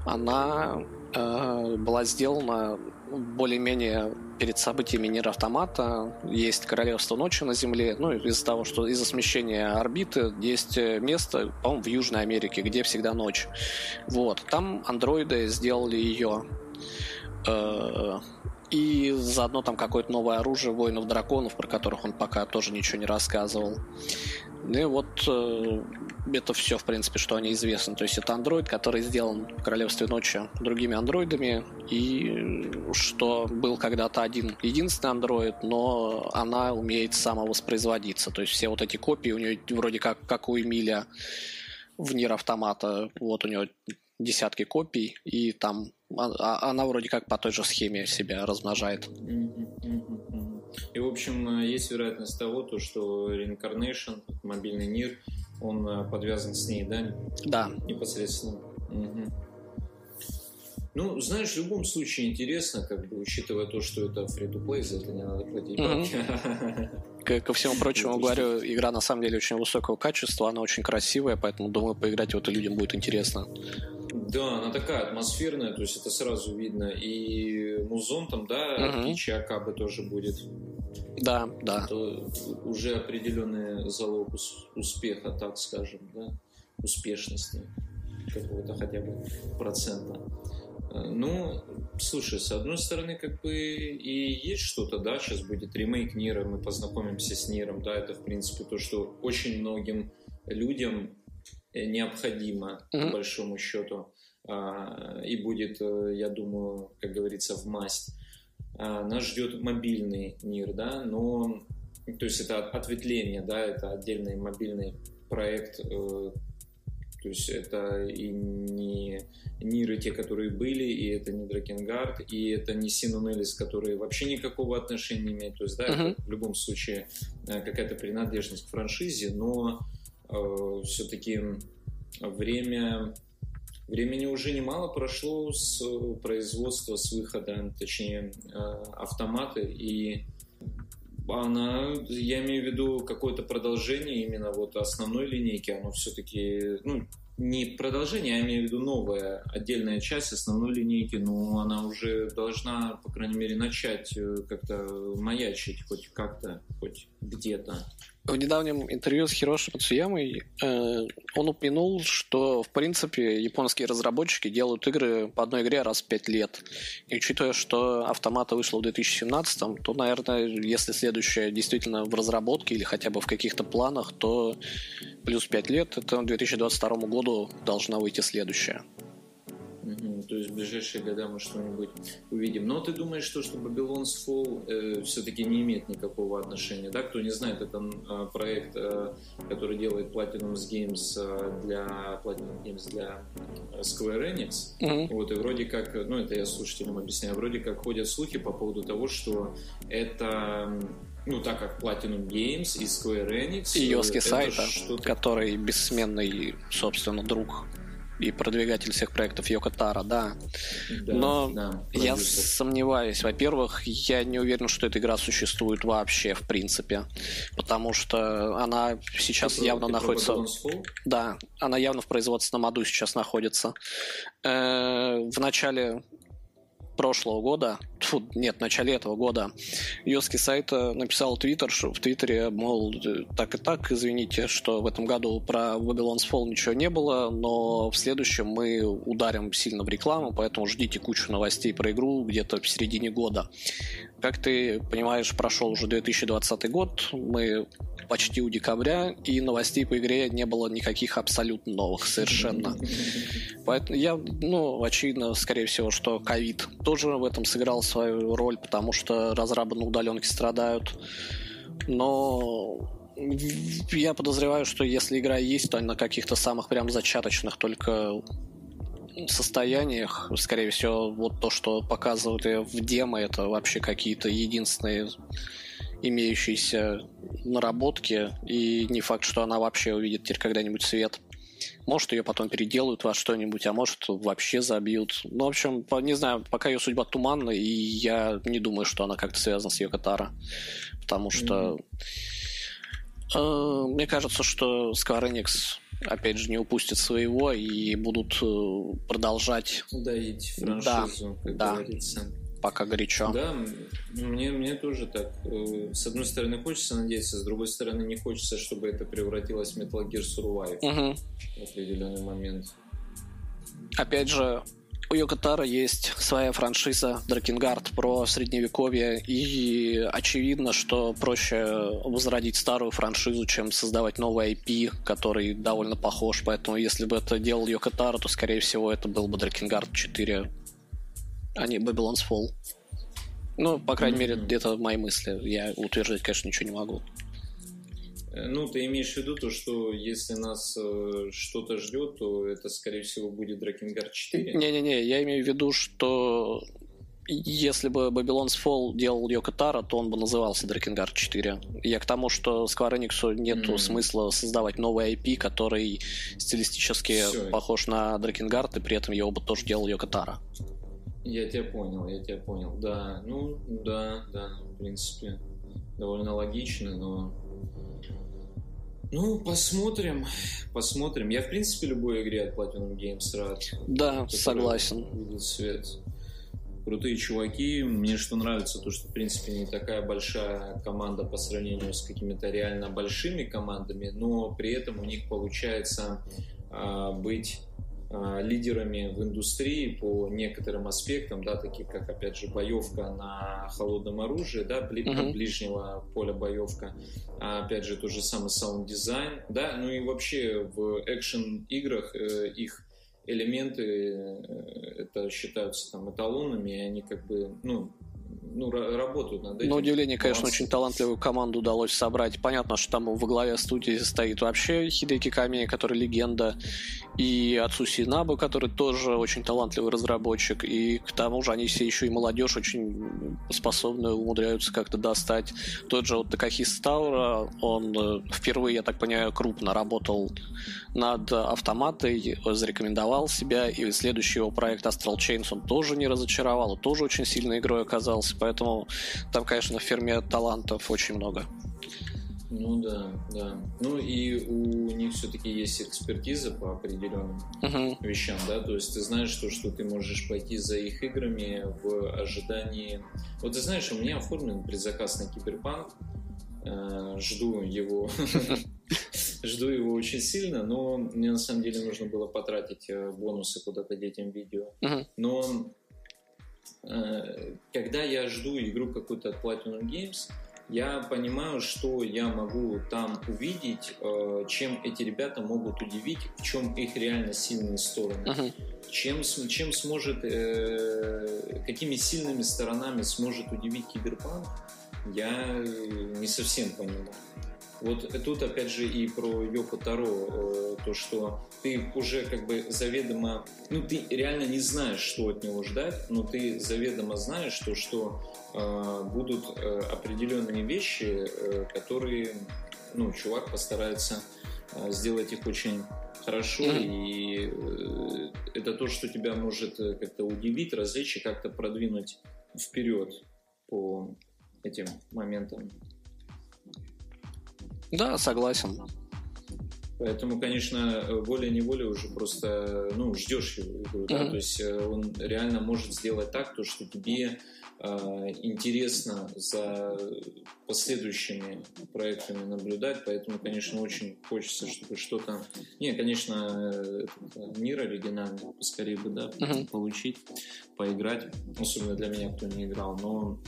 она э, была сделана более-менее перед событиями Нир Автомата. Есть Королевство Ночи на Земле. Ну, из-за того, что из-за смещения орбиты есть место, по-моему, в Южной Америке, где всегда ночь. Вот. Там андроиды сделали ее э, и заодно там какое-то новое оружие воинов драконов, про которых он пока тоже ничего не рассказывал. Ну и вот э, это все, в принципе, что они известны. То есть это андроид, который сделан в Королевстве Ночи другими андроидами, и что был когда-то один единственный андроид, но она умеет самовоспроизводиться. То есть все вот эти копии у нее вроде как, как у Эмиля в Нир Автомата, вот у него десятки копий, и там она вроде как по той же схеме себя размножает. И, в общем, есть вероятность того, то, что Reincarnation, мобильный мир, он э, подвязан с ней, да? Да. Непосредственно. Угу. Ну, знаешь, в любом случае интересно, как бы, учитывая то, что это free-to-play, за это не надо платить бабки. Ко всему прочему, говорю, игра на самом деле очень высокого качества, она очень красивая, поэтому думаю, поиграть в это людям будет интересно. Да, она такая атмосферная, то есть это сразу видно. И музон там, да, угу. птичий Акабы тоже будет. Да, да. Это уже определенный залог успеха, так скажем, да, успешности какого-то хотя бы процента. Э, ну, слушай, с одной стороны, как бы и есть что-то, да, сейчас будет ремейк Нира, мы познакомимся с Ниром, да, это, в принципе, то, что очень многим людям Э, необходимо, mm-hmm. по большому счету, и будет, э, я думаю, как говорится, в масть. А, нас ждет мобильный мир, да, но то есть это ответвление, да, это отдельный мобильный проект, э, то есть это и не Ниры, те, которые были, и это не Дракенгард, и это не Синунелис, которые вообще никакого отношения не имеют. То есть, да, uh-huh. это в любом случае какая-то принадлежность к франшизе, но э, все-таки время Времени уже немало прошло с производства, с выхода, точнее, э, автоматы, и она, я имею в виду какое-то продолжение именно вот основной линейки, оно все-таки, ну, не продолжение, а я имею в виду новая отдельная часть основной линейки, но она уже должна, по крайней мере, начать э, как-то маячить хоть как-то, хоть где-то. В недавнем интервью с Хироши Мацуямой э, он упомянул, что, в принципе, японские разработчики делают игры по одной игре раз в пять лет. И учитывая, что автомата вышла в 2017, то, наверное, если следующая действительно в разработке или хотя бы в каких-то планах, то плюс пять лет, это к 2022 году должна выйти следующая. Угу, то есть в ближайшие года мы что-нибудь увидим. Но ты думаешь, что, что Babylon's Fall э, все-таки не имеет никакого отношения, да? Кто не знает, это э, проект, э, который делает Platinum Games э, для Platinum Games для э, Square Enix. Угу. Вот, и вроде как, ну это я слушателям объясняю, вроде как ходят слухи по поводу того, что это ну, так как Platinum Games и Square Enix... И Йоски Сайта, который бессменный, собственно, друг и продвигатель всех проектов Йоко Таро, да. да Но да, я сомневаюсь. Во-первых, я не уверен, что эта игра существует вообще, в принципе. Потому что она сейчас ты явно ты находится... Да, она явно в производственном аду сейчас находится. Э, в начале прошлого года, фу, нет, в начале этого года, Йоски сайта написал твиттер, в твиттере, мол, так и так, извините, что в этом году про Babylon's Fall ничего не было, но в следующем мы ударим сильно в рекламу, поэтому ждите кучу новостей про игру где-то в середине года. Как ты понимаешь, прошел уже 2020 год, мы почти у декабря, и новостей по игре не было никаких абсолютно новых совершенно. Поэтому я, ну, очевидно, скорее всего, что ковид тоже в этом сыграл свою роль, потому что разрабы на удаленке страдают. Но я подозреваю, что если игра есть, то на каких-то самых прям зачаточных только состояниях, скорее всего, вот то, что показывают в демо, это вообще какие-то единственные имеющиеся наработки, и не факт, что она вообще увидит теперь когда-нибудь свет. Может, ее потом переделают во что-нибудь, а может, вообще забьют. Ну, в общем, не знаю, пока ее судьба туманна, и я не думаю, что она как-то связана с Йокотаро. Потому что... Mm-hmm. Э, мне кажется, что Square Enix опять же, не упустят своего и будут э, продолжать... Доить франшизу, да, как да. говорится пока горячо. Да, мне, мне тоже так. Э, с одной стороны, хочется надеяться, с другой стороны, не хочется, чтобы это превратилось в Metal Gear Survive угу. в определенный момент. Опять же, у Йокотара есть своя франшиза Дракенгард про средневековье, и очевидно, что проще возродить старую франшизу, чем создавать новый IP, который довольно похож. Поэтому, если бы это делал Йокотара, то, скорее всего, это был бы Дракенгард 4 а не Babylon's Fall. Ну, по крайней mm-hmm. мере, это мои мысли. Я утверждать, конечно, ничего не могу. Э, ну, ты имеешь в виду то, что если нас э, что-то ждет, то это, скорее всего, будет Дракенгар 4? Не-не-не, я имею в виду, что если бы Babylon's Fall делал Йоко Таро, то он бы назывался Дракенгар 4. Я к тому, что Square Enix нет mm-hmm. смысла создавать новый IP, который стилистически Все. похож на Дракенгард, и при этом его бы тоже делал Йоко Таро. Я тебя понял, я тебя понял. Да, ну, да, да, в принципе, довольно логично, но... Ну, посмотрим, посмотрим. Я, в принципе, любой игре от Platinum Games рад. Да, согласен. Видит свет. Крутые чуваки. Мне что нравится, то, что, в принципе, не такая большая команда по сравнению с какими-то реально большими командами, но при этом у них получается а, быть лидерами в индустрии по некоторым аспектам, да, таких как, опять же, боевка на холодном оружии, да, бли, uh-huh. ближнего поля боевка, а, опять же, тот же самый саунд-дизайн, да, ну и вообще в экшен-играх э, их элементы э, это считаются там эталонами, и они как бы, ну, ну, работают над этим. На удивление, конечно, очень талантливую команду удалось собрать. Понятно, что там во главе студии стоит вообще Хидеки Камия, который легенда, и Ацуси Набу, который тоже очень талантливый разработчик, и к тому же они все еще и молодежь очень способны, умудряются как-то достать. Тот же вот Такахис Таура, он э, впервые, я так понимаю, крупно работал над автоматой, зарекомендовал себя, и следующий его проект Astral Chains он тоже не разочаровал, тоже очень сильной игрой оказался, поэтому там, конечно, в ферме талантов очень много. Ну да, да. Ну и у них все-таки есть экспертиза по определенным uh-huh. вещам, да, то есть ты знаешь то, что ты можешь пойти за их играми в ожидании. Вот ты знаешь, у меня оформлен предзаказ на Киберпанк, э, жду его, жду его очень сильно, но мне на самом деле нужно было потратить э, бонусы куда-то детям видео. Но когда я жду игру какую-то от Platinum Games, я понимаю, что я могу там увидеть, э, чем эти ребята могут удивить, в чем их реально сильные стороны. Uh-huh. Чем, чем сможет, э, какими сильными сторонами сможет удивить Киберпанк, я не совсем понимаю. Вот тут опять же и про Йоко Таро, э, то, что ты уже как бы заведомо, ну ты реально не знаешь, что от него ждать, но ты заведомо знаешь, что, что э, будут э, определенные вещи, э, которые, ну, чувак постарается э, сделать их очень хорошо, mm-hmm. и э, это то, что тебя может э, как-то удивить, развлечь и как-то продвинуть вперед по этим моментам. Да, согласен. Поэтому, конечно, волей-неволей уже просто, ну, ждешь его игру, mm-hmm. да, то есть э, он реально может сделать так, то, что тебе э, интересно за последующими проектами наблюдать, поэтому, конечно, очень хочется, чтобы что-то... Не, конечно, этот мир оригинальный поскорее бы, да, mm-hmm. получить, поиграть, особенно для меня, кто не играл, но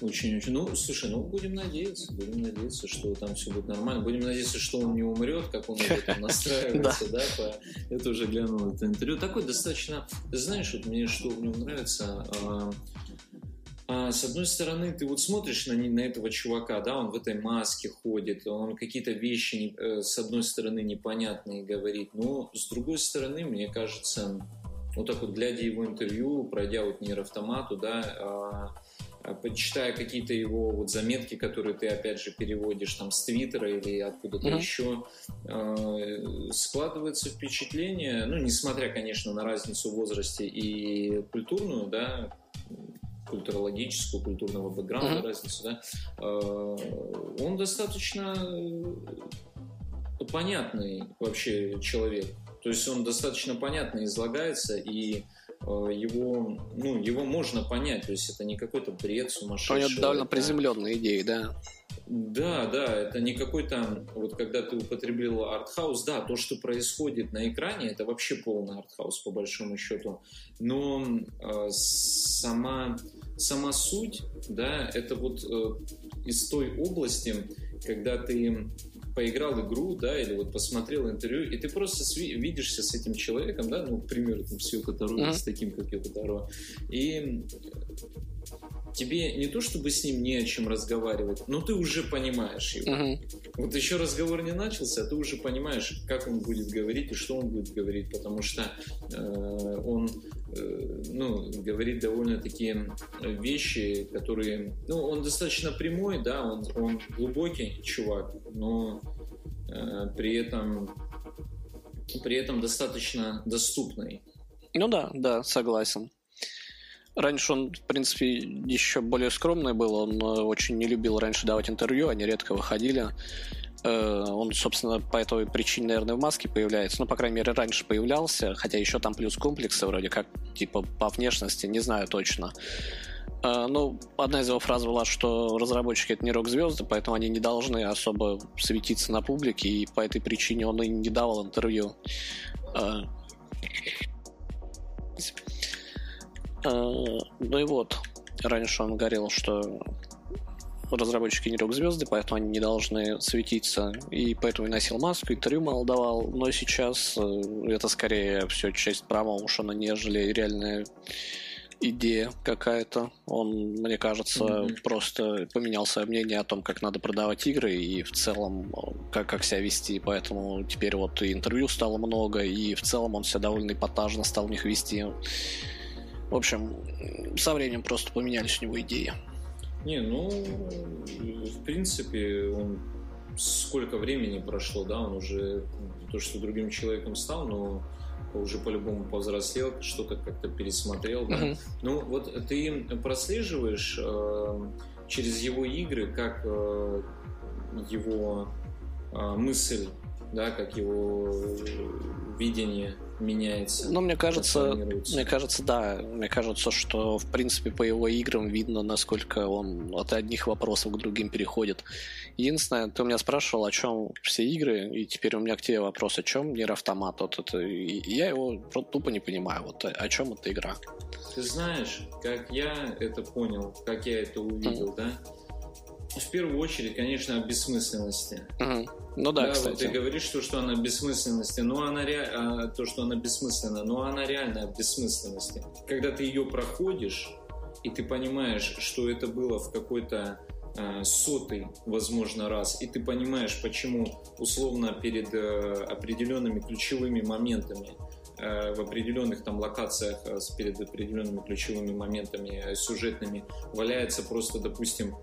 очень-очень. Ну, слушай, ну будем надеяться, будем надеяться, что там все будет нормально. Будем надеяться, что он не умрет, как он настраивается, да. Это уже глянул это интервью. Такой достаточно. Знаешь, вот мне что в нем нравится. А, а, с одной стороны, ты вот смотришь на, на этого чувака, да, он в этой маске ходит, он какие-то вещи, э, с одной стороны, непонятные говорит, но с другой стороны, мне кажется, вот так вот, глядя его интервью, пройдя вот нейроавтомату, да, а, почитая какие-то его вот заметки, которые ты опять же переводишь там с Твиттера или откуда-то mm-hmm. еще, э, складывается впечатление, ну, несмотря, конечно, на разницу в возрасте и культурную, да, культурологическую, культурного бэкграунда mm-hmm. разницу, да, э, он достаточно понятный вообще человек. То есть он достаточно понятно излагается и Э, его, ну, его можно понять, то есть это не какой-то бред сумасшедший. У него довольно это... приземленные идеи, да. Да, да, это не какой-то, вот когда ты употребил артхаус, да, то, что происходит на экране, это вообще полный артхаус по большому счету, но э, сама, сама суть, да, это вот э, из той области, когда ты поиграл игру, да, или вот посмотрел интервью, и ты просто видишься с этим человеком, да, ну, к примеру, там, с Йоко mm-hmm. с таким, как Йоко Таро, и тебе не то чтобы с ним не о чем разговаривать, но ты уже понимаешь его. Uh-huh. Вот еще разговор не начался, а ты уже понимаешь, как он будет говорить и что он будет говорить, потому что э, он э, ну, говорит довольно такие вещи, которые... Ну, он достаточно прямой, да, он, он глубокий чувак, но э, при этом при этом достаточно доступный. Ну да, да, согласен. Раньше он, в принципе, еще более скромный был. Он э, очень не любил раньше давать интервью, они редко выходили. Э, он, собственно, по этой причине, наверное, в маске появляется. Ну, по крайней мере, раньше появлялся, хотя еще там плюс комплексы вроде как, типа, по внешности, не знаю точно. Э, ну, одна из его фраз была, что разработчики это не рок-звезды, поэтому они не должны особо светиться на публике, и по этой причине он и не давал интервью. Э, ну и вот, раньше он говорил, что разработчики не рок-звезды, поэтому они не должны светиться, и поэтому и носил маску, интервью мало давал, но сейчас э, это скорее все часть промоушена, нежели реальная идея какая-то. Он, мне кажется, mm-hmm. просто поменял свое мнение о том, как надо продавать игры и в целом как, как себя вести. Поэтому теперь вот и интервью стало много, и в целом он себя довольно эпатажно стал в них вести. В общем, со временем просто поменялись у него идеи. Не, ну, в принципе, он сколько времени прошло, да, он уже то, что другим человеком стал, но уже по-любому повзрослел, что-то как-то пересмотрел, да. Uh-huh. Ну, вот ты прослеживаешь э, через его игры, как э, его э, мысль, да, как его видение меняется. Ну, мне кажется, мне кажется, да. Мне кажется, что, в принципе, по его играм видно, насколько он от одних вопросов к другим переходит. Единственное, ты у меня спрашивал, о чем все игры, и теперь у меня к тебе вопрос, о чем Нир Автомат. Вот это, я его тупо не понимаю. Вот о чем эта игра? Ты знаешь, как я это понял, как я это увидел, mm. да? В первую очередь, конечно, о бессмысленности. Mm. Ну да, да кстати. Вот ты говоришь, что, что она бессмысленности, но она ре... а, то, что она бессмысленна, но она реально в бессмысленности. Когда ты ее проходишь, и ты понимаешь, что это было в какой-то а, сотый, возможно, раз, и ты понимаешь, почему условно перед а, определенными ключевыми моментами Э, в определенных там локациях э, с перед определенными ключевыми моментами э, сюжетными валяется просто, допустим,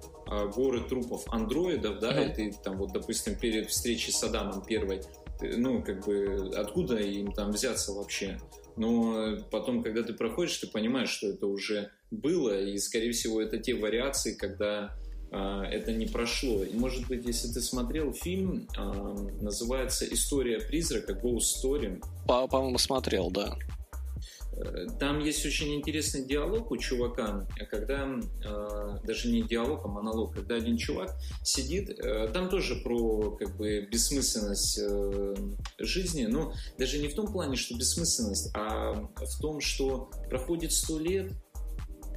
горы трупов андроидов, да, mm-hmm. и ты там вот, допустим, перед встречей с Адамом первой, ну, как бы, откуда им там взяться вообще? Но потом, когда ты проходишь, ты понимаешь, что это уже было, и, скорее всего, это те вариации, когда это не прошло. И, может быть, если ты смотрел фильм, а, называется «История призрака», «Ghost Story». По-моему, смотрел, да. Э, там есть очень интересный диалог у чувака, когда, э, даже не диалог, а монолог, когда один чувак сидит, э, там тоже про как бы бессмысленность жизни, но даже не в том плане, что бессмысленность, а в том, что проходит сто лет,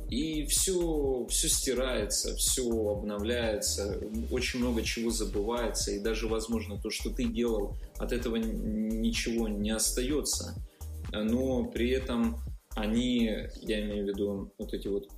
и все, все стирается, все обновляется, очень много чего забывается, и даже, возможно, то, что ты делал, от этого ничего не остается но при этом они, я имею в виду вот эти вот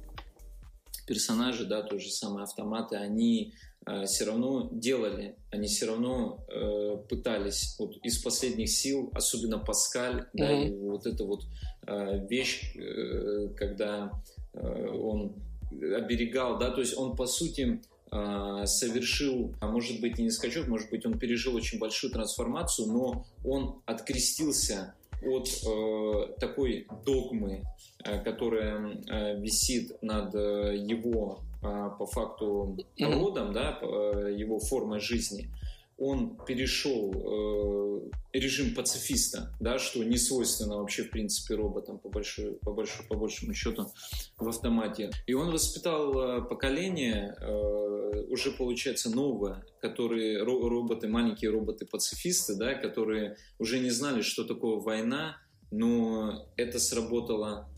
персонажи, да, то же самые автоматы, они э, все равно делали, они все равно э, пытались вот из последних сил, особенно Паскаль, mm-hmm. да, и вот эта вот э, вещь, э, когда он оберегал, да, то есть он по сути э, совершил, а может быть и не скачок, может быть он пережил очень большую трансформацию, но он открестился от э, такой догмы, э, которая э, висит над э, его э, по факту родом, да, э, его формой жизни, он перешел э, режим пацифиста, да, что не свойственно вообще в принципе роботам по, большой, по, большой, по большему счету в автомате. И он воспитал э, поколение э, уже получается новое, которые роботы, маленькие роботы-пацифисты, да, которые уже не знали, что такое война, но это сработало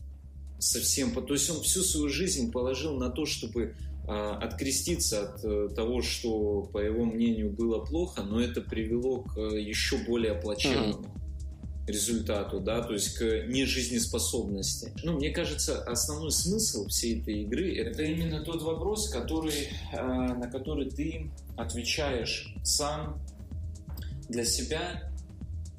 совсем... То есть он всю свою жизнь положил на то, чтобы откреститься от э, того, что, по его мнению, было плохо, но это привело к э, еще более плачевному mm-hmm. результату, да, то есть к нежизнеспособности. Ну, мне кажется, основной смысл всей этой игры это именно тот вопрос, который, а, на который ты отвечаешь сам для себя.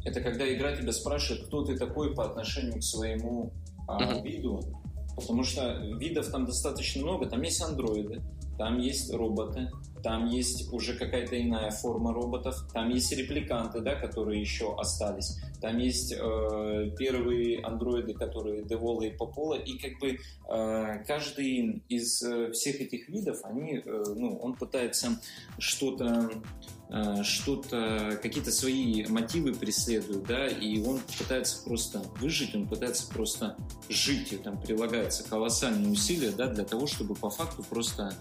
Это когда игра тебя спрашивает, кто ты такой по отношению к своему mm-hmm. виду, Потому что видов там достаточно много. Там есть андроиды, там есть роботы, там есть уже какая-то иная форма роботов, там есть репликанты, да, которые еще остались, там есть э, первые андроиды, которые Девола и Попола, и как бы э, каждый из э, всех этих видов, они, э, ну, он пытается что-то что-то, какие-то свои мотивы преследует, да, и он пытается просто выжить, он пытается просто жить, и там прилагается колоссальные усилия, да, для того, чтобы по факту просто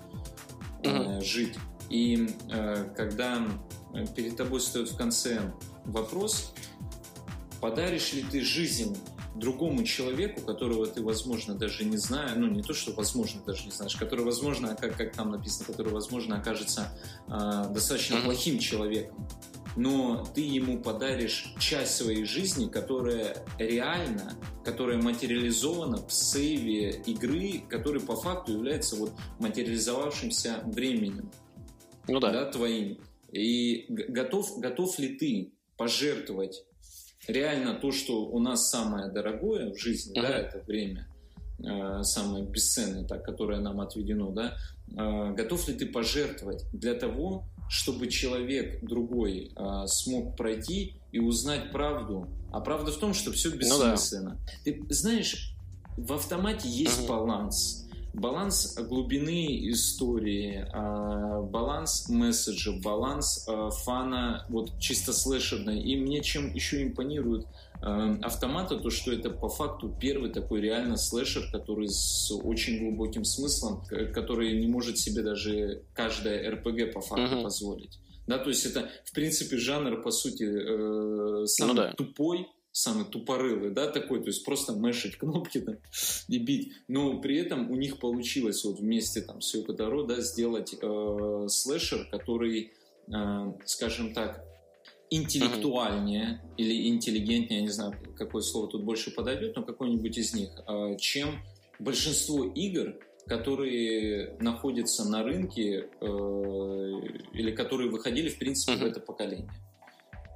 э, жить. И э, когда перед тобой стоит в конце вопрос, подаришь ли ты жизнь другому человеку, которого ты, возможно, даже не знаешь, ну, не то, что возможно, даже не знаешь, который, возможно, как, как там написано, который, возможно, окажется э, достаточно mm-hmm. плохим человеком, но ты ему подаришь часть своей жизни, которая реально, которая материализована в сейве игры, который по факту является вот материализовавшимся временем ну, да. Да, твоим. И готов, готов ли ты пожертвовать реально то, что у нас самое дорогое в жизни, uh-huh. да, это время, э, самое бесценное, так, которое нам отведено, да, э, готов ли ты пожертвовать для того, чтобы человек другой э, смог пройти и узнать правду? А правда в том, что все бессмысленно. Ну, да. Ты знаешь, в автомате есть uh-huh. баланс баланс глубины истории, а, баланс месседжа, баланс а, фана, вот чисто слэшерной. И мне чем еще импонирует а, автомата, то что это по факту первый такой реально слэшер, который с очень глубоким смыслом, который не может себе даже каждая РПГ по факту uh-huh. позволить. Да, то есть это, в принципе, жанр, по сути, э, самый ну, да. тупой, самый тупорылый, да, такой, то есть просто мешать кнопки там и бить. Но при этом у них получилось вот вместе там с Йокодаро, да, сделать э, слэшер, который, э, скажем так, интеллектуальнее uh-huh. или интеллигентнее, я не знаю, какое слово тут больше подойдет, но какой-нибудь из них, э, чем большинство игр, которые находятся на рынке э, или которые выходили, в принципе, uh-huh. в это поколение.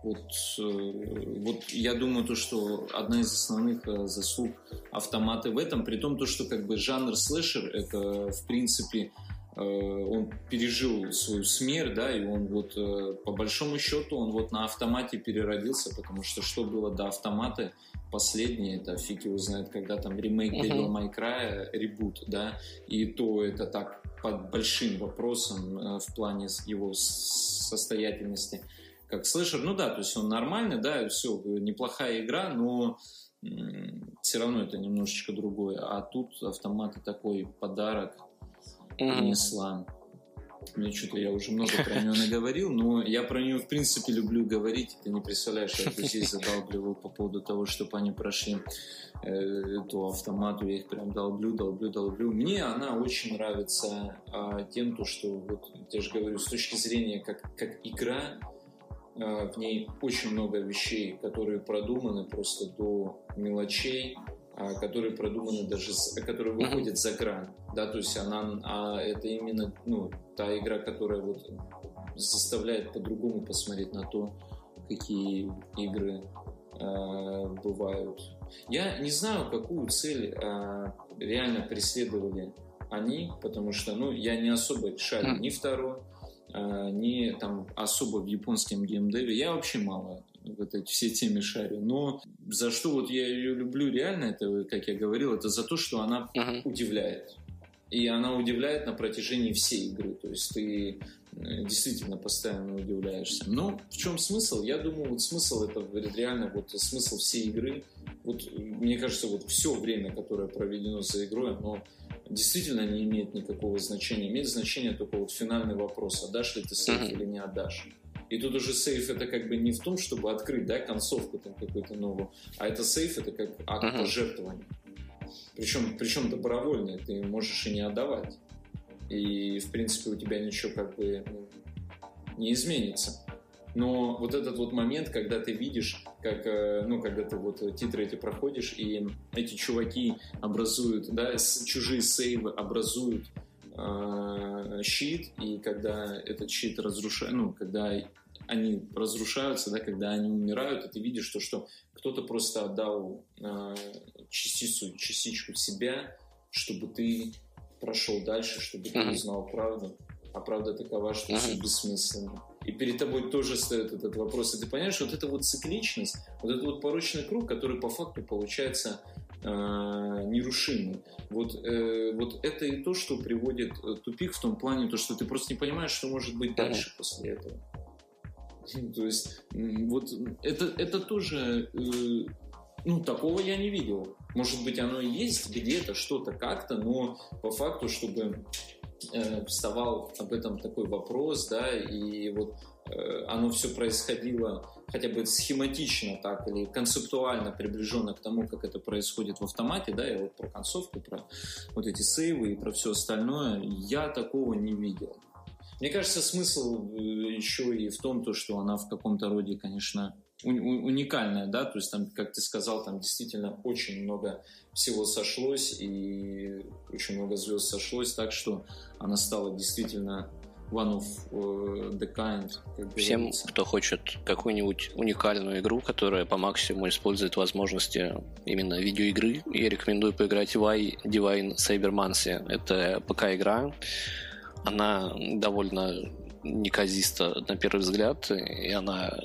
Вот, э, вот я думаю, то, что одна из основных э, заслуг автоматы в этом, при том, то, что как бы жанр слэшер это в принципе Э, он пережил свою смерть, да, и он вот по большому счету он вот на автомате переродился, потому что что было до автомата последнее, это фиг его знает, когда там ремейк uh-huh. Devil May Cry, ребут, да, и то это так под большим вопросом в плане его состоятельности, как слэшер, ну да, то есть он нормальный, да, все, неплохая игра, но все равно это немножечко другое, а тут автоматы такой подарок, принесла. Мне что-то я уже много про нее наговорил, но я про нее в принципе люблю говорить. Ты не представляешь, я друзей задалбливаю по поводу того, чтобы они прошли э, эту автомату. Я их прям долблю, долблю, долблю. Мне она очень нравится а, тем, то, что вот я же говорю, с точки зрения как, как игра, в ней очень много вещей, которые продуманы просто до мелочей а, которые продуманы даже, которые выходят за грань, да, то есть она, а это именно, ну, та игра, которая вот заставляет по-другому посмотреть на то, какие игры э, бывают. Я не знаю, какую цель э, реально преследовали они, потому что, ну, я не особо шарю ни второй, э, ни там особо в японском геймдеве. Я вообще мало в этой все теме шарю. Но за что вот я ее люблю реально, это, как я говорил, это за то, что она uh-huh. удивляет. И она удивляет на протяжении всей игры. То есть ты э, действительно постоянно удивляешься. Но в чем смысл? Я думаю, вот смысл это реально вот смысл всей игры. Вот мне кажется, вот все время, которое проведено за игрой, оно действительно не имеет никакого значения. Имеет значение только вот финальный вопрос, отдашь ли ты сейф uh-huh. или не отдашь. И тут уже сейф это как бы не в том, чтобы открыть, да, концовку там какую-то новую, а это сейф это как акт uh-huh. пожертвования. Причем, причем добровольный, ты можешь и не отдавать. И, в принципе, у тебя ничего как бы ну, не изменится. Но вот этот вот момент, когда ты видишь, как, э, ну, когда ты вот титры эти проходишь, и эти чуваки образуют, да, чужие сейвы образуют э, щит, и когда этот щит разрушает, ну, когда они разрушаются, да, когда они умирают, и ты видишь то, что кто-то просто отдал э, частицу, частичку себя, чтобы ты прошел дальше, чтобы ты узнал правду. А правда такова, что все бессмысленно. И перед тобой тоже стоит этот вопрос. И ты понимаешь, вот эта вот цикличность, вот этот вот порочный круг, который по факту получается э, нерушимый. Вот, э, вот это и то, что приводит э, тупик в том плане, то, что ты просто не понимаешь, что может быть дальше после этого. То есть, вот это, это тоже, э, ну, такого я не видел. Может быть, оно и есть где-то, что-то как-то, но по факту, чтобы вставал об этом такой вопрос, да, и вот э, оно все происходило хотя бы схематично так или концептуально приближенно к тому, как это происходит в автомате, да, я вот про концовку, про вот эти сейвы и про все остальное, я такого не видел. Мне кажется, смысл э, еще и в том, то, что она в каком-то роде, конечно, уникальная, да, то есть там, как ты сказал, там действительно очень много всего сошлось и очень много звезд сошлось, так что она стала действительно one of uh, the kind. Всем, говорится. кто хочет какую-нибудь уникальную игру, которая по максимуму использует возможности именно видеоигры, я рекомендую поиграть в I Divine Cybermancy. Это ПК-игра, она довольно неказиста на первый взгляд, и она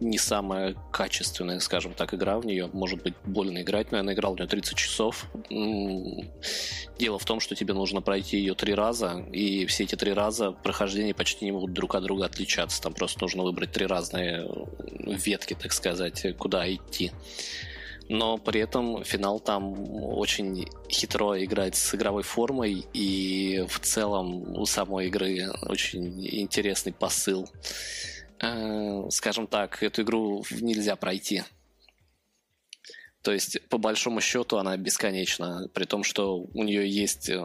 не самая качественная, скажем так, игра в нее. Может быть, больно играть, но я наиграл в нее 30 часов. Дело в том, что тебе нужно пройти ее три раза, и все эти три раза прохождения почти не могут друг от друга отличаться. Там просто нужно выбрать три разные ветки, так сказать, куда идти но при этом финал там очень хитро играет с игровой формой, и в целом у самой игры очень интересный посыл. Э, скажем так, эту игру нельзя пройти. То есть, по большому счету, она бесконечна, при том, что у нее есть э,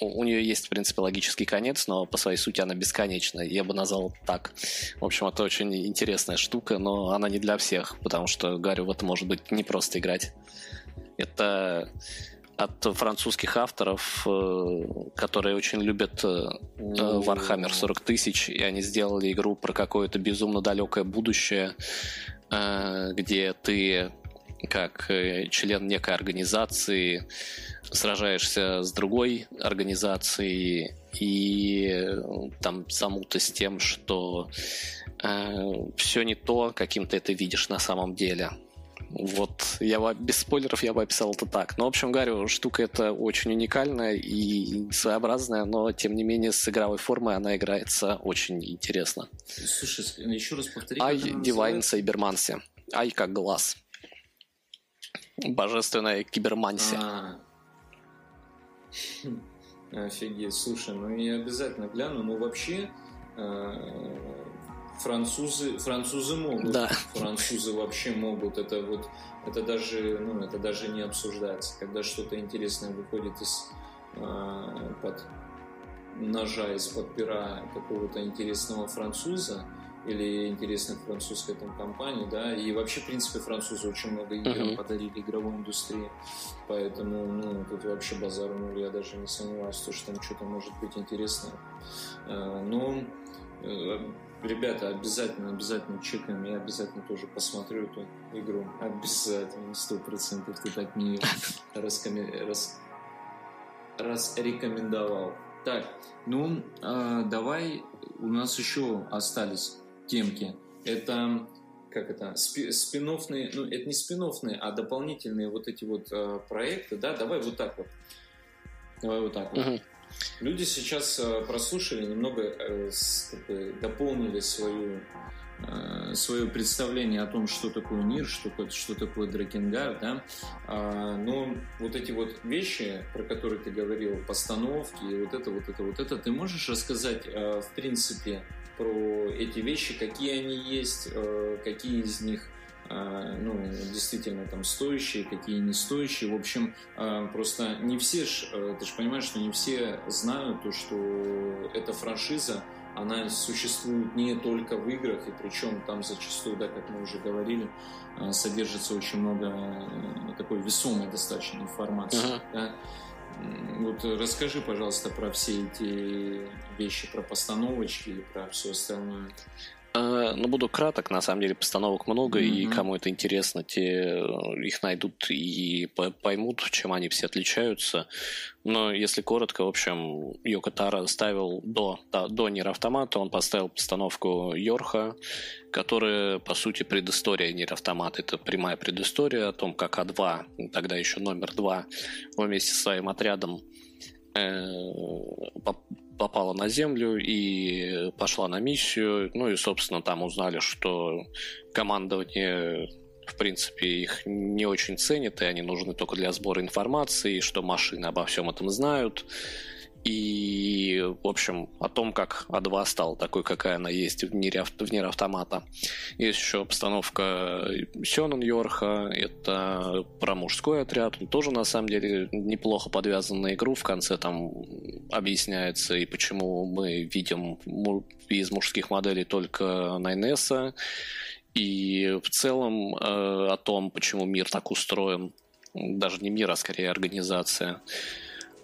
у нее есть, в принципе, логический конец, но по своей сути она бесконечна. Я бы назвал так. В общем, это очень интересная штука, но она не для всех, потому что Гарри в это может быть не просто играть. Это от французских авторов, э, которые очень любят э, Warhammer 40 тысяч, и они сделали игру про какое-то безумно далекое будущее, где ты как э, член некой организации сражаешься с другой организацией и э, там замута с тем, что э, все не то, каким ты это видишь на самом деле. Вот, я бы, без спойлеров я бы описал это так. Но, в общем, говорю, штука эта очень уникальная и своеобразная, но, тем не менее, с игровой формой она играется очень интересно. Слушай, еще раз повтори. Ай, Divine Сайберманси. Ай, как глаз. Божественная кибермансия. А. Хм, офигеть, слушай, ну я обязательно гляну, но вообще э, французы, французы могут. Да. Французы вообще могут. Это вот, это даже, ну, это даже не обсуждается. Когда что-то интересное выходит из э, под ножа, из-под пера какого-то интересного француза, или интересных французской там компании, да, и вообще, в принципе, французы очень много игр uh-huh. подарили игровой индустрии, поэтому, ну, тут вообще базару нуль, я даже не сомневаюсь, что там что-то может быть интересное. А, но э, Ребята, обязательно, обязательно чекаем. Я обязательно тоже посмотрю эту игру. Обязательно, сто процентов. Ты так мне раскоми... рас... расрекомендовал. Так, ну, э, давай, у нас еще остались темки. Это как это, спи спинофные, ну, это не спинофные, а дополнительные вот эти вот э, проекты, да, давай вот так вот. Давай вот так вот. Uh-huh. Люди сейчас э, прослушали, немного э, как бы, дополнили свою, э, свое представление о том, что такое мир, что, что такое Дракенгар, да. А, но вот эти вот вещи, про которые ты говорил, постановки, и вот это, вот это, вот это, ты можешь рассказать, в принципе, про эти вещи, какие они есть, какие из них а, ну, действительно там стоящие, какие не стоящие. В общем, а, просто не все ж, э, ты же понимаешь, что не все знают то, что эта франшиза, она существует не только в играх, и причем там зачастую, да, как мы уже говорили, содержится очень много э, такой весомой достаточно информации. Uh-huh. Да? Вот расскажи, пожалуйста, про все эти вещи, про постановочки и про все остальное. Э, ну, буду краток, на самом деле постановок много, mm-hmm. и кому это интересно, те э, их найдут и поймут, чем они все отличаются. Но если коротко, в общем, Йоко Таро ставил до, да, до Нир Автомата, он поставил постановку Йорха, которая, по сути, предыстория Нир Автомата. Это прямая предыстория о том, как А2, тогда еще номер 2, вместе со своим отрядом э, попала на Землю и пошла на миссию. Ну и, собственно, там узнали, что командование в принципе, их не очень ценит, и они нужны только для сбора информации, что машины обо всем этом знают. И, в общем, о том, как А2 стала такой, какая она есть в мире, в мире автомата. Есть еще постановка Сёнон Йорха, это про мужской отряд. Он тоже, на самом деле, неплохо подвязан на игру. В конце там объясняется, и почему мы видим из мужских моделей только Найнеса. И в целом э, о том, почему мир так устроен. Даже не мир, а скорее организация.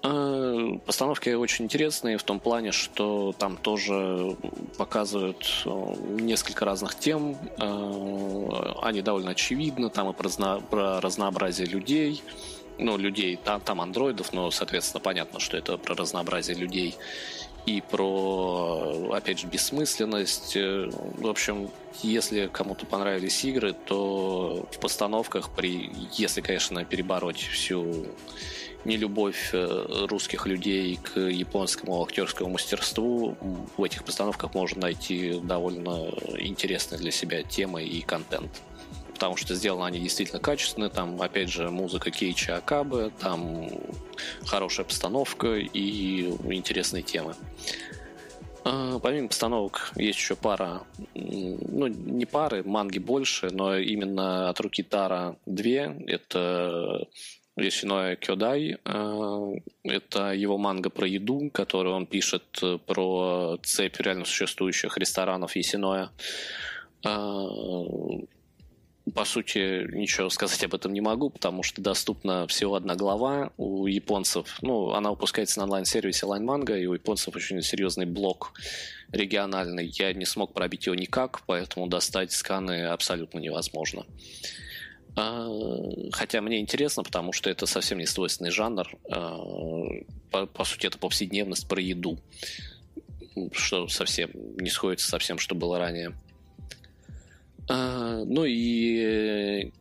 А, постановки очень интересные в том плане, что там тоже показывают э, несколько разных тем. А, они довольно очевидны. Там и про, разно, про разнообразие людей. Ну, людей, там, там андроидов, но, соответственно, понятно, что это про разнообразие людей. И про, опять же, бессмысленность. Э, в общем, если кому-то понравились игры, то в постановках, при, если, конечно, перебороть всю нелюбовь э, русских людей к японскому актерскому мастерству, в этих постановках можно найти довольно интересные для себя темы и контент. Потому что сделаны они действительно качественные, там, опять же, музыка Кейча Акабы, там хорошая постановка и интересные темы. А, помимо постановок есть еще пара, ну не пары, манги больше, но именно от руки Тара две. Это Ясиноя Кёдай. Э, это его манга про еду, которую он пишет э, про цепь реально существующих ресторанов Ясиноя. Э, по сути, ничего сказать об этом не могу, потому что доступна всего одна глава у японцев. Ну, она выпускается на онлайн-сервисе Manga, и у японцев очень серьезный блок региональный. Я не смог пробить его никак, поэтому достать сканы абсолютно невозможно. А, хотя мне интересно, потому что это совсем не свойственный жанр. А, по, по сути, это повседневность про еду, что совсем не сходится со всем, что было ранее. А, ну и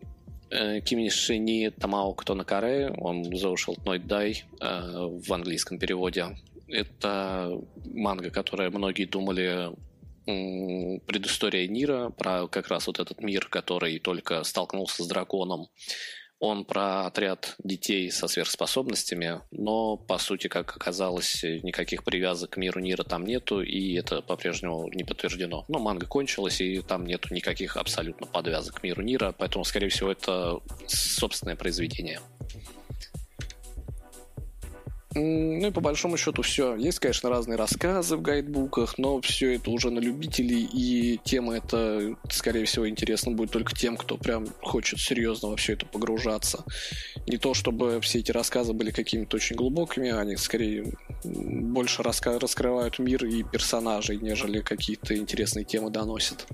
э, Кимиши ни Тамао Кто на Каре, он Social Night Die в английском переводе. Это манга, которая многие думали предыстория Нира, про как раз вот этот мир, который только столкнулся с драконом. Он про отряд детей со сверхспособностями, но, по сути, как оказалось, никаких привязок к миру Нира там нету, и это по-прежнему не подтверждено. Но манга кончилась, и там нету никаких абсолютно подвязок к миру Нира, поэтому, скорее всего, это собственное произведение. Ну и по большому счету все. Есть, конечно, разные рассказы в гайдбуках, но все это уже на любителей, и тема это, скорее всего, интересно будет только тем, кто прям хочет серьезно во все это погружаться. Не то, чтобы все эти рассказы были какими-то очень глубокими, они скорее больше раска- раскрывают мир и персонажей, нежели какие-то интересные темы доносят.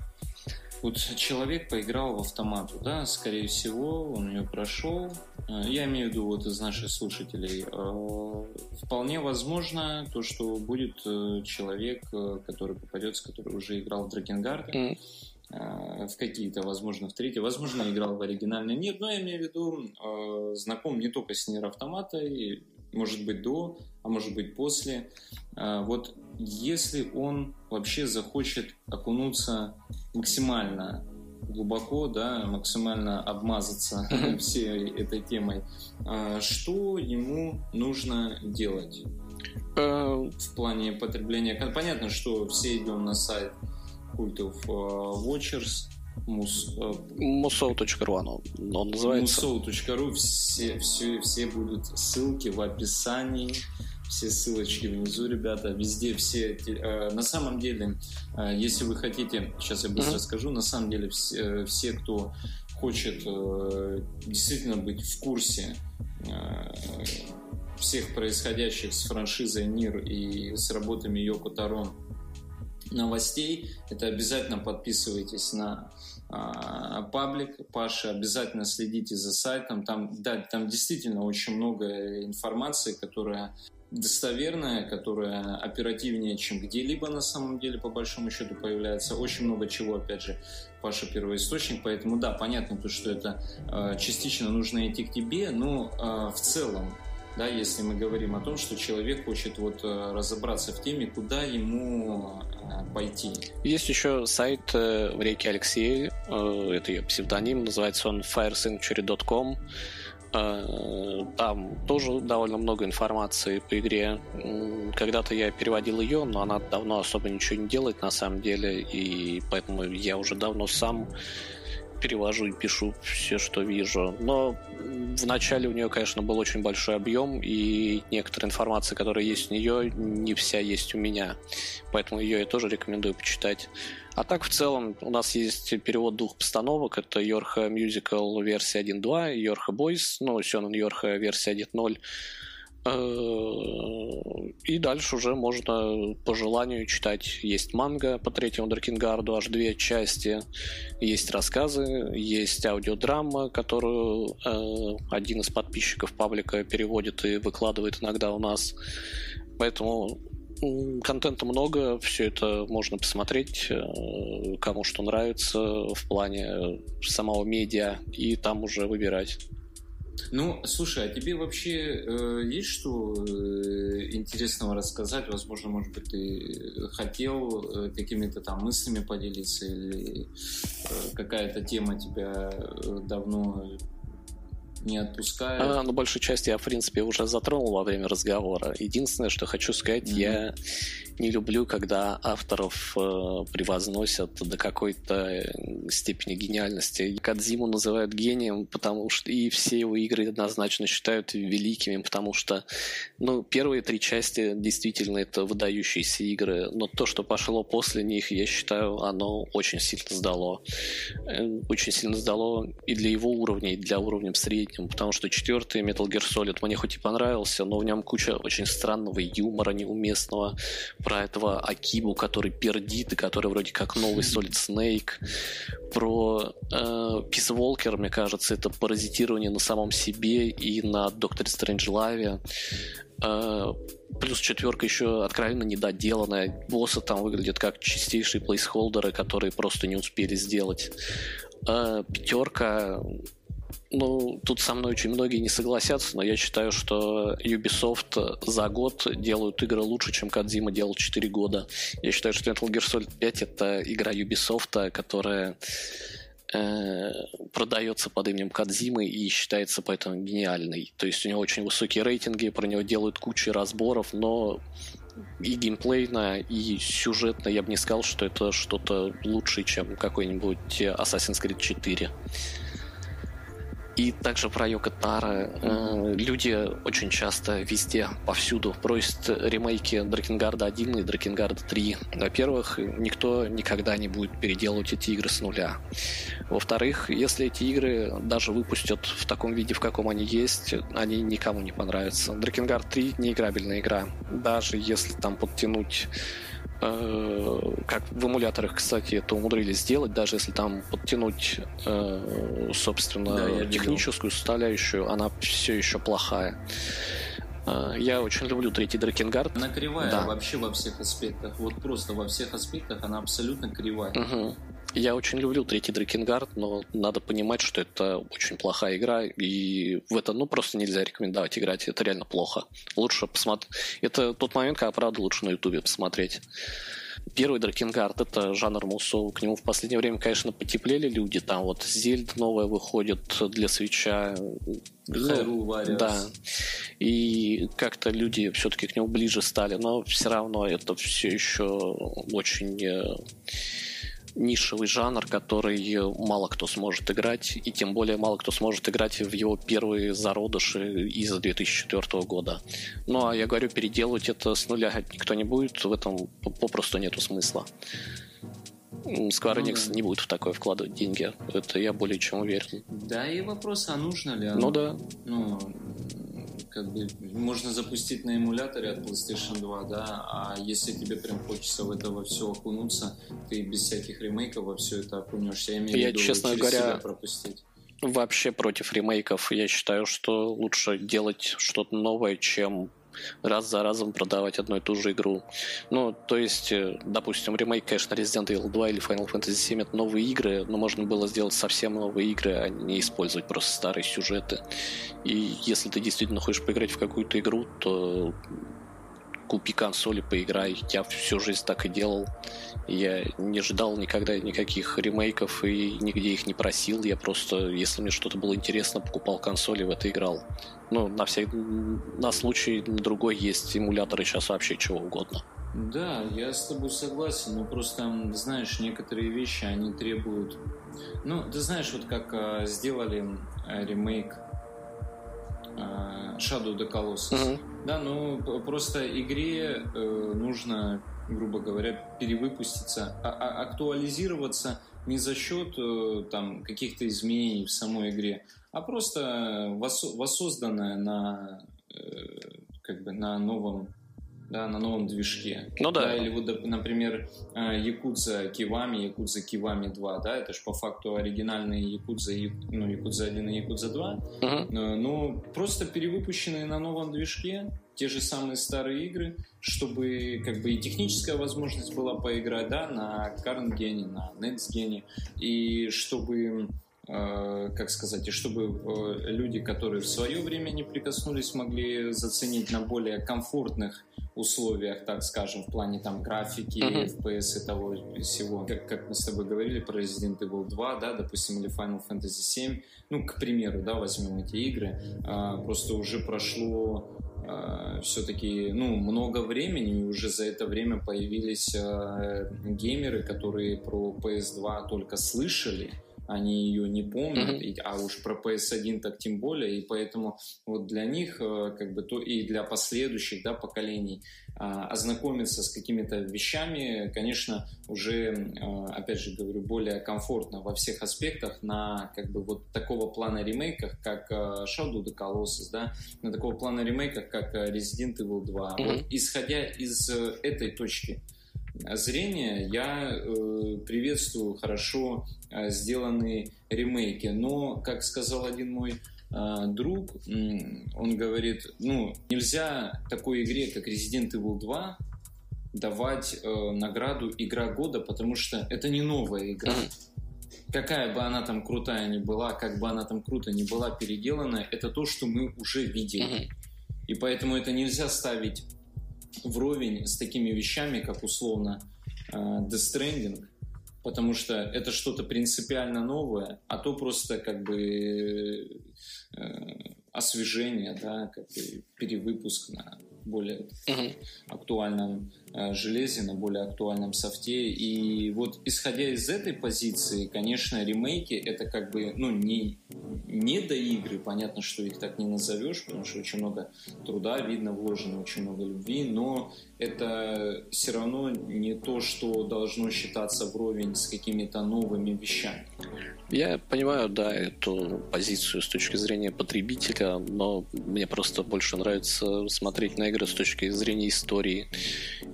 Вот человек поиграл в автомату, да, скорее всего, он ее прошел. Э, я имею в виду вот из наших слушателей. Э, вполне возможно то, что будет э, человек, который попадется, который уже играл в Дракенгарде. Mm в какие-то, возможно, в третьи, возможно, играл в оригинальный мир, но я имею в виду, знаком не только с Нир Автоматой, может быть, до, а может быть, после. Вот если он вообще захочет окунуться максимально глубоко, да, максимально обмазаться всей этой темой, а что ему нужно делать э, в плане потребления? Понятно, что все идем на сайт культов э, Watchers, Muso.ru оно, он называется. Muso.ru, все, все, все будут ссылки в описании все ссылочки внизу, ребята, везде все. Э, на самом деле, э, если вы хотите, сейчас я быстро mm-hmm. скажу, на самом деле все, э, все, кто хочет действительно быть в курсе всех происходящих с франшизой Нир и с работами Йоко Таро новостей, это обязательно подписывайтесь на а, паблик Паша, обязательно следите за сайтом. Там, да, там действительно очень много информации, которая достоверная, которая оперативнее, чем где-либо на самом деле, по большому счету, появляется. Очень много чего, опять же, Паша первоисточник, поэтому да, понятно то, что это э, частично нужно идти к тебе, но э, в целом, да, если мы говорим о том, что человек хочет вот э, разобраться в теме, куда ему э, пойти. Есть еще сайт э, в реке Алексей, э, это ее псевдоним, называется он firesanctuary.com. Э, там тоже довольно много информации по игре. Когда-то я переводил ее, но она давно особо ничего не делает на самом деле, и поэтому я уже давно сам перевожу и пишу все, что вижу. Но в начале у нее, конечно, был очень большой объем, и некоторая информация, которая есть у нее, не вся есть у меня. Поэтому ее я тоже рекомендую почитать. А так, в целом, у нас есть перевод двух постановок. Это Йорха Musical версия 1.2 и Йорха Boys, ну, Сёнэн Йорха версия 1.0. Э, и дальше уже можно по желанию читать. Есть манга по третьему Дракенгарду, аж две части. Есть рассказы, есть аудиодрама, которую э, один из подписчиков паблика переводит и выкладывает иногда у нас. Поэтому контента много, все это можно посмотреть, э, кому что нравится в плане самого медиа, и там уже выбирать. Ну, слушай, а тебе вообще э, есть что э, интересного рассказать? Возможно, может быть, ты хотел э, какими-то там мыслями поделиться или э, какая-то тема тебя э, давно не отпускает. А, ну, большую часть я, в принципе, уже затронул во время разговора. Единственное, что хочу сказать, mm-hmm. я не люблю, когда авторов э, превозносят до какой-то степени гениальности. Кадзиму называют гением, потому что и все его игры однозначно считают великими, потому что ну, первые три части действительно это выдающиеся игры, но то, что пошло после них, я считаю, оно очень сильно сдало. Э, очень сильно сдало и для его уровня, и для уровня среднего среднем, потому что четвертый Metal Gear Solid мне хоть и понравился, но в нем куча очень странного юмора неуместного про этого Акибу, который пердит и который вроде как новый Solid Snake, про э, Peace Walker, мне кажется, это паразитирование на самом себе и на Докторе Стрэнджлаве. Э, плюс четверка еще откровенно недоделанная. Боссы там выглядят как чистейшие плейсхолдеры, которые просто не успели сделать. Э, пятерка ну, тут со мной очень многие не согласятся, но я считаю, что Ubisoft за год делают игры лучше, чем Кадзима делал 4 года. Я считаю, что Metal Gear Solid 5 это игра Ubisoft, которая э, продается под именем Кадзимы и считается поэтому гениальной. То есть у него очень высокие рейтинги, про него делают кучу разборов, но и геймплейно, и сюжетно я бы не сказал, что это что-то лучше, чем какой-нибудь Assassin's Creed 4. И также про Йоко Таро. Э, люди очень часто везде, повсюду просят ремейки Дракенгарда 1 и Дракенгарда 3. Во-первых, никто никогда не будет переделывать эти игры с нуля. Во-вторых, если эти игры даже выпустят в таком виде, в каком они есть, они никому не понравятся. Дракенгард 3 неиграбельная игра. Даже если там подтянуть как в эмуляторах, кстати, это умудрились сделать, даже если там подтянуть, э, собственно, да, техническую видел. составляющую, она все еще плохая. Э, я очень люблю третий Дракенгард. Она кривая да. вообще во всех аспектах. Вот просто во всех аспектах она абсолютно кривая. Угу. Я очень люблю третий Дракенгард, но надо понимать, что это очень плохая игра, и в это ну просто нельзя рекомендовать играть. Это реально плохо. Лучше посмотреть. Это тот момент, когда правда лучше на Ютубе посмотреть. Первый Дракенгард — это жанр мусов. К нему в последнее время, конечно, потеплели люди. Там вот Зельд новая выходит для свеча. Ну, да. И как-то люди все-таки к нему ближе стали. Но все равно это все еще очень э, нишевый жанр, который мало кто сможет играть, и тем более мало кто сможет играть в его первые зародыши из 2004 года. Ну, а я говорю, переделывать это с нуля никто не будет, в этом попросту нету смысла. Square Enix ну, да. не будет в такое вкладывать деньги. Это я более чем уверен. Да, и вопрос, а нужно ли оно? Ну да. Ну, как бы можно запустить на эмуляторе от PlayStation 2, да, а если тебе прям хочется в это во все окунуться, ты без всяких ремейков во все это окунешься. Я имею я, виду честно говоря, пропустить. Вообще против ремейков. Я считаю, что лучше делать что-то новое, чем раз за разом продавать одну и ту же игру. Ну, то есть, э, допустим, ремейк, конечно, Resident Evil 2 или Final Fantasy 7 это новые игры, но можно было сделать совсем новые игры, а не использовать просто старые сюжеты. И если ты действительно хочешь поиграть в какую-то игру, то купи консоли, поиграй. Я всю жизнь так и делал. Я не ждал никогда никаких ремейков и нигде их не просил. Я просто, если мне что-то было интересно, покупал консоли и в это играл. Ну, на, всякий, на случай на другой есть эмуляторы сейчас вообще чего угодно. Да, я с тобой согласен, но просто, знаешь, некоторые вещи, они требуют... Ну, ты знаешь, вот как э, сделали э, ремейк Shadow of the Colossus. Uh-huh. Да, ну просто игре э, нужно, грубо говоря, перевыпуститься, а, а, актуализироваться не за счет э, там каких-то изменений в самой игре, а просто воссозданная на э, как бы на новом да, на новом движке. Ну да. да или вот, например, э, Якудза Кивами, Якудза Кивами 2, да, это же по факту оригинальные Якудза, ну, Якудза 1 и Якудза 2, uh-huh. ну, просто перевыпущенные на новом движке, те же самые старые игры, чтобы как бы и техническая возможность была поиграть, да, на Current Gen, на Next Gen, и чтобы как сказать, и чтобы э, люди, которые в свое время не прикоснулись, могли заценить на более комфортных условиях, так скажем, в плане там графики, uh-huh. FPS и того всего. Как, как мы с тобой говорили про Resident Evil 2, да, допустим, или Final Fantasy 7, ну, к примеру, да, возьмем эти игры, а, просто уже прошло все-таки ну, много времени, и уже за это время появились геймеры, которые про PS2 только слышали, они ее не помнят, mm-hmm. а уж про PS1 так тем более, и поэтому вот для них, э, как бы, то и для последующих, да, поколений а, ознакомиться с какими-то вещами, конечно, уже, э, опять же говорю, более комфортно во всех аспектах на, как бы, вот такого плана ремейках, как э, Shadow the Colossus, да, на такого плана ремейках, как Resident Evil 2. Mm-hmm. Вот, исходя из этой точки зрения, я э, приветствую хорошо э, сделанные ремейки. Но, как сказал один мой э, друг, он говорит, ну, нельзя такой игре, как Resident Evil 2, давать э, награду игра года, потому что это не новая игра. Какая бы она там крутая ни была, как бы она там круто ни была переделана, это то, что мы уже видели. И поэтому это нельзя ставить вровень с такими вещами, как условно э, Death Stranding, потому что это что-то принципиально новое, а то просто как бы э, освежение, да, как бы перевыпуск на более uh-huh. актуальном э, железе, на более актуальном софте. И вот исходя из этой позиции, конечно, ремейки это как бы, ну, не, не до игры, понятно, что их так не назовешь, потому что очень много труда видно вложено, очень много любви, но это все равно не то, что должно считаться вровень с какими-то новыми вещами. Я понимаю, да, эту позицию с точки зрения потребителя, но мне просто больше нравится смотреть на игры с точки зрения истории.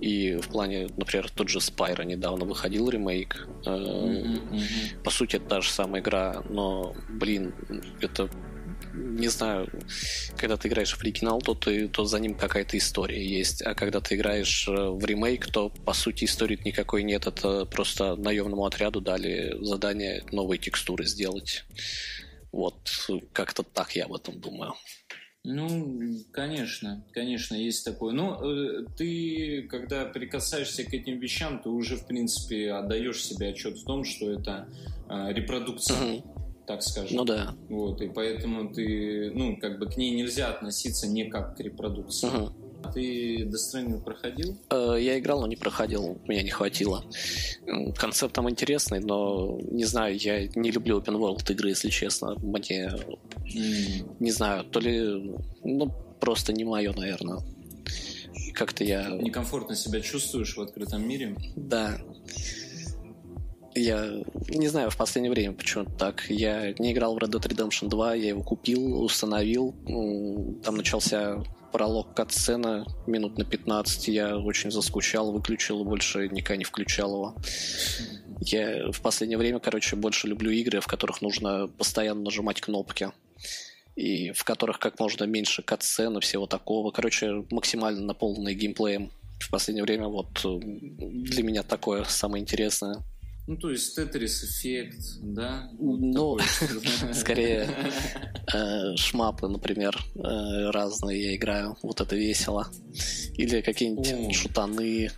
И в плане, например, тот же Spyro недавно выходил ремейк. Mm-hmm, По сути, это та же самая игра, но, блин, это не знаю, когда ты играешь в оригинал, то, ты, то за ним какая-то история есть, а когда ты играешь э, в ремейк, то по сути истории никакой нет, это просто наемному отряду дали задание новые текстуры сделать. Вот, как-то так я об этом думаю. Ну, конечно, конечно, есть такое. Но э, ты, когда прикасаешься к этим вещам, ты уже, в принципе, отдаешь себе отчет в том, что это э, репродукция. Uh-huh так скажем. Ну да. Вот, и поэтому ты, ну, как бы к ней нельзя относиться не как к репродукции. Угу. Ты Death Stranding проходил? Э, я играл, но не проходил, меня не хватило. Концепт там интересный, но не знаю, я не люблю open world игры, если честно. Мне mm. не знаю, то ли ну просто не мое, наверное. Как-то я... Некомфортно себя чувствуешь в открытом мире? Да. Я не знаю, в последнее время почему так. Я не играл в Red Dead Redemption 2, я его купил, установил. Там начался пролог катсцена минут на 15. Я очень заскучал, выключил, больше никогда не включал его. Я в последнее время, короче, больше люблю игры, в которых нужно постоянно нажимать кнопки. И в которых как можно меньше катсцен всего такого. Короче, максимально наполненный геймплеем. В последнее время вот для меня такое самое интересное. Ну, то есть Тетрис эффект, да? Ну, скорее э, шмапы, например, э, разные я играю. Вот это весело. Или какие-нибудь шутаны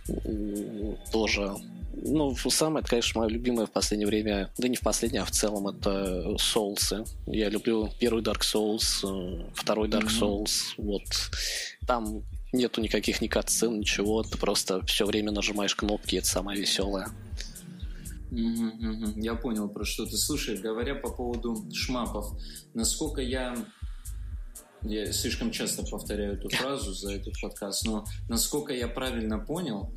тоже ну, самое, конечно, мое любимое в последнее время, да не в последнее, а в целом, это Souls. Я люблю первый Dark Souls, э, второй Dark Souls. Вот. Там нету никаких ни катсцен, ничего. Ты просто все время нажимаешь кнопки, это самое веселое. Я понял, про что ты. Слушай, говоря по поводу шмапов, насколько я я слишком часто повторяю эту фразу за этот подкаст, но насколько я правильно понял,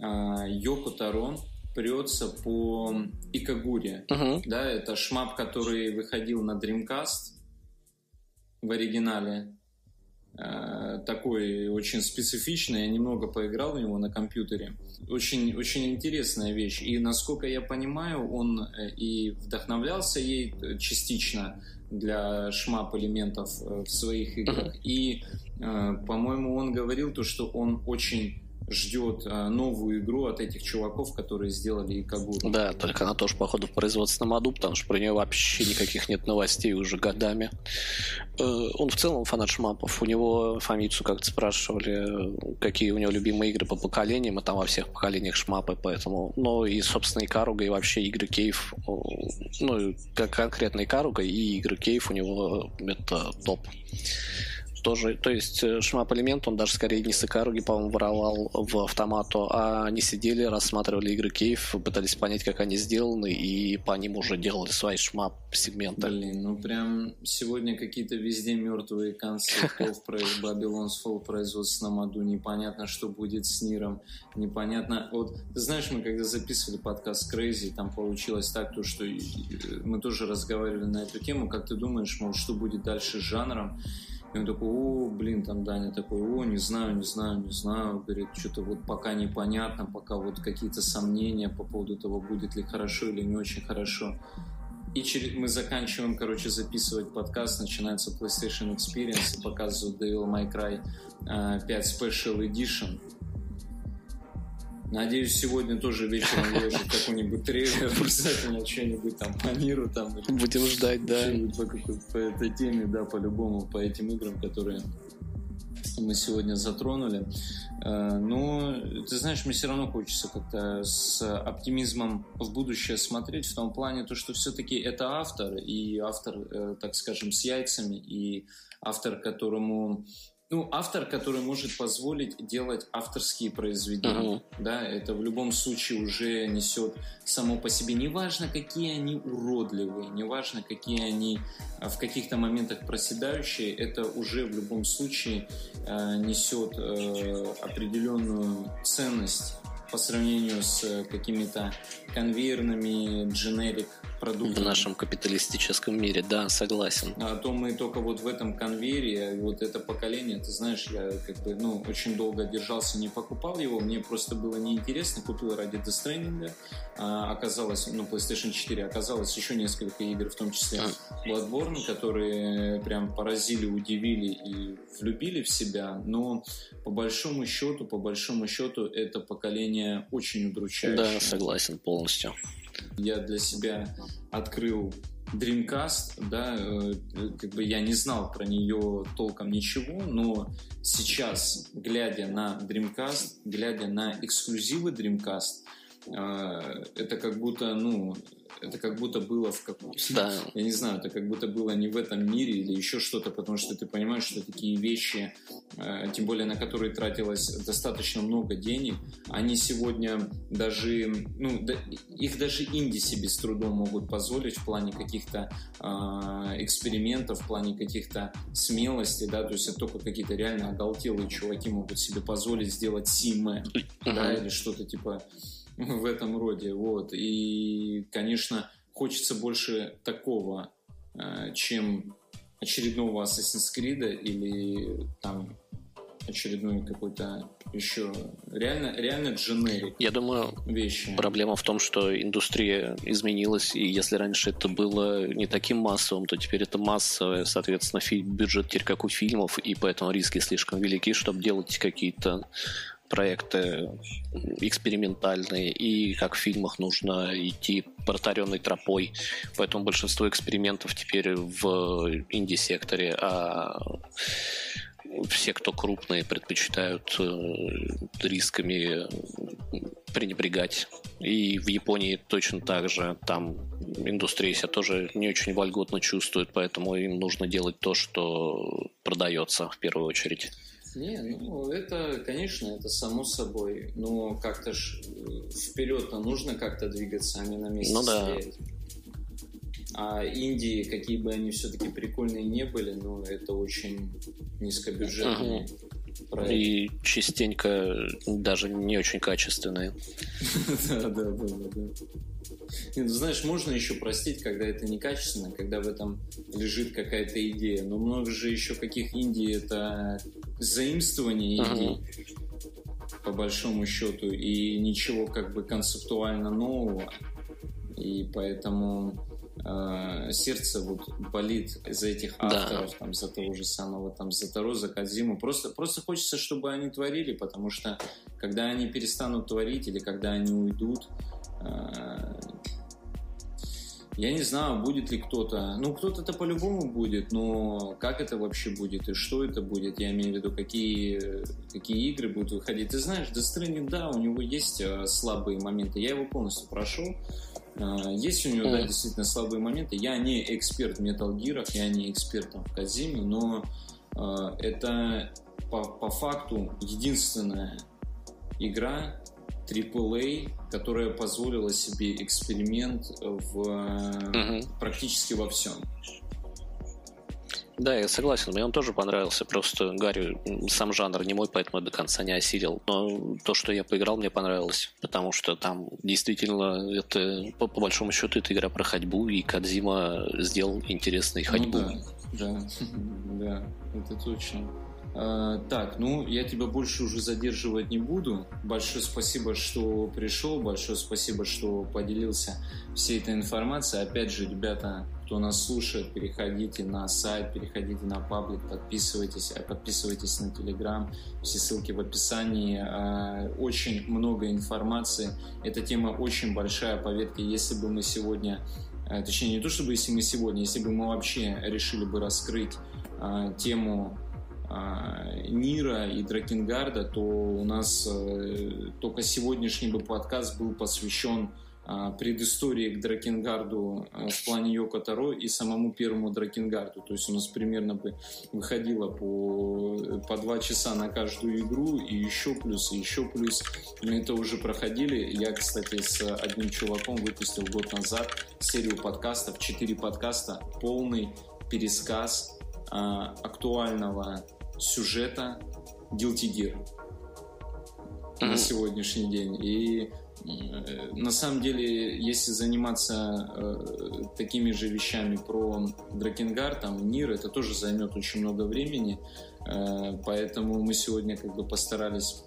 а, Йоко Таро прется по Икагуре. Uh-huh. Да, это шмап, который выходил на Dreamcast в оригинале. Э, такой очень специфичный. Я немного поиграл в него на компьютере. Очень, очень интересная вещь. И насколько я понимаю, он э, и вдохновлялся ей частично для шмап элементов э, в своих играх. И, по-моему, он говорил то, что он очень ждет а, новую игру от этих чуваков, которые сделали Икагуру. Да, только она тоже, походу, в производственном аду, потому что про нее вообще никаких нет новостей уже годами. Э, он в целом фанат шмапов. У него Фомицу как-то спрашивали, какие у него любимые игры по поколениям, и там во всех поколениях шмапы, поэтому... Ну, и, собственно, Икаруга, и вообще игры Кейв, ну, как конкретно Икаруга и игры Кейв у него это топ. Тоже, то есть э, шмап элемент, он даже скорее не с Икаруги, по-моему, воровал в автомату, а они сидели, рассматривали игры Кейв, пытались понять, как они сделаны, и по ним уже делали свои шмап сегменты. Блин, ну прям сегодня какие-то везде мертвые концы про Babylon's Fall производства на Маду, непонятно, что будет с Ниром, непонятно. Вот, ты знаешь, мы когда записывали подкаст Crazy, там получилось так, то, что мы тоже разговаривали на эту тему, как ты думаешь, мол, что будет дальше с жанром? И он такой, о, блин, там Даня такой, о, не знаю, не знаю, не знаю. Говорит, что-то вот пока непонятно, пока вот какие-то сомнения по поводу того, будет ли хорошо или не очень хорошо. И через... мы заканчиваем, короче, записывать подкаст, начинается PlayStation Experience, показывают Devil May Cry 5 э, Special Edition. Надеюсь, сегодня тоже вечером выложить какой-нибудь трейлер, обязательно что-нибудь там по миру там. Будем ждать, да. По, по этой теме, да, по-любому, по этим играм, которые мы сегодня затронули. Э, но, ты знаешь, мне все равно хочется как-то с оптимизмом в будущее смотреть, в том плане, то, что все-таки это автор, и автор, э, так скажем, с яйцами, и автор, которому ну, автор, который может позволить делать авторские произведения. Uh-huh. Да, это в любом случае уже несет само по себе. Неважно, какие они уродливые, неважно, какие они а, в каких-то моментах проседающие, это уже в любом случае э, несет э, определенную ценность по сравнению с какими-то конвейерными generic продуктами. В нашем капиталистическом мире, да, согласен. А то мы только вот в этом конвейере, вот это поколение, ты знаешь, я как бы, ну, очень долго держался, не покупал его, мне просто было неинтересно, купил ради Stranding, а, оказалось, ну, PlayStation 4, оказалось еще несколько игр, в том числе Bloodborne, которые прям поразили, удивили и влюбили в себя, но по большому счету, по большому счету, это поколение очень удручающее. Да, согласен полностью. Я для себя открыл Dreamcast, да, э, как бы я не знал про нее толком ничего, но сейчас, глядя на Dreamcast, глядя на эксклюзивы Dreamcast, э, это как будто, ну, это как будто было в каком-то... Да. Я не знаю, это как будто было не в этом мире или еще что-то, потому что ты понимаешь, что такие вещи, э, тем более на которые тратилось достаточно много денег, они сегодня даже, ну, да, их даже инди себе с трудом могут позволить в плане каких-то э, экспериментов, в плане каких-то смелости, да, то есть это только какие-то реально оголтелые чуваки могут себе позволить сделать симе, uh-huh. да, или что-то типа в этом роде. Вот. И, конечно, хочется больше такого, э, чем очередного Assassin's Creed или там очередной какой-то еще реально, реально дженерик. Я думаю, вещи. проблема в том, что индустрия изменилась, и если раньше это было не таким массовым, то теперь это массовое, соответственно, бюджет теперь как у фильмов, и поэтому риски слишком велики, чтобы делать какие-то проекты экспериментальные, и как в фильмах нужно идти протаренной тропой. Поэтому большинство экспериментов теперь в инди-секторе, а все, кто крупные, предпочитают э, рисками пренебрегать. И в Японии точно так же. Там индустрия себя тоже не очень вольготно чувствует, поэтому им нужно делать то, что продается в первую очередь. Не, ну это, конечно, это само собой. Но как-то ж э, вперед-то нужно как-то двигаться, а не на месте ну, да. стоять. А Индии, какие бы они все-таки прикольные не были, но это очень низкобюджетные. Проект. И частенько даже не очень качественные. Да, да, да, да. Ну, знаешь, можно еще простить, когда это некачественно, когда в этом лежит какая-то идея. Но много же еще каких Индий это заимствование идей, по большому счету, и ничего как бы концептуально нового. И поэтому э, сердце вот болит за этих авторов, да. там, за того же самого, там, за Таро, за Кадзиму. Просто, просто хочется, чтобы они творили, потому что когда они перестанут творить или когда они уйдут, э, я не знаю, будет ли кто-то. Ну, кто-то-то по-любому будет, но как это вообще будет и что это будет, я имею в виду, какие, какие игры будут выходить. Ты знаешь, Stranding, да, у него есть э, слабые моменты. Я его полностью прошел. Э, есть у него, да, действительно слабые моменты. Я не эксперт в Metal Gear, я не эксперт там, в Казиме, но Э, это по, по факту единственная игра AAA, которая позволила себе эксперимент в угу. практически во всем. Да, я согласен, мне он тоже понравился, просто Гарри, сам жанр не мой, поэтому я до конца не осилил, но то, что я поиграл, мне понравилось, потому что там действительно это, по, по большому счету, это игра про ходьбу, и Кадзима сделал интересный ну ходьбу. Ну, да, да, да, это точно. А, так, ну, я тебя больше уже задерживать не буду. Большое спасибо, что пришел, большое спасибо, что поделился всей этой информацией. Опять же, ребята, кто нас слушает, переходите на сайт, переходите на паблик, подписывайтесь, э, подписывайтесь на Телеграм, все ссылки в описании. А, очень много информации. Эта тема очень большая, поверьте, если бы мы сегодня, точнее, не то чтобы если мы сегодня, если бы мы вообще решили бы раскрыть а, тему а, Нира и Дракенгарда, то у нас э, только сегодняшний бы подкаст был посвящен а, предыстории к Дракенгарду а, в плане Йоко Таро и самому первому Дракенгарду. То есть у нас примерно бы выходило по, по два часа на каждую игру, и еще плюс, и еще плюс. Мы это уже проходили. Я, кстати, с одним чуваком выпустил год назад серию подкастов, четыре подкаста, полный пересказ а, актуального сюжета Guilty Gear mm-hmm. на сегодняшний день. И э, на самом деле, если заниматься э, такими же вещами про Дракенгар, там, Нир, это тоже займет очень много времени. Э, поэтому мы сегодня как бы постарались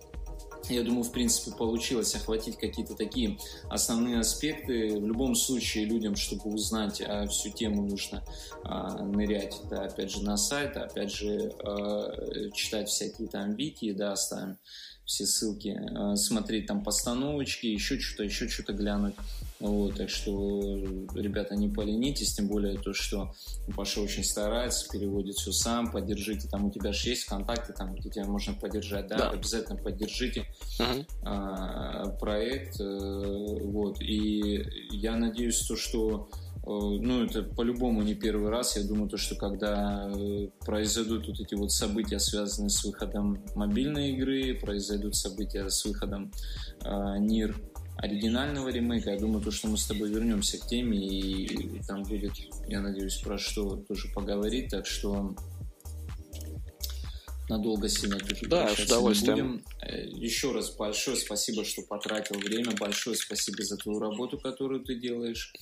я думаю, в принципе, получилось охватить какие-то такие основные аспекты. В любом случае, людям, чтобы узнать а, всю тему, нужно а, нырять, да, опять же, на сайт, опять же, а, читать всякие там вики, да, оставим все ссылки, а, смотреть там постановочки, еще что-то, еще что-то глянуть. Вот, так что, ребята, не поленитесь, тем более то, что Паша очень старается, переводит все сам, поддержите, там у тебя же есть ВКонтакте, там, где тебя можно поддержать, да, да. обязательно поддержите uh-huh. а, проект, э, вот, и я надеюсь, то, что э, ну, это по-любому не первый раз. Я думаю, то, что когда э, произойдут вот эти вот события, связанные с выходом мобильной игры, произойдут события с выходом э, НИР оригинального ремейка. Я думаю, то, что мы с тобой вернемся к теме, и там будет, я надеюсь, про что тоже поговорить. Так что надолго сильно тут Да, с удовольствием. Будем. Э, еще раз большое спасибо, что потратил время. Большое спасибо за твою работу, которую ты делаешь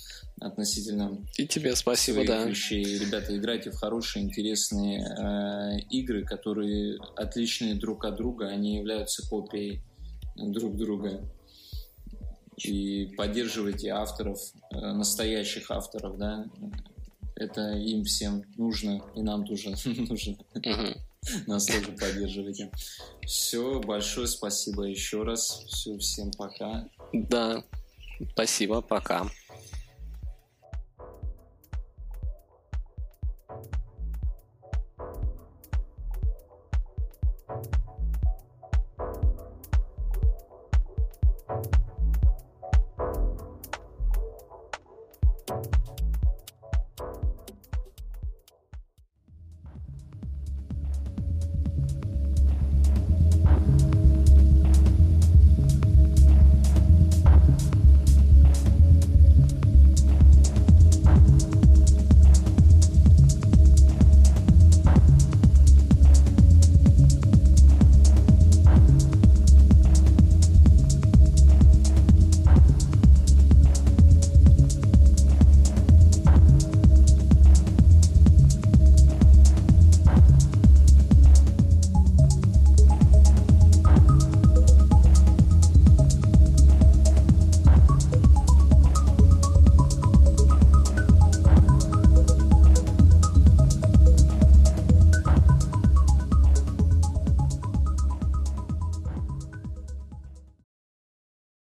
относительно И тебе спасибо, да. вещей. Ребята, играйте в хорошие, интересные э, игры, которые отличные друг от друга. Они являются копией друг друга и поддерживайте авторов, э, настоящих авторов, да, это им всем нужно, и нам тоже нужно. Нас тоже поддерживайте. Все, большое спасибо еще раз. Все, всем пока. Да, спасибо, пока.